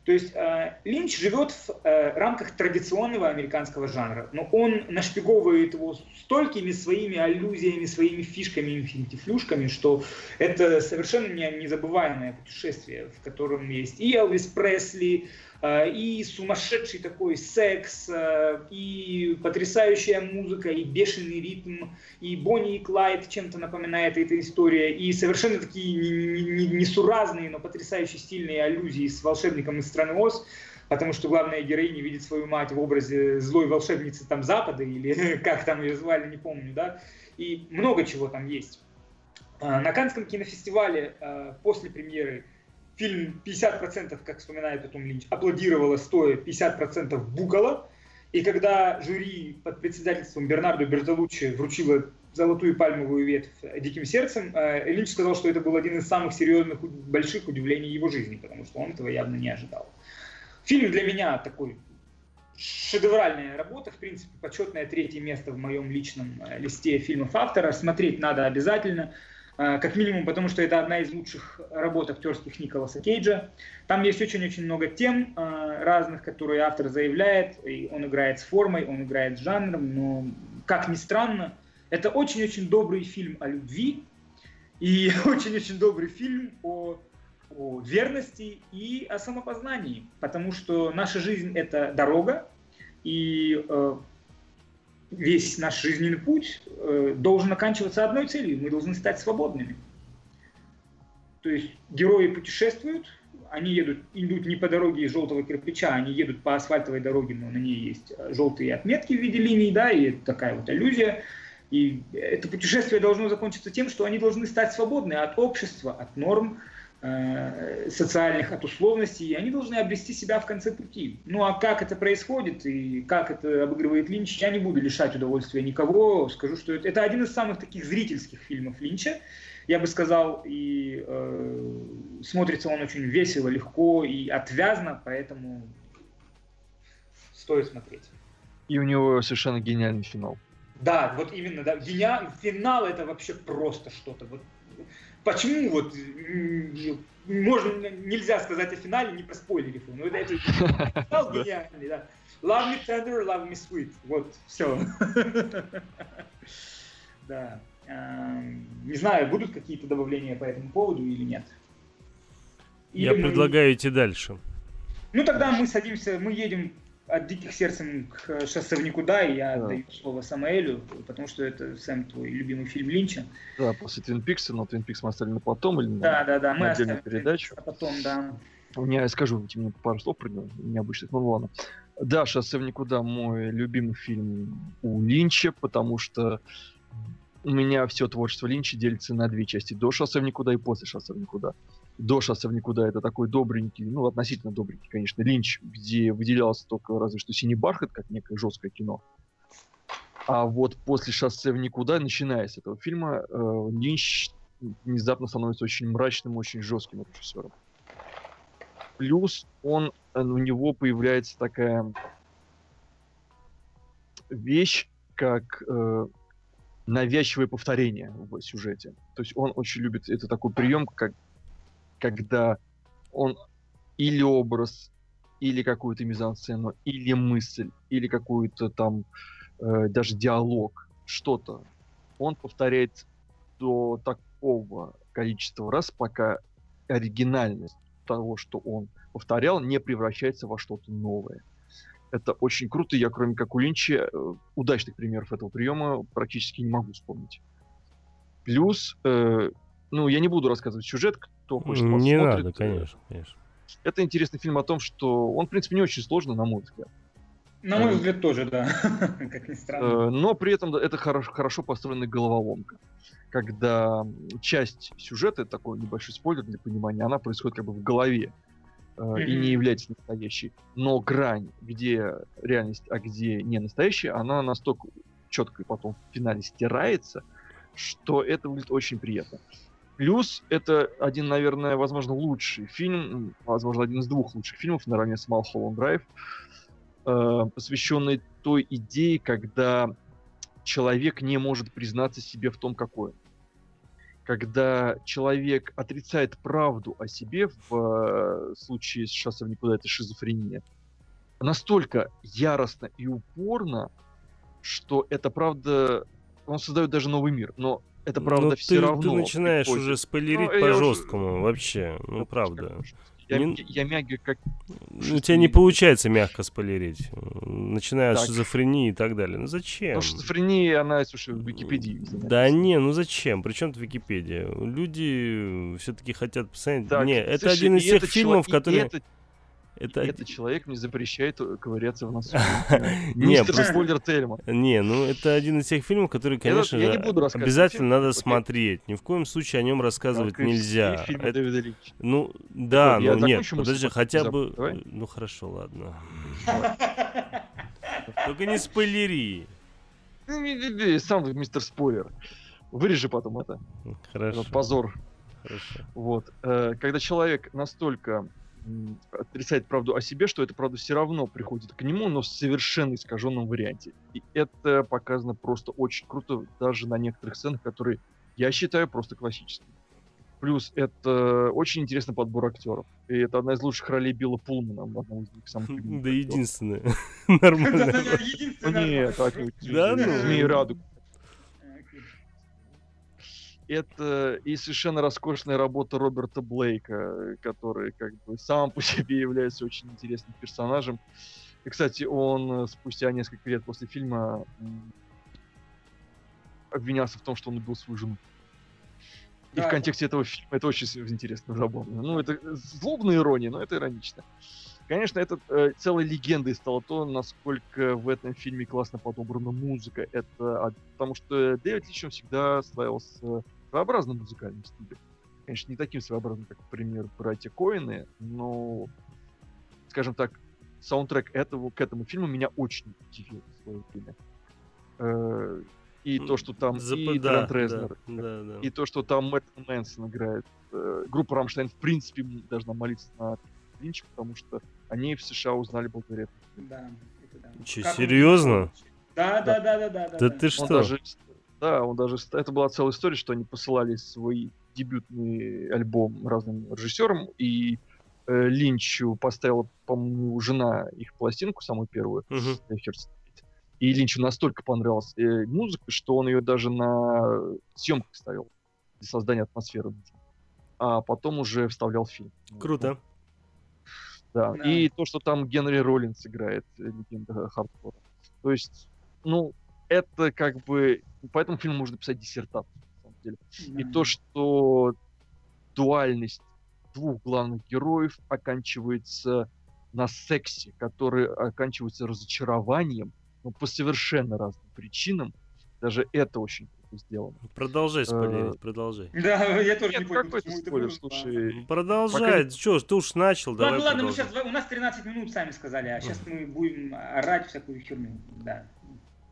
То есть э, Линч живет в э, рамках традиционного американского жанра, но он нашпиговывает его столькими своими аллюзиями, своими фишками, инфинитифлюшками, что это совершенно не, незабываемое путешествие, в котором есть и Элвис Пресли, и сумасшедший такой секс, э, и потрясающая музыка, и бешеный ритм, и Бонни и Клайд чем-то напоминает эта история, и совершенно такие несуразные, но потрясающе стильные аллюзии с волшебником из страны Оз, потому что главная героиня видит свою мать в образе злой волшебницы там Запада, или *laughs* как там ее звали, не помню, да, и много чего там есть. Э, на Канском кинофестивале после премьеры фильм 50%, как вспоминает потом Линч, аплодировало стоя, 50% букало. И когда жюри под председательством Бернардо Бертолуччи вручило золотую пальмовую ветвь «Диким сердцем», э, Линч сказал, что это был один из самых серьезных, больших удивлений его жизни, потому что он этого явно не ожидал. Фильм для меня такой шедевральная работа, в принципе, почетное третье место в моем личном э, листе фильмов автора. Смотреть надо обязательно. А, как минимум, потому что это одна из лучших работ актерских Николаса Кейджа. Там есть очень-очень много тем а, разных, которые автор заявляет, и он играет с формой, он играет с жанром, но, как ни странно, это очень-очень добрый фильм о любви и *laughs* очень-очень добрый фильм о, о верности и о самопознании, потому что наша жизнь — это дорога, и э, весь наш жизненный путь э, должен оканчиваться одной целью. Мы должны стать свободными. То есть герои путешествуют, они едут, идут не по дороге из желтого кирпича, они едут по асфальтовой дороге, но на ней есть э, желтые отметки в виде линий, да, и это такая вот аллюзия. И это путешествие должно закончиться тем, что они должны стать свободны от общества, от норм, социальных от условностей, и они должны обрести себя в конце пути. Ну а как это происходит и как это обыгрывает Линч, я не буду лишать удовольствия никого. Скажу, что это, это один из самых таких зрительских фильмов Линча. Я бы сказал, и э, смотрится он очень весело, легко и отвязно, поэтому стоит смотреть. И у него совершенно гениальный финал. Да, вот именно, да. Финал это вообще просто что-то. Вот почему вот можно, нельзя сказать о финале, не проспойлерив его. Ну, это, это финал гениальный, да. Love me tender, love me sweet. Вот, все. *laughs* Да. Эм, не знаю, будут какие-то добавления по этому поводу или нет. Я предлагаю идти дальше. Ну тогда мы садимся, мы едем от диких сердцем к шоссе в никуда, и я да. даю слово Самаэлю, потому что это, Сэм, твой любимый фильм Линча. Да, после Твин Пикса, но Твин Пикс мы оставили на потом или да, на, да, да, мы отдельную передачу. А потом, да. У меня, я скажу тебе пару слов про него, необычных, ну ладно. Да, «Шоссе в никуда» мой любимый фильм у Линча, потому что у меня все творчество Линча делится на две части. До «Шоссе в никуда» и после «Шоссе в никуда» до шоссе в никуда это такой добренький, ну, относительно добренький, конечно, Линч, где выделялся только разве что «Синий бархат», как некое жесткое кино. А вот после «Шоссе в никуда», начиная с этого фильма, э, Линч внезапно становится очень мрачным, очень жестким режиссером. Плюс он, э, у него появляется такая вещь, как э, навязчивое повторение в сюжете. То есть он очень любит, это такой прием, как когда он или образ, или какую-то мизансцену, или мысль, или какую-то там э, даже диалог, что-то, он повторяет до такого количества раз, пока оригинальность того, что он повторял, не превращается во что-то новое. Это очень круто. Я, кроме как у Линча, э, удачных примеров этого приема практически не могу вспомнить. Плюс, э, ну, я не буду рассказывать сюжет, кто хочет посмотрит. Не надо, конечно, конечно. Это интересный фильм о том, что он, в принципе, не очень сложный, на мой взгляд. На мой э, взгляд, тоже, да. *laughs* как ни странно. Э, но при этом это хорошо, хорошо построенная головоломка. Когда часть сюжета, это такой небольшой спойлер для понимания, она происходит как бы в голове и не является настоящей. Но грань, где реальность, а где не настоящая, она настолько четко потом в финале стирается, что это выглядит очень приятно. Плюс это один, наверное, возможно, лучший фильм, возможно, один из двух лучших фильмов наравне с Малхолланд Драйв, э, посвященный той идее, когда человек не может признаться себе в том, какой. Когда человек отрицает правду о себе, в э, случае с «Шоссе в никуда» это шизофрения, настолько яростно и упорно, что это правда... Он создает даже новый мир, но это правда ну, все ты, равно. Ты начинаешь уже спойлерить ну, по-жесткому, уже... вообще, ну, ну правда. Я, не... я мягко как... Ну, у тебя не получается мягко спойлерить. Начиная так. от шизофрении и так далее. Ну зачем? Ну, шизофрения, она, слушай, в Википедии. Да не, ну зачем? Причем тут Википедия? Люди все-таки хотят посмотреть. Так, не, слушай, это один из тех фильмов, человек, которые... Это это... Этот человек мне запрещает ковыряться в носу. *laughs* Не, спойлер Тельма. Не, ну это один из тех фильмов, которые, конечно же, обязательно надо смотреть. Ни в коем случае о нем рассказывать нельзя. Ну, да, ну нет, подожди, хотя бы... Ну хорошо, ладно. *laughs* Только не спойлери. Сам мистер спойлер. Вырежи потом это. Хорошо. Позор. Хорошо. Вот. Э, когда человек настолько отрицает правду о себе, что эта правда все равно приходит к нему, но в совершенно искаженном варианте. И это показано просто очень круто, даже на некоторых сценах, которые я считаю просто классическими. Плюс это очень интересный подбор актеров. И это одна из лучших ролей Билла Пулмана, одного из них самых Да единственная. *laughs* Нормально. Нет, так Да, ну. Змеи Радуг это и совершенно роскошная работа Роберта Блейка, который как бы сам по *laughs* себе является очень интересным персонажем. И, кстати, он спустя несколько лет после фильма обвинялся в том, что он убил свою жену. И да, в контексте этого фильма это очень интересно, забавно. Ну, это злобная ирония, но это иронично. Конечно, это э, целой легендой стало то, насколько в этом фильме классно подобрана музыка. Это потому что Дэвид Лич всегда славился своеобразным музыкальным стилем. Конечно, не таким своеобразным, как, например, братья Коины, но, скажем так, саундтрек этого, к этому фильму меня очень удивил в свое время. Э, и то, что там Зап... и да, Резнер, да, да, да. и то, что там Мэтт Мэнсон играет. Э, группа Рамштайн, в принципе, должна молиться на Линч, потому что они в США узнали благодаря этому. Да, это да. Че, как серьезно? Да, да, да, да, да. Да, да, ты что? Он даже, да, он даже... Это была целая история, что они посылали свой дебютный альбом разным режиссерам, и э, Линчу поставила, по-моему, жена их пластинку, самую первую, uh-huh. И Линчу настолько понравилась э, музыка, что он ее даже на съемках ставил для создания атмосферы. А потом уже вставлял в фильм. Круто. Да. да. И то, что там Генри Роллинс играет, э, легенда хардкора. То есть, ну, это как бы... По этому фильму можно писать диссертацию, на самом деле. Да. И то, что дуальность двух главных героев оканчивается на сексе, который оканчивается разочарованием, но по совершенно разным причинам. Даже это очень сделано. Продолжай спойлерить, э, продолжай. Да, *laughs* я тоже Нет, не понял, какой почему спойлер, это слушай. Продолжай, пока... что, ты уж начал, давай Ладно, ладно, мы сейчас, у нас 13 минут, сами сказали, а сейчас мы будем орать всякую херню, да.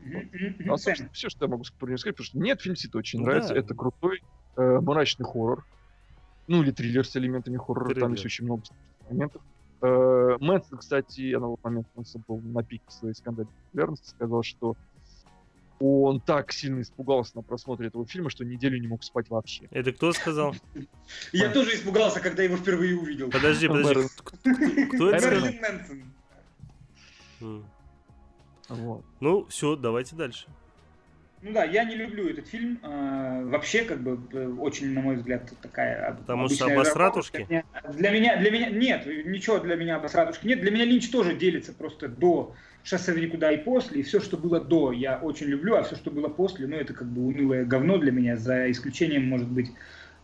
Ну, а, собственно, все, что я могу сказать, потому что мне этот фильм действительно очень нравится, это крутой э, мрачный хоррор, ну или триллер с элементами хоррора, там есть очень много моментов. Э, Мэнсон, кстати, на тот момент он был на пике своей скандальной популярности, сказал, что он так сильно испугался на просмотре этого фильма, что неделю не мог спать вообще. Это кто сказал? Я тоже испугался, когда его впервые увидел. Подожди, подожди. Кто это сказал? Мэнсон. Ну, все, давайте дальше. Ну да, я не люблю этот фильм. А, вообще, как бы, э, очень, на мой взгляд, такая Потому что обосратушки? Для меня, для меня, нет, ничего для меня обосратушки нет. Для меня Линч тоже делится просто до шоссе в никуда и после, и все, что было до, я очень люблю, а все, что было после, ну, это как бы унылое говно для меня, за исключением, может быть,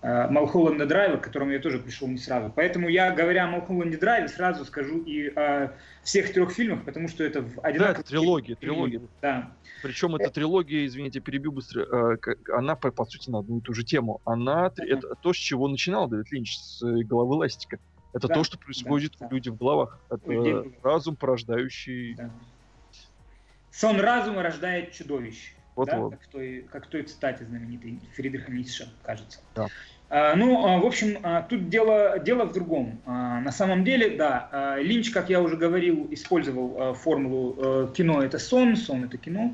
Малхолланда Драйва, к которому я тоже пришел не сразу. Поэтому я, говоря о Малхолланде Драйве, сразу скажу и о всех трех фильмах, потому что это в одинаковом... Да, это трилогия, трилогия. Да. Причем эта трилогия, извините, перебью быстро, э, она, по, по сути, на одну и ту же тему. Она, uh-huh. это то, с чего начинал Дэвид Линч, с э, головы ластика. Это да, то, что происходит да, у да. людей в головах. Это разум, порождающий... Да. Сон разума рождает чудовище. Вот, да? вот. Как, в той, как в той цитате знаменитой Фридриха Ницше, кажется. Да. А, ну, а, в общем, а, тут дело, дело в другом. На самом деле, да, Линч, как я уже говорил, использовал формулу кино – это сон, сон – это кино.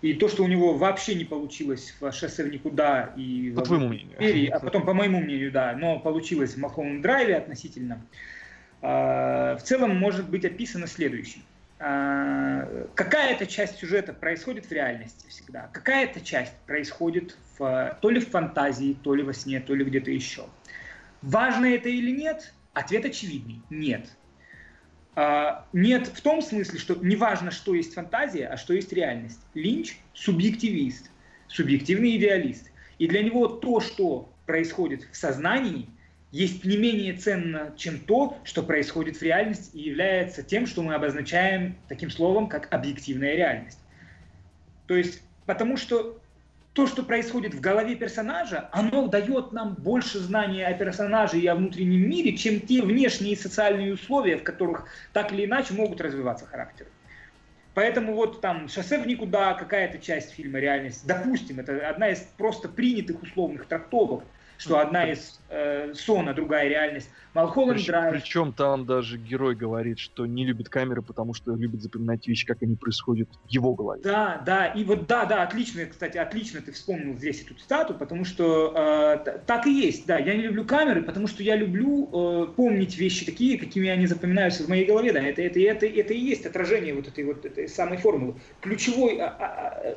И то, что у него вообще не получилось в «Шоссе в никуда» и по в твоему мнению. а потом, по моему мнению, да, но получилось в «Маховом драйве» относительно, в целом может быть описано следующим. А, какая-то часть сюжета происходит в реальности всегда, какая-то часть происходит в, то ли в фантазии, то ли во сне, то ли где-то еще. Важно это или нет? Ответ очевидный – нет. А, нет в том смысле, что не важно, что есть фантазия, а что есть реальность. Линч – субъективист, субъективный идеалист. И для него то, что происходит в сознании – есть не менее ценно, чем то, что происходит в реальности и является тем, что мы обозначаем таким словом, как объективная реальность. То есть, потому что то, что происходит в голове персонажа, оно дает нам больше знания о персонаже и о внутреннем мире, чем те внешние социальные условия, в которых так или иначе могут развиваться характеры. Поэтому вот там «Шоссе в никуда», какая-то часть фильма «Реальность», допустим, это одна из просто принятых условных трактовок – что одна из э, сон, а другая реальность. Малхолланд Прич, Драйв. Причем там даже герой говорит, что не любит камеры, потому что любит запоминать вещи, как они происходят в его голове. Да, да, и вот да, да, отлично, кстати, отлично ты вспомнил здесь эту цитату, потому что э, так и есть, да, я не люблю камеры, потому что я люблю э, помнить вещи такие, какими они запоминаются в моей голове, да, это, это, это, это и есть отражение вот этой вот этой самой формулы. Ключевой а, а, а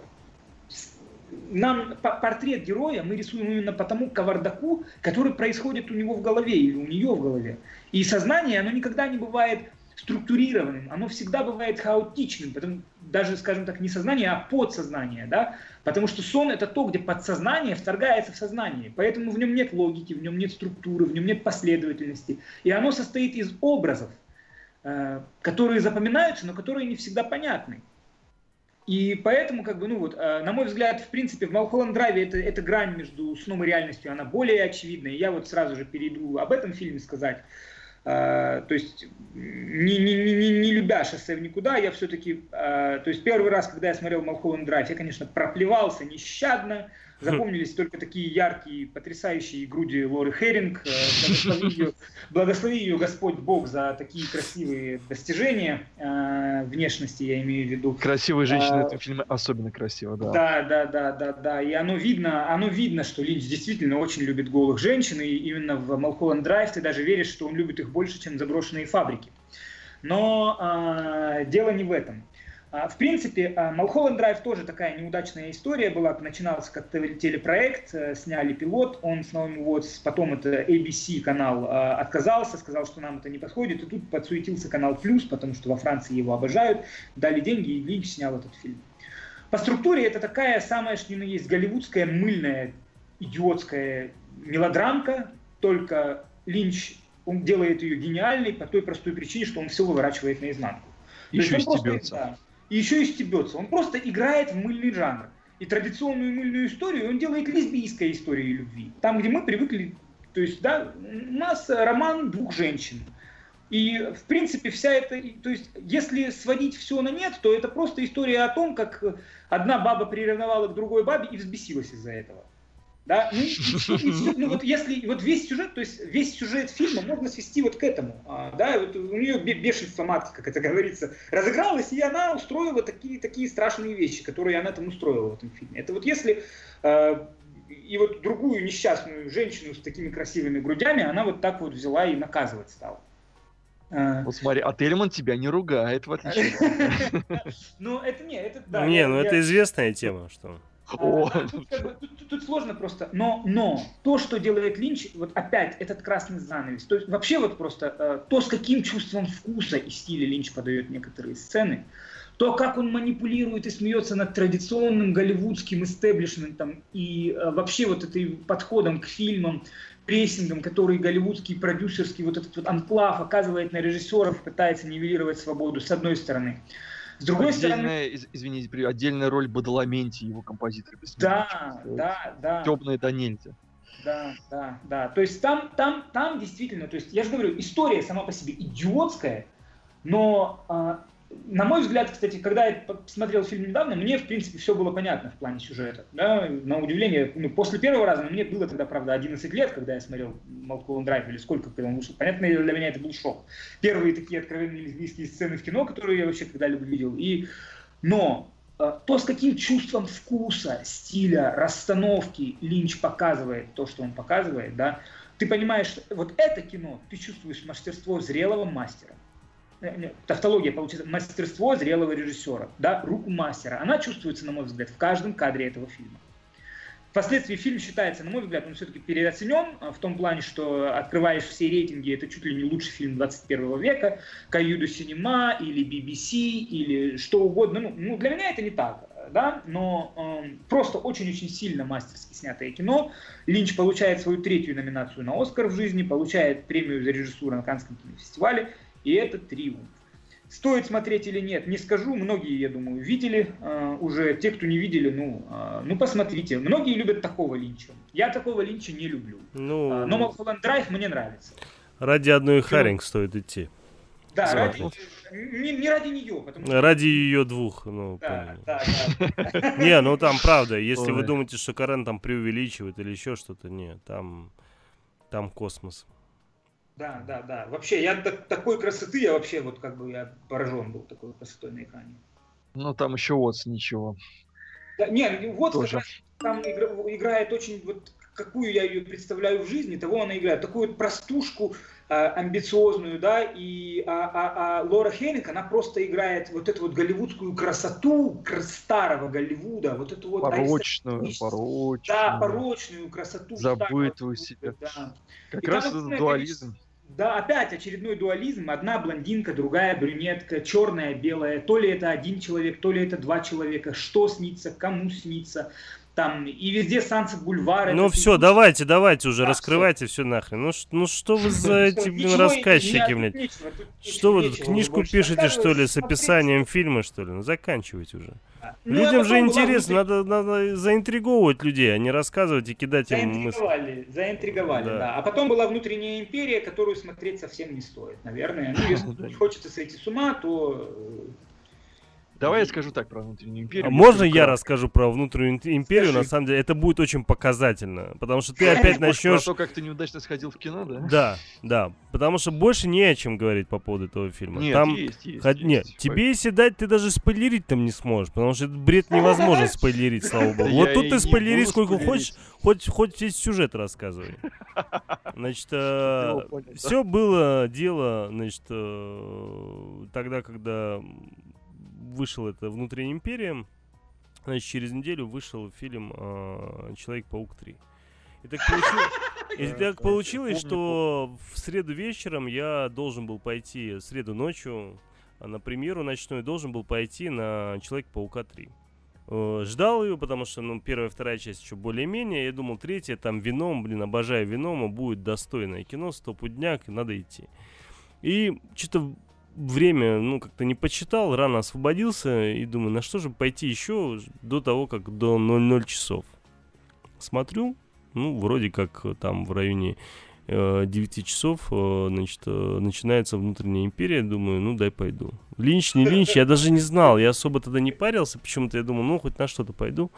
нам портрет героя мы рисуем именно по тому кавардаку, который происходит у него в голове или у нее в голове. И сознание, оно никогда не бывает структурированным, оно всегда бывает хаотичным, потому, даже, скажем так, не сознание, а подсознание, да, потому что сон это то, где подсознание вторгается в сознание, поэтому в нем нет логики, в нем нет структуры, в нем нет последовательности, и оно состоит из образов, э, которые запоминаются, но которые не всегда понятны. И поэтому, как бы, ну вот, э, на мой взгляд, в принципе, в Малхолланд Драйве это, эта грань между сном и реальностью, она более очевидна. И я вот сразу же перейду об этом фильме сказать. Uh, то есть не, не, не, не любя шоссе в никуда, я все-таки, uh, то есть первый раз, когда я смотрел Малхолланд Драйв, я, конечно, проплевался нещадно, Запомнились только такие яркие, потрясающие груди Лоры Херинг. Э, благослови ее, благослови ее Господь Бог за такие красивые достижения э, внешности, я имею в виду. Красивые женщины в этом фильме особенно красиво, да. Да, да, да, да, да. И оно видно, оно видно, что Линч действительно очень любит голых женщин, и именно в Малхолланд Драйв ты даже веришь, что он любит их больше, чем заброшенные фабрики. Но э, дело не в этом. А, в принципе, Малхолланд Драйв тоже такая неудачная история была. Начинался как телепроект, э, сняли пилот, он с Новым Уотс, потом это ABC канал а, отказался, сказал, что нам это не подходит, и тут подсуетился канал Плюс, потому что во Франции его обожают, дали деньги, и Линч снял этот фильм. По структуре это такая самая, что ни есть, голливудская мыльная, идиотская мелодрамка, только Линч он делает ее гениальной по той простой причине, что он все выворачивает наизнанку. Еще и стебется. Да, и еще и стебется. Он просто играет в мыльный жанр. И традиционную мыльную историю он делает лесбийской историей любви. Там, где мы привыкли, то есть, да, у нас роман двух женщин. И, в принципе, вся эта, то есть, если сводить все на нет, то это просто история о том, как одна баба приревновала к другой бабе и взбесилась из-за этого. Да? Ну, и, ну, вот если вот весь сюжет, то есть весь сюжет фильма можно свести вот к этому. А, да, вот у нее бешенство матки, как это говорится, разыгралось, и она устроила такие, такие страшные вещи, которые она там устроила в этом фильме. Это вот если э, и вот другую несчастную женщину с такими красивыми грудями, она вот так вот взяла и наказывать стала. А. Вот смотри, а Тельман тебя не ругает, в отличие. *laughs* Ну, это не, это да. Не, ну это известная тема, что... Тут, сложно просто. Но, но то, что делает Линч, вот опять этот красный занавес. То есть вообще вот просто э, то, с каким чувством вкуса и стиля Линч подает некоторые сцены, то, как он манипулирует и смеется над традиционным голливудским истеблишментом и э, вообще вот этой подходом к фильмам, прессингом, который голливудский продюсерский вот этот вот анклав оказывает на режиссеров, пытается нивелировать свободу с одной стороны. С другой отдельная, стороны... Извините, отдельная роль Бадаламенти, его композитора. Да, да, да. Темная до нельзя. Да, да, да. То есть там, там, там действительно, то есть я же говорю, история сама по себе идиотская, но а, на мой взгляд, кстати, когда я посмотрел фильм недавно, мне, в принципе, все было понятно в плане сюжета. Да? На удивление, ну, после первого раза, мне было тогда, правда, 11 лет, когда я смотрел Малколм Драйв, или сколько, когда он вышел. Понятно, для меня это был шок. Первые такие откровенные лесбийские сцены в кино, которые я вообще когда-либо видел. И... Но э, то, с каким чувством вкуса, стиля, расстановки Линч показывает то, что он показывает, да, ты понимаешь, вот это кино, ты чувствуешь мастерство зрелого мастера тавтология получится, мастерство зрелого режиссера, да, руку мастера. Она чувствуется, на мой взгляд, в каждом кадре этого фильма. Впоследствии фильм считается, на мой взгляд, он все-таки переоценен а, в том плане, что открываешь все рейтинги, это чуть ли не лучший фильм 21 века, Каюду Синема или BBC или что угодно. Ну, ну для меня это не так, да, но э, просто очень-очень сильно мастерски снятое кино. Линч получает свою третью номинацию на Оскар в жизни, получает премию за режиссуру на Каннском кинофестивале. И это триумф. Стоит смотреть или нет, не скажу. Многие, я думаю, видели э, уже. Те, кто не видели, ну, э, ну посмотрите. Многие любят такого линча. Я такого линча не люблю. Ну, э, но Малхолланд Драйв мне нравится. Ради одной Харинг стоит идти. Да, ради, не, не ради нее, потому что... Ради ее двух, ну, да, да, да. Не, ну там правда, если вы думаете, что Карен там преувеличивает или еще что-то, нет, там, там космос. Да, да, да. Вообще, я так, такой красоты, я вообще вот как бы я поражен был такой красотой на экране. Ну, там еще вот ничего. Да, не, вот Тоже. там игра, играет очень вот какую я ее представляю в жизни, того она играет. Такую вот простушку э, амбициозную, да, и а, а, а Лора Хеннинг, она просто играет вот эту вот голливудскую красоту старого Голливуда, вот эту вот... Порочную, порочную. Да, порочную красоту. Забытую себя. Да. Как и раз этот дуализм. Да, опять очередной дуализм. Одна блондинка, другая брюнетка, черная, белая. То ли это один человек, то ли это два человека. Что снится, кому снится там и везде Сансет Бульвар. Ну все, давайте, давайте уже, да, раскрывайте все. все нахрен. Ну, ну что вы *laughs* за эти, блин, рассказчики, блядь? Что вы тут книжку пишете, что ли, с описанием фильма, что ли? Ну заканчивайте уже. Ну, Людям же интересно, надо, надо заинтриговывать людей, а не рассказывать и кидать им Заинтриговали, заинтриговали, да. да. А потом была внутренняя империя, которую смотреть совсем не стоит, наверное. Ну, если *laughs* хочется сойти с ума, то э, Давай я скажу так про внутреннюю империю. А можно я расскажу про внутреннюю империю? Скажи. На самом деле, это будет очень показательно. Потому что ты опять начнешь... Про то, как ты неудачно сходил в кино, да? Да, да. Потому что больше не о чем говорить по поводу этого фильма. Нет, там... есть, есть, Ход... есть. Нет, есть. тебе если дать, ты даже спойлерить там не сможешь. Потому что этот бред невозможно спойлерить, слава богу. Вот тут ты спойлери сколько хочешь, хоть, хоть весь сюжет рассказывай. Значит, *laughs* э, все было дело, значит, э, тогда, когда вышел это «Внутренняя империя», значит, через неделю вышел фильм э, «Человек-паук 3». И так, *laughs* получилось, и так получилось, что в среду вечером я должен был пойти, в среду ночью, а, на премьеру ночную, должен был пойти на Человек-паука 3. Э, ждал ее, потому что, ну, первая, вторая часть еще более-менее. Я думал, третья, там, вином, блин, обожаю вином, будет достойное кино, стопудняк, надо идти. И что-то время, ну, как-то не почитал, рано освободился и думаю, на что же пойти еще до того, как до 00 часов. Смотрю, ну, вроде как там в районе э, 9 часов, э, значит, э, начинается внутренняя империя, думаю, ну, дай пойду. Линч, не Линч, я даже не знал, я особо тогда не парился, почему-то я думал, ну, хоть на что-то пойду.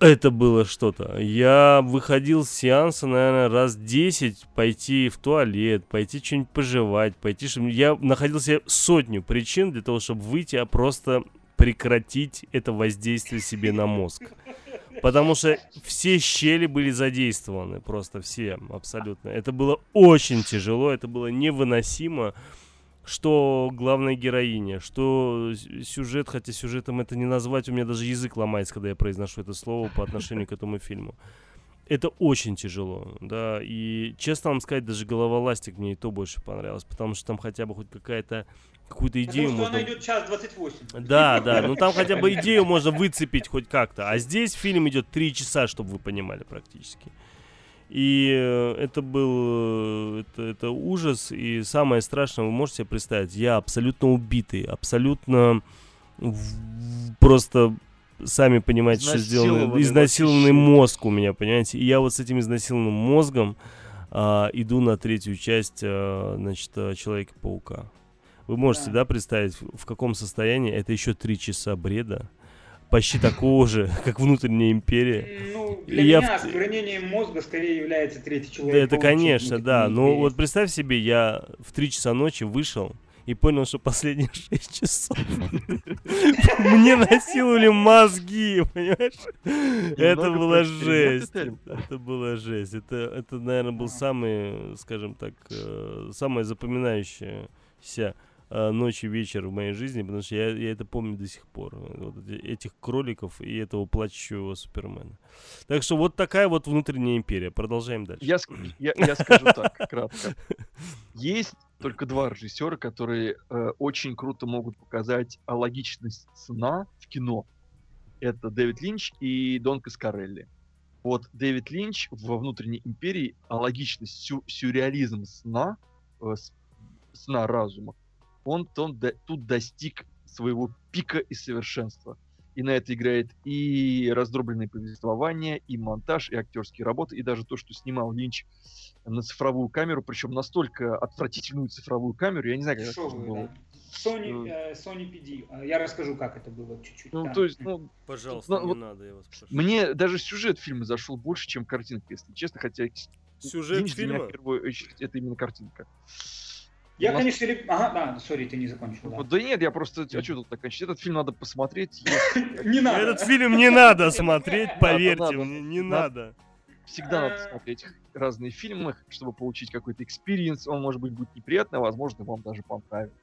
Это было что-то. Я выходил с сеанса, наверное, раз 10 пойти в туалет, пойти что-нибудь пожевать, пойти. Я находил себе сотню причин для того, чтобы выйти, а просто прекратить это воздействие себе на мозг. Потому что все щели были задействованы, просто все, абсолютно. Это было очень тяжело, это было невыносимо что главная героиня, что сюжет, хотя сюжетом это не назвать, у меня даже язык ломается, когда я произношу это слово по отношению к этому фильму. Это очень тяжело, да, и честно вам сказать, даже голова ластик мне и то больше понравилось, потому что там хотя бы хоть какая-то какую-то идею потому можно... она идет час 28. Да, да, ну там хотя бы идею можно выцепить хоть как-то, а здесь фильм идет 3 часа, чтобы вы понимали практически. И э, это был э, это, это ужас. И самое страшное, вы можете себе представить, я абсолютно убитый, абсолютно просто сами понимаете, что сделано. Изнасилованный мозг у меня, понимаете. И я вот с этим изнасилованным мозгом а, иду на третью часть, а, значит, Человека-паука. Вы можете, да. да, представить, в каком состоянии это еще три часа бреда почти такого же, *laughs* как внутренняя империя. Ну, для и меня я... осквернением мозга скорее является третий человек. Да, это конечно, да. Но вот представь себе, я в 3 часа ночи вышел и понял, что последние *laughs* 6 часов *laughs* мне насиловали мозги, понимаешь? Это была жесть. Это была жесть. Это, это, наверное, был самый, скажем так, э, самое запоминающееся ночь и вечер в моей жизни, потому что я, я это помню до сих пор. Вот этих кроликов и этого плачущего Супермена. Так что вот такая вот внутренняя империя. Продолжаем дальше. Я, я, я скажу так, кратко. Есть только два режиссера, которые э, очень круто могут показать логичность сна в кино. Это Дэвид Линч и Дон Каскарелли. Вот Дэвид Линч во внутренней империи логичность, сю, сюрреализм сна, э, сна разума он, он до, тут достиг своего пика и совершенства. И на это играет и раздробленное повествование, и монтаж, и актерские работы, и даже то, что снимал Линч на цифровую камеру, причем настолько отвратительную цифровую камеру, я не знаю, как Шо это было. Sony, э, Sony PD. А, я расскажу, как это было чуть-чуть. Ну, да. то есть, ну, пожалуйста, ну, не вот надо, я вас прошу. Мне даже сюжет фильма зашел больше, чем картинка, если честно, хотя сюжет Линч фильма? Для меня, в первую очередь, это именно картинка. Я, нас... конечно, ли... Ага, да, sorry, ты не закончил. Да, да нет, я просто... А что тут окончить? Этот фильм надо посмотреть. *laughs* Не надо. Этот фильм не надо смотреть, поверьте мне, не надо. Всегда надо смотреть разные фильмы, чтобы получить какой-то experience. Он, может быть, будет неприятный, а возможно, вам даже понравится.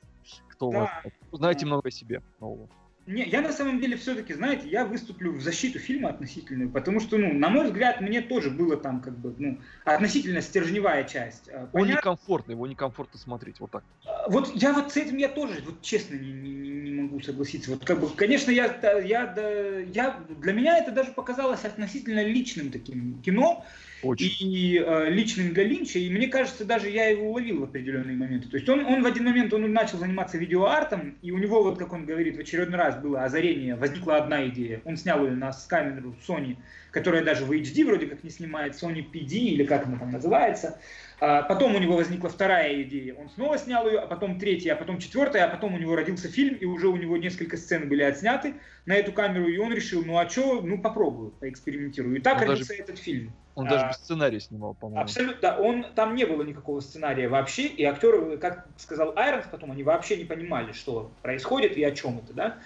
Кто вас... Узнаете много о себе нового. Не, я на самом деле все-таки, знаете, я выступлю в защиту фильма относительную, потому что, ну, на мой взгляд, мне тоже было там как бы, ну, относительно стержневая часть. А, Понят... Он некомфортный, его некомфортно смотреть, вот так. А, вот я вот с этим я тоже, вот честно, не, не, не могу согласиться. Вот как бы, конечно, я, я, я, для меня это даже показалось относительно личным таким кино, очень. И э, для Линча, и мне кажется, даже я его уловил в определенные моменты. То есть он, он в один момент он начал заниматься видеоартом, и у него, вот как он говорит, в очередной раз было озарение, возникла одна идея. Он снял ее на камеру Sony, которая даже в HD вроде как не снимает, Sony PD или как она там называется. А потом у него возникла вторая идея, он снова снял ее, а потом третья, а потом четвертая, а потом у него родился фильм, и уже у него несколько сцен были отсняты на эту камеру, и он решил, ну а что, ну попробую, поэкспериментирую. И так он родился даже, этот фильм. Он а, даже без сценария снимал, по-моему. Абсолютно, он, там не было никакого сценария вообще, и актеры, как сказал Айронс потом, они вообще не понимали, что происходит и о чем это, да.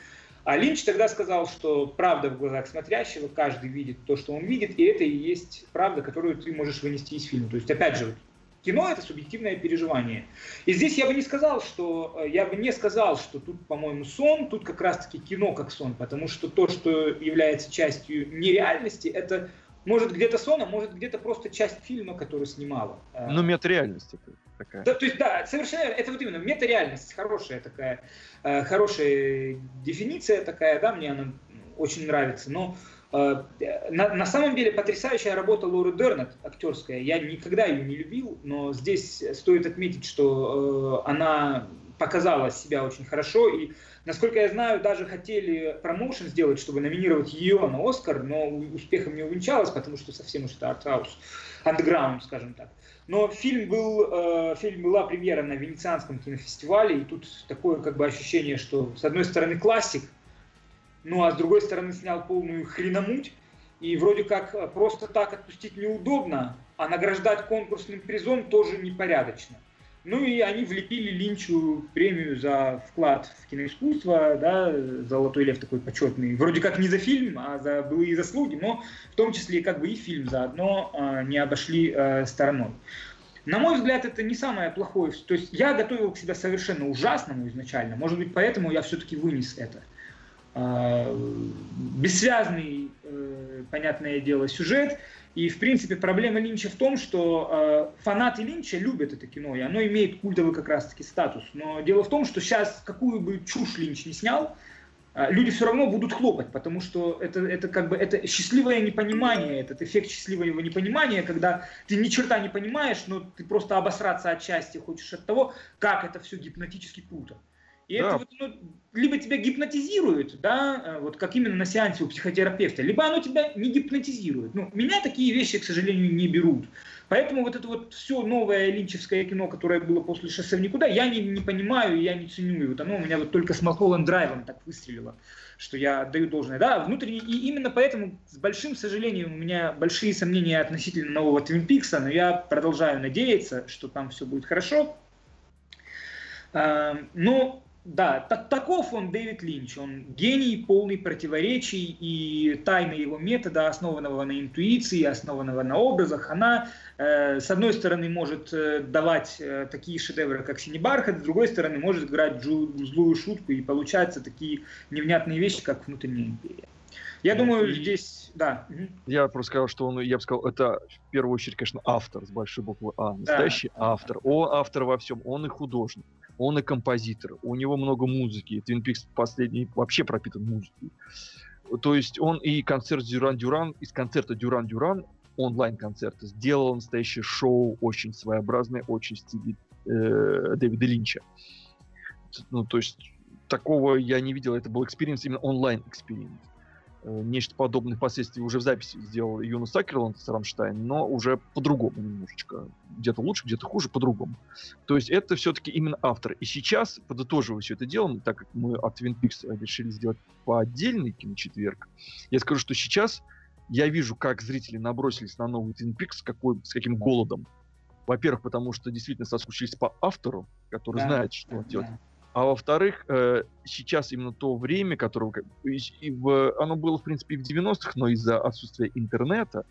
А Линч тогда сказал, что правда в глазах смотрящего, каждый видит то, что он видит, и это и есть правда, которую ты можешь вынести из фильма. То есть, опять же, кино это субъективное переживание. И здесь я бы не сказал, что э, я бы не сказал, что тут, по-моему, сон, тут как раз-таки кино как сон, потому что то, что является частью нереальности, это может где-то сон, а может где-то просто часть фильма, который снимала. Э, ну, метареальность это такая. Да, то есть, да, совершенно, это вот именно метареальность, хорошая такая, э, хорошая дефиниция такая, да, мне она очень нравится, но Э, на, на самом деле потрясающая работа Лоры Дернет, актерская. Я никогда ее не любил, но здесь стоит отметить, что э, она показала себя очень хорошо. И, насколько я знаю, даже хотели промоушен сделать, чтобы номинировать ее на Оскар, но успехом не увенчалось, потому что совсем уж это артхаус, андеграунд, скажем так. Но фильм, был, э, фильм была премьера на Венецианском кинофестивале, и тут такое как бы ощущение, что с одной стороны классик, ну а с другой стороны снял полную хреномуть, и вроде как э, просто так отпустить неудобно, а награждать конкурсным призом тоже непорядочно. Ну и они влепили Линчу премию за вклад в киноискусство, да, «Золотой лев» такой почетный. Вроде как не за фильм, а за былые заслуги, но в том числе как бы и фильм заодно э, не обошли э, стороной. На мой взгляд, это не самое плохое. То есть я готовил к себя совершенно ужасному изначально. Может быть, поэтому я все-таки вынес это. А, бессвязный, э, понятное дело, сюжет. И, в принципе, проблема Линча в том, что э, фанаты Линча любят это кино, и оно имеет культовый как раз-таки статус. Но дело в том, что сейчас, какую бы чушь Линч не снял, э, люди все равно будут хлопать, потому что это, это как бы это счастливое непонимание, этот эффект счастливого непонимания, когда ты ни черта не понимаешь, но ты просто обосраться от счастья хочешь от того, как это все гипнотически круто. И да. это вот, ну, либо тебя гипнотизирует, да, э, вот как именно на сеансе у психотерапевта, либо оно тебя не гипнотизирует. Ну, меня такие вещи, к сожалению, не берут. Поэтому вот это вот все новое линчевское кино, которое было после «Шоссе в никуда», я не, не понимаю, я не ценю. И вот оно у меня вот только с Малхолланд Драйвом так выстрелило, что я даю должное. Да, внутренне, и именно поэтому с большим сожалением у меня большие сомнения относительно нового Твин Пикса, но я продолжаю надеяться, что там все будет хорошо. Но да, так, таков он Дэвид Линч. Он гений, полный противоречий, и тайна его метода, основанного на интуиции, основанного на образах, она, э, с одной стороны, может э, давать э, такие шедевры, как «Синий бархат», с другой стороны, может играть джу, злую шутку, и получаются такие невнятные вещи, как «Внутренняя империя». Я ну, думаю, и... здесь, да. Я просто сказал, что он, я бы сказал, это в первую очередь, конечно, автор с большой буквы А, настоящий да. автор. Он автор во всем, он и художник он и композитор, у него много музыки. Твин Пикс последний вообще пропитан музыкой. То есть он и концерт Дюран Дюран, из концерта Дюран Дюран, онлайн-концерта, сделал настоящее шоу, очень своеобразное, очень в стиле э, Дэвида Линча. Ну, то есть такого я не видел, это был experience, именно онлайн- experience. Э, нечто подобное впоследствии уже в записи сделал Юнас Окерлунд с Рамштайн, но уже по-другому немножечко. Где-то лучше, где-то хуже, по-другому. То есть это все-таки именно автор. И сейчас, подытоживая все это дело, так как мы от Twin Peaks решили сделать по отдельный киночетверг, я скажу, что сейчас я вижу, как зрители набросились на новый Twin Peaks с, какой, с каким голодом. Во-первых, потому что действительно соскучились по автору, который да, знает, что да. делать. А во-вторых, э, сейчас именно то время, которое и в, оно было, в принципе, и в 90-х, но из-за отсутствия интернета,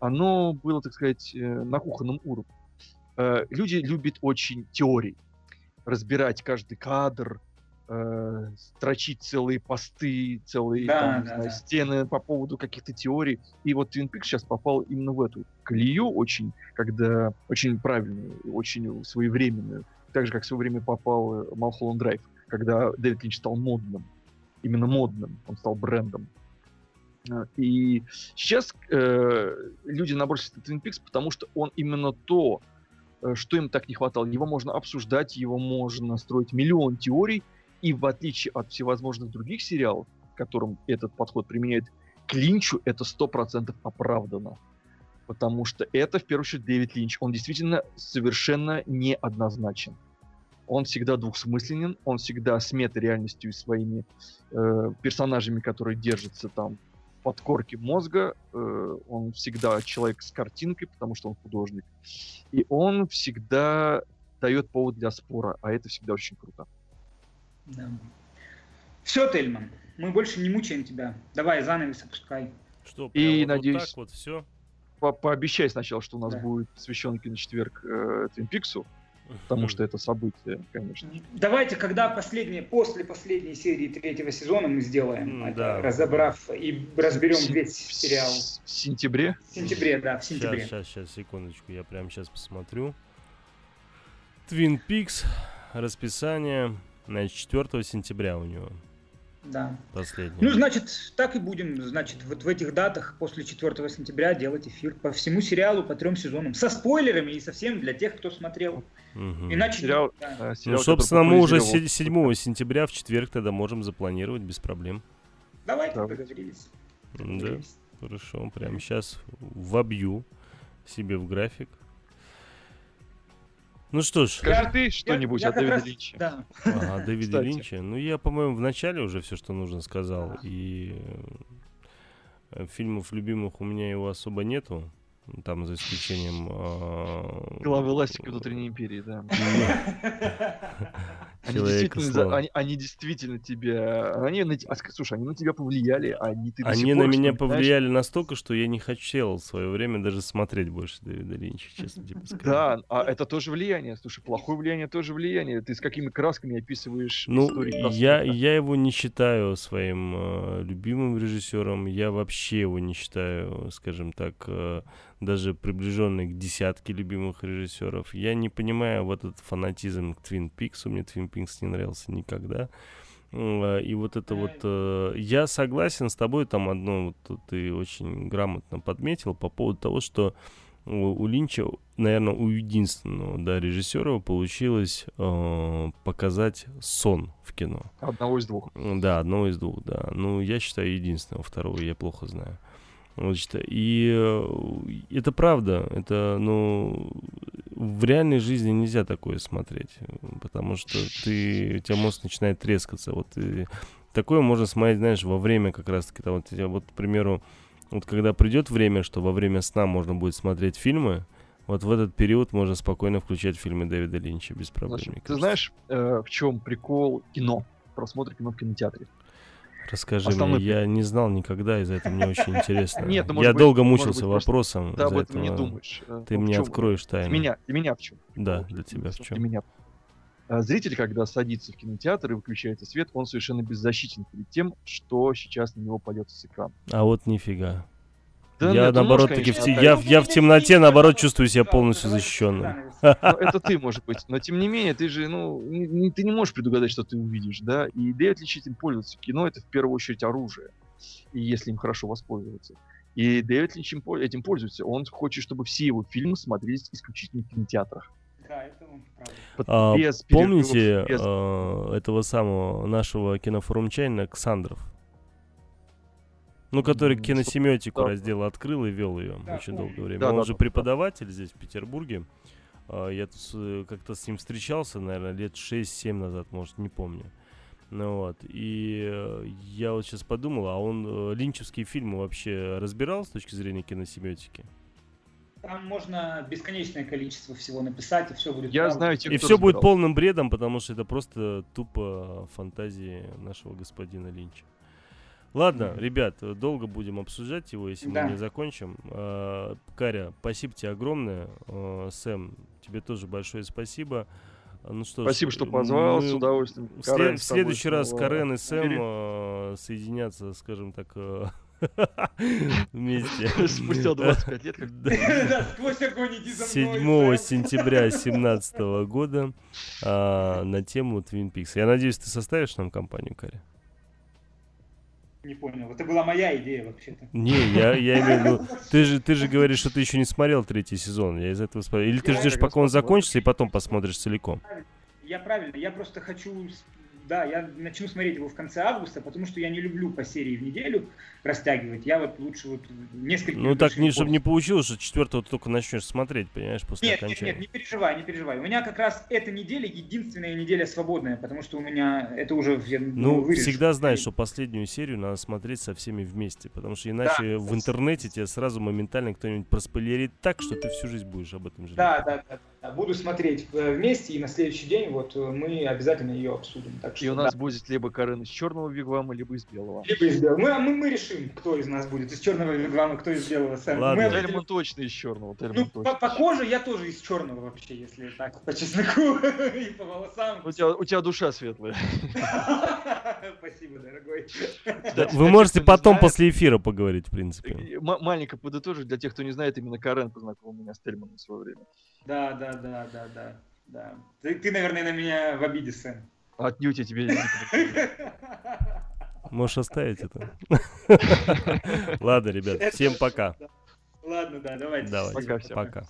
оно было, так сказать, э, на кухонном уровне. Э, люди любят очень теории, разбирать каждый кадр, э, строчить целые посты, целые да, там, да, знаю, да. стены по поводу каких-то теорий. И вот Twin Peaks сейчас попал именно в эту колею очень, когда очень правильную, очень своевременную. Так же, как в свое время попал Малхолланд Драйв, когда Дэвид Линч стал модным. Именно модным. Он стал брендом. Э, и сейчас э, люди набросились на Twin Peaks, потому что он именно то, э, что им так не хватало. Его можно обсуждать, его можно строить миллион теорий, и в отличие от всевозможных других сериалов, которым этот подход применяет, к Линчу это сто процентов оправдано. Потому что это, в первую очередь, Дэвид Линч. Он действительно совершенно неоднозначен. Он всегда двухсмысленен, он всегда с мета-реальностью и своими э, персонажами, которые держатся там подкорке мозга. Э, он всегда человек с картинкой, потому что он художник. И он всегда дает повод для спора, а это всегда очень круто. Да. Все, Тельман, мы больше не мучаем тебя. Давай, занавес опускай. Что, и вот надеюсь, вот так вот все? По Пообещай сначала, что у нас да. будет посвящен четверг э, Твин Пиксу потому что это событие, конечно. Давайте, когда последнее, после последней серии третьего сезона мы сделаем, mm, это, да. разобрав и разберем в, весь сериал. В сентябре? В сентябре, да, в сентябре. Сейчас, сейчас, сейчас, секундочку, я прямо сейчас посмотрю. Twin Peaks, расписание, значит, 4 сентября у него. Да. Последний. Ну, значит, так и будем, значит, вот в этих датах после 4 сентября делать эфир по всему сериалу, по трем сезонам. Со спойлерами и совсем для тех, кто смотрел. Угу. Иначе... Сериал, да. Э, сериал, ну, собственно, мы уже 7 сентября в четверг тогда можем запланировать без проблем. Давайте, да. договорились. Да, хорошо. Прямо сейчас вобью себе в график. Ну что ж. Скажи ты что-нибудь о Дэвиде раз... Линче. Да. Ага, Дэвиде Линче. Ну, я, по-моему, в начале уже все, что нужно, сказал. И э, фильмов любимых у меня его особо нету. Там за исключением... Э, Главы Ластика внутренней империи, да. *laughs* Они действительно, они, они действительно тебя... Они на, а, слушай, они на тебя повлияли, а они ты Они на меня повлияли настолько, что я не хотел в свое время даже смотреть больше Дэвида Линча, честно тебе скажу. Да, а это тоже влияние. Слушай, плохое влияние тоже влияние. Ты с какими красками описываешь ну, истории? Я, я его не считаю своим э, любимым режиссером. Я вообще его не считаю, скажем так, э, даже приближенный к десятке любимых режиссеров. Я не понимаю вот этот фанатизм к Twin Peaks. Мне Twin Peaks не нравился никогда. А, и вот это вот... Э, я согласен с тобой, там одно вот ты очень грамотно подметил по поводу того, что у, Линча, наверное, у единственного да, режиссера получилось э, показать сон в кино. Одного из двух. Да, одного из двух, да. Ну, я считаю, единственного, второго я плохо знаю. Значит, и э, это правда, это, ну, в реальной жизни нельзя такое смотреть, потому что ты, у тебя мозг начинает трескаться, вот, и такое можно смотреть, знаешь, во время как раз-таки, там, вот, вот, к примеру, вот когда придет время, что во время сна можно будет смотреть фильмы, вот в этот период можно спокойно включать фильмы Дэвида Линча без проблем. Значит, ты знаешь, э, в чем прикол кино, просмотр кино в кинотеатре? Расскажи Основной... мне, я не знал никогда, из-за этого мне очень *laughs* интересно. Нет, ну, я быть, долго мучился вопросом. Ты об этом не думаешь. Ты ну, мне откроешь тайну. Меня, для меня в чем? Да, для тебя в чем? Меня. А зритель, когда садится в кинотеатр и выключается свет, он совершенно беззащитен перед тем, что сейчас на него пойдет с экрана. А вот нифига. Да, я, наоборот, таки в, я, я в темноте, наоборот, чувствую себя полностью защищенным. Ну, *laughs* это ты, может быть. Но, тем не менее, ты же, ну, не, ты не можешь предугадать, что ты увидишь, да? И Дэвид Линч этим пользуется. Кино — это, в первую очередь, оружие. И если им хорошо воспользоваться. И Дэвид Линч этим пользуется. Он хочет, чтобы все его фильмы смотрелись исключительно в кинотеатрах. Да, это он а, без помните без... А, этого самого нашего кинофорумчанина Ксандров? Ну, который киносемиотику раздела открыл и вел ее да, очень долгое время. Да, Он да, же да, преподаватель да. здесь, в Петербурге. А, я тут э, как-то с ним встречался, наверное, лет 6-7 назад, может, не помню. Ну вот, и э, я вот сейчас подумал, а он э, линчевские фильмы вообще разбирал с точки зрения киносемиотики? Там можно бесконечное количество всего написать, и все будет... Я правда. знаю, те, И все разбирал. будет полным бредом, потому что это просто тупо фантазии нашего господина Линча. Ладно, ребят, долго будем обсуждать его, если да. мы не закончим. А, Каря, спасибо тебе огромное. А, Сэм, тебе тоже большое спасибо. Ну что Спасибо, что позвал, с удовольствием. Карен, в следующий раз Карен и Сэм э, соединятся, скажем так, э, *laughs* вместе. *laughs* Спустя 25 лет. *laughs* сквозь огонь иди за 7 сентября 2017 года а, на тему Twin Peaks. Я надеюсь, ты составишь нам компанию, Кари? Не понял. Это была моя идея вообще-то. Не, я, я имею в виду... *laughs* Ты же, ты же говоришь, что ты еще не смотрел третий сезон. Я из этого смотрел. Или ты ждешь, пока он закончится, и потом посмотришь целиком? Я правильно. Я просто хочу да, я начну смотреть его в конце августа, потому что я не люблю по серии в неделю растягивать. Я вот лучше вот несколько... Ну так, не, чтобы не получилось, что четвертого ты только начнешь смотреть, понимаешь, после нет, окончания. Нет, нет, не переживай, не переживай. У меня как раз эта неделя единственная неделя свободная, потому что у меня это уже... Я, ну, вырежу. всегда знаешь, что последнюю серию надо смотреть со всеми вместе, потому что иначе да, в интернете тебе сразу моментально кто-нибудь проспойлерит так, что ты всю жизнь будешь об этом жалеть. Да, да, да. Буду смотреть э, вместе, и на следующий день вот э, мы обязательно ее обсудим. Так что, и у нас да. будет либо Карен из черного вигвама, либо из белого. Либо из белого. Мы, мы, мы решим, кто из нас будет из черного вигвама, кто из белого. Сам. Ладно. Мы Тельман точно из черного. Ну, по, по коже я тоже из черного вообще, если так, по чесноку *laughs* и по волосам. У тебя, у тебя душа светлая. *laughs* Спасибо, дорогой. Вы можете потом после эфира поговорить, в принципе. Маленько подытожить, для тех, кто не знает, именно Карен познакомил меня с Тельманом в свое время. Да, да, да, да, да. да. Ты, ты, наверное, на меня в обиде, Сэн. Отнюдь я тебе не Можешь оставить это. *laughs* Ладно, ребят, всем пока. Ладно, да, давайте. Давайте. Пока.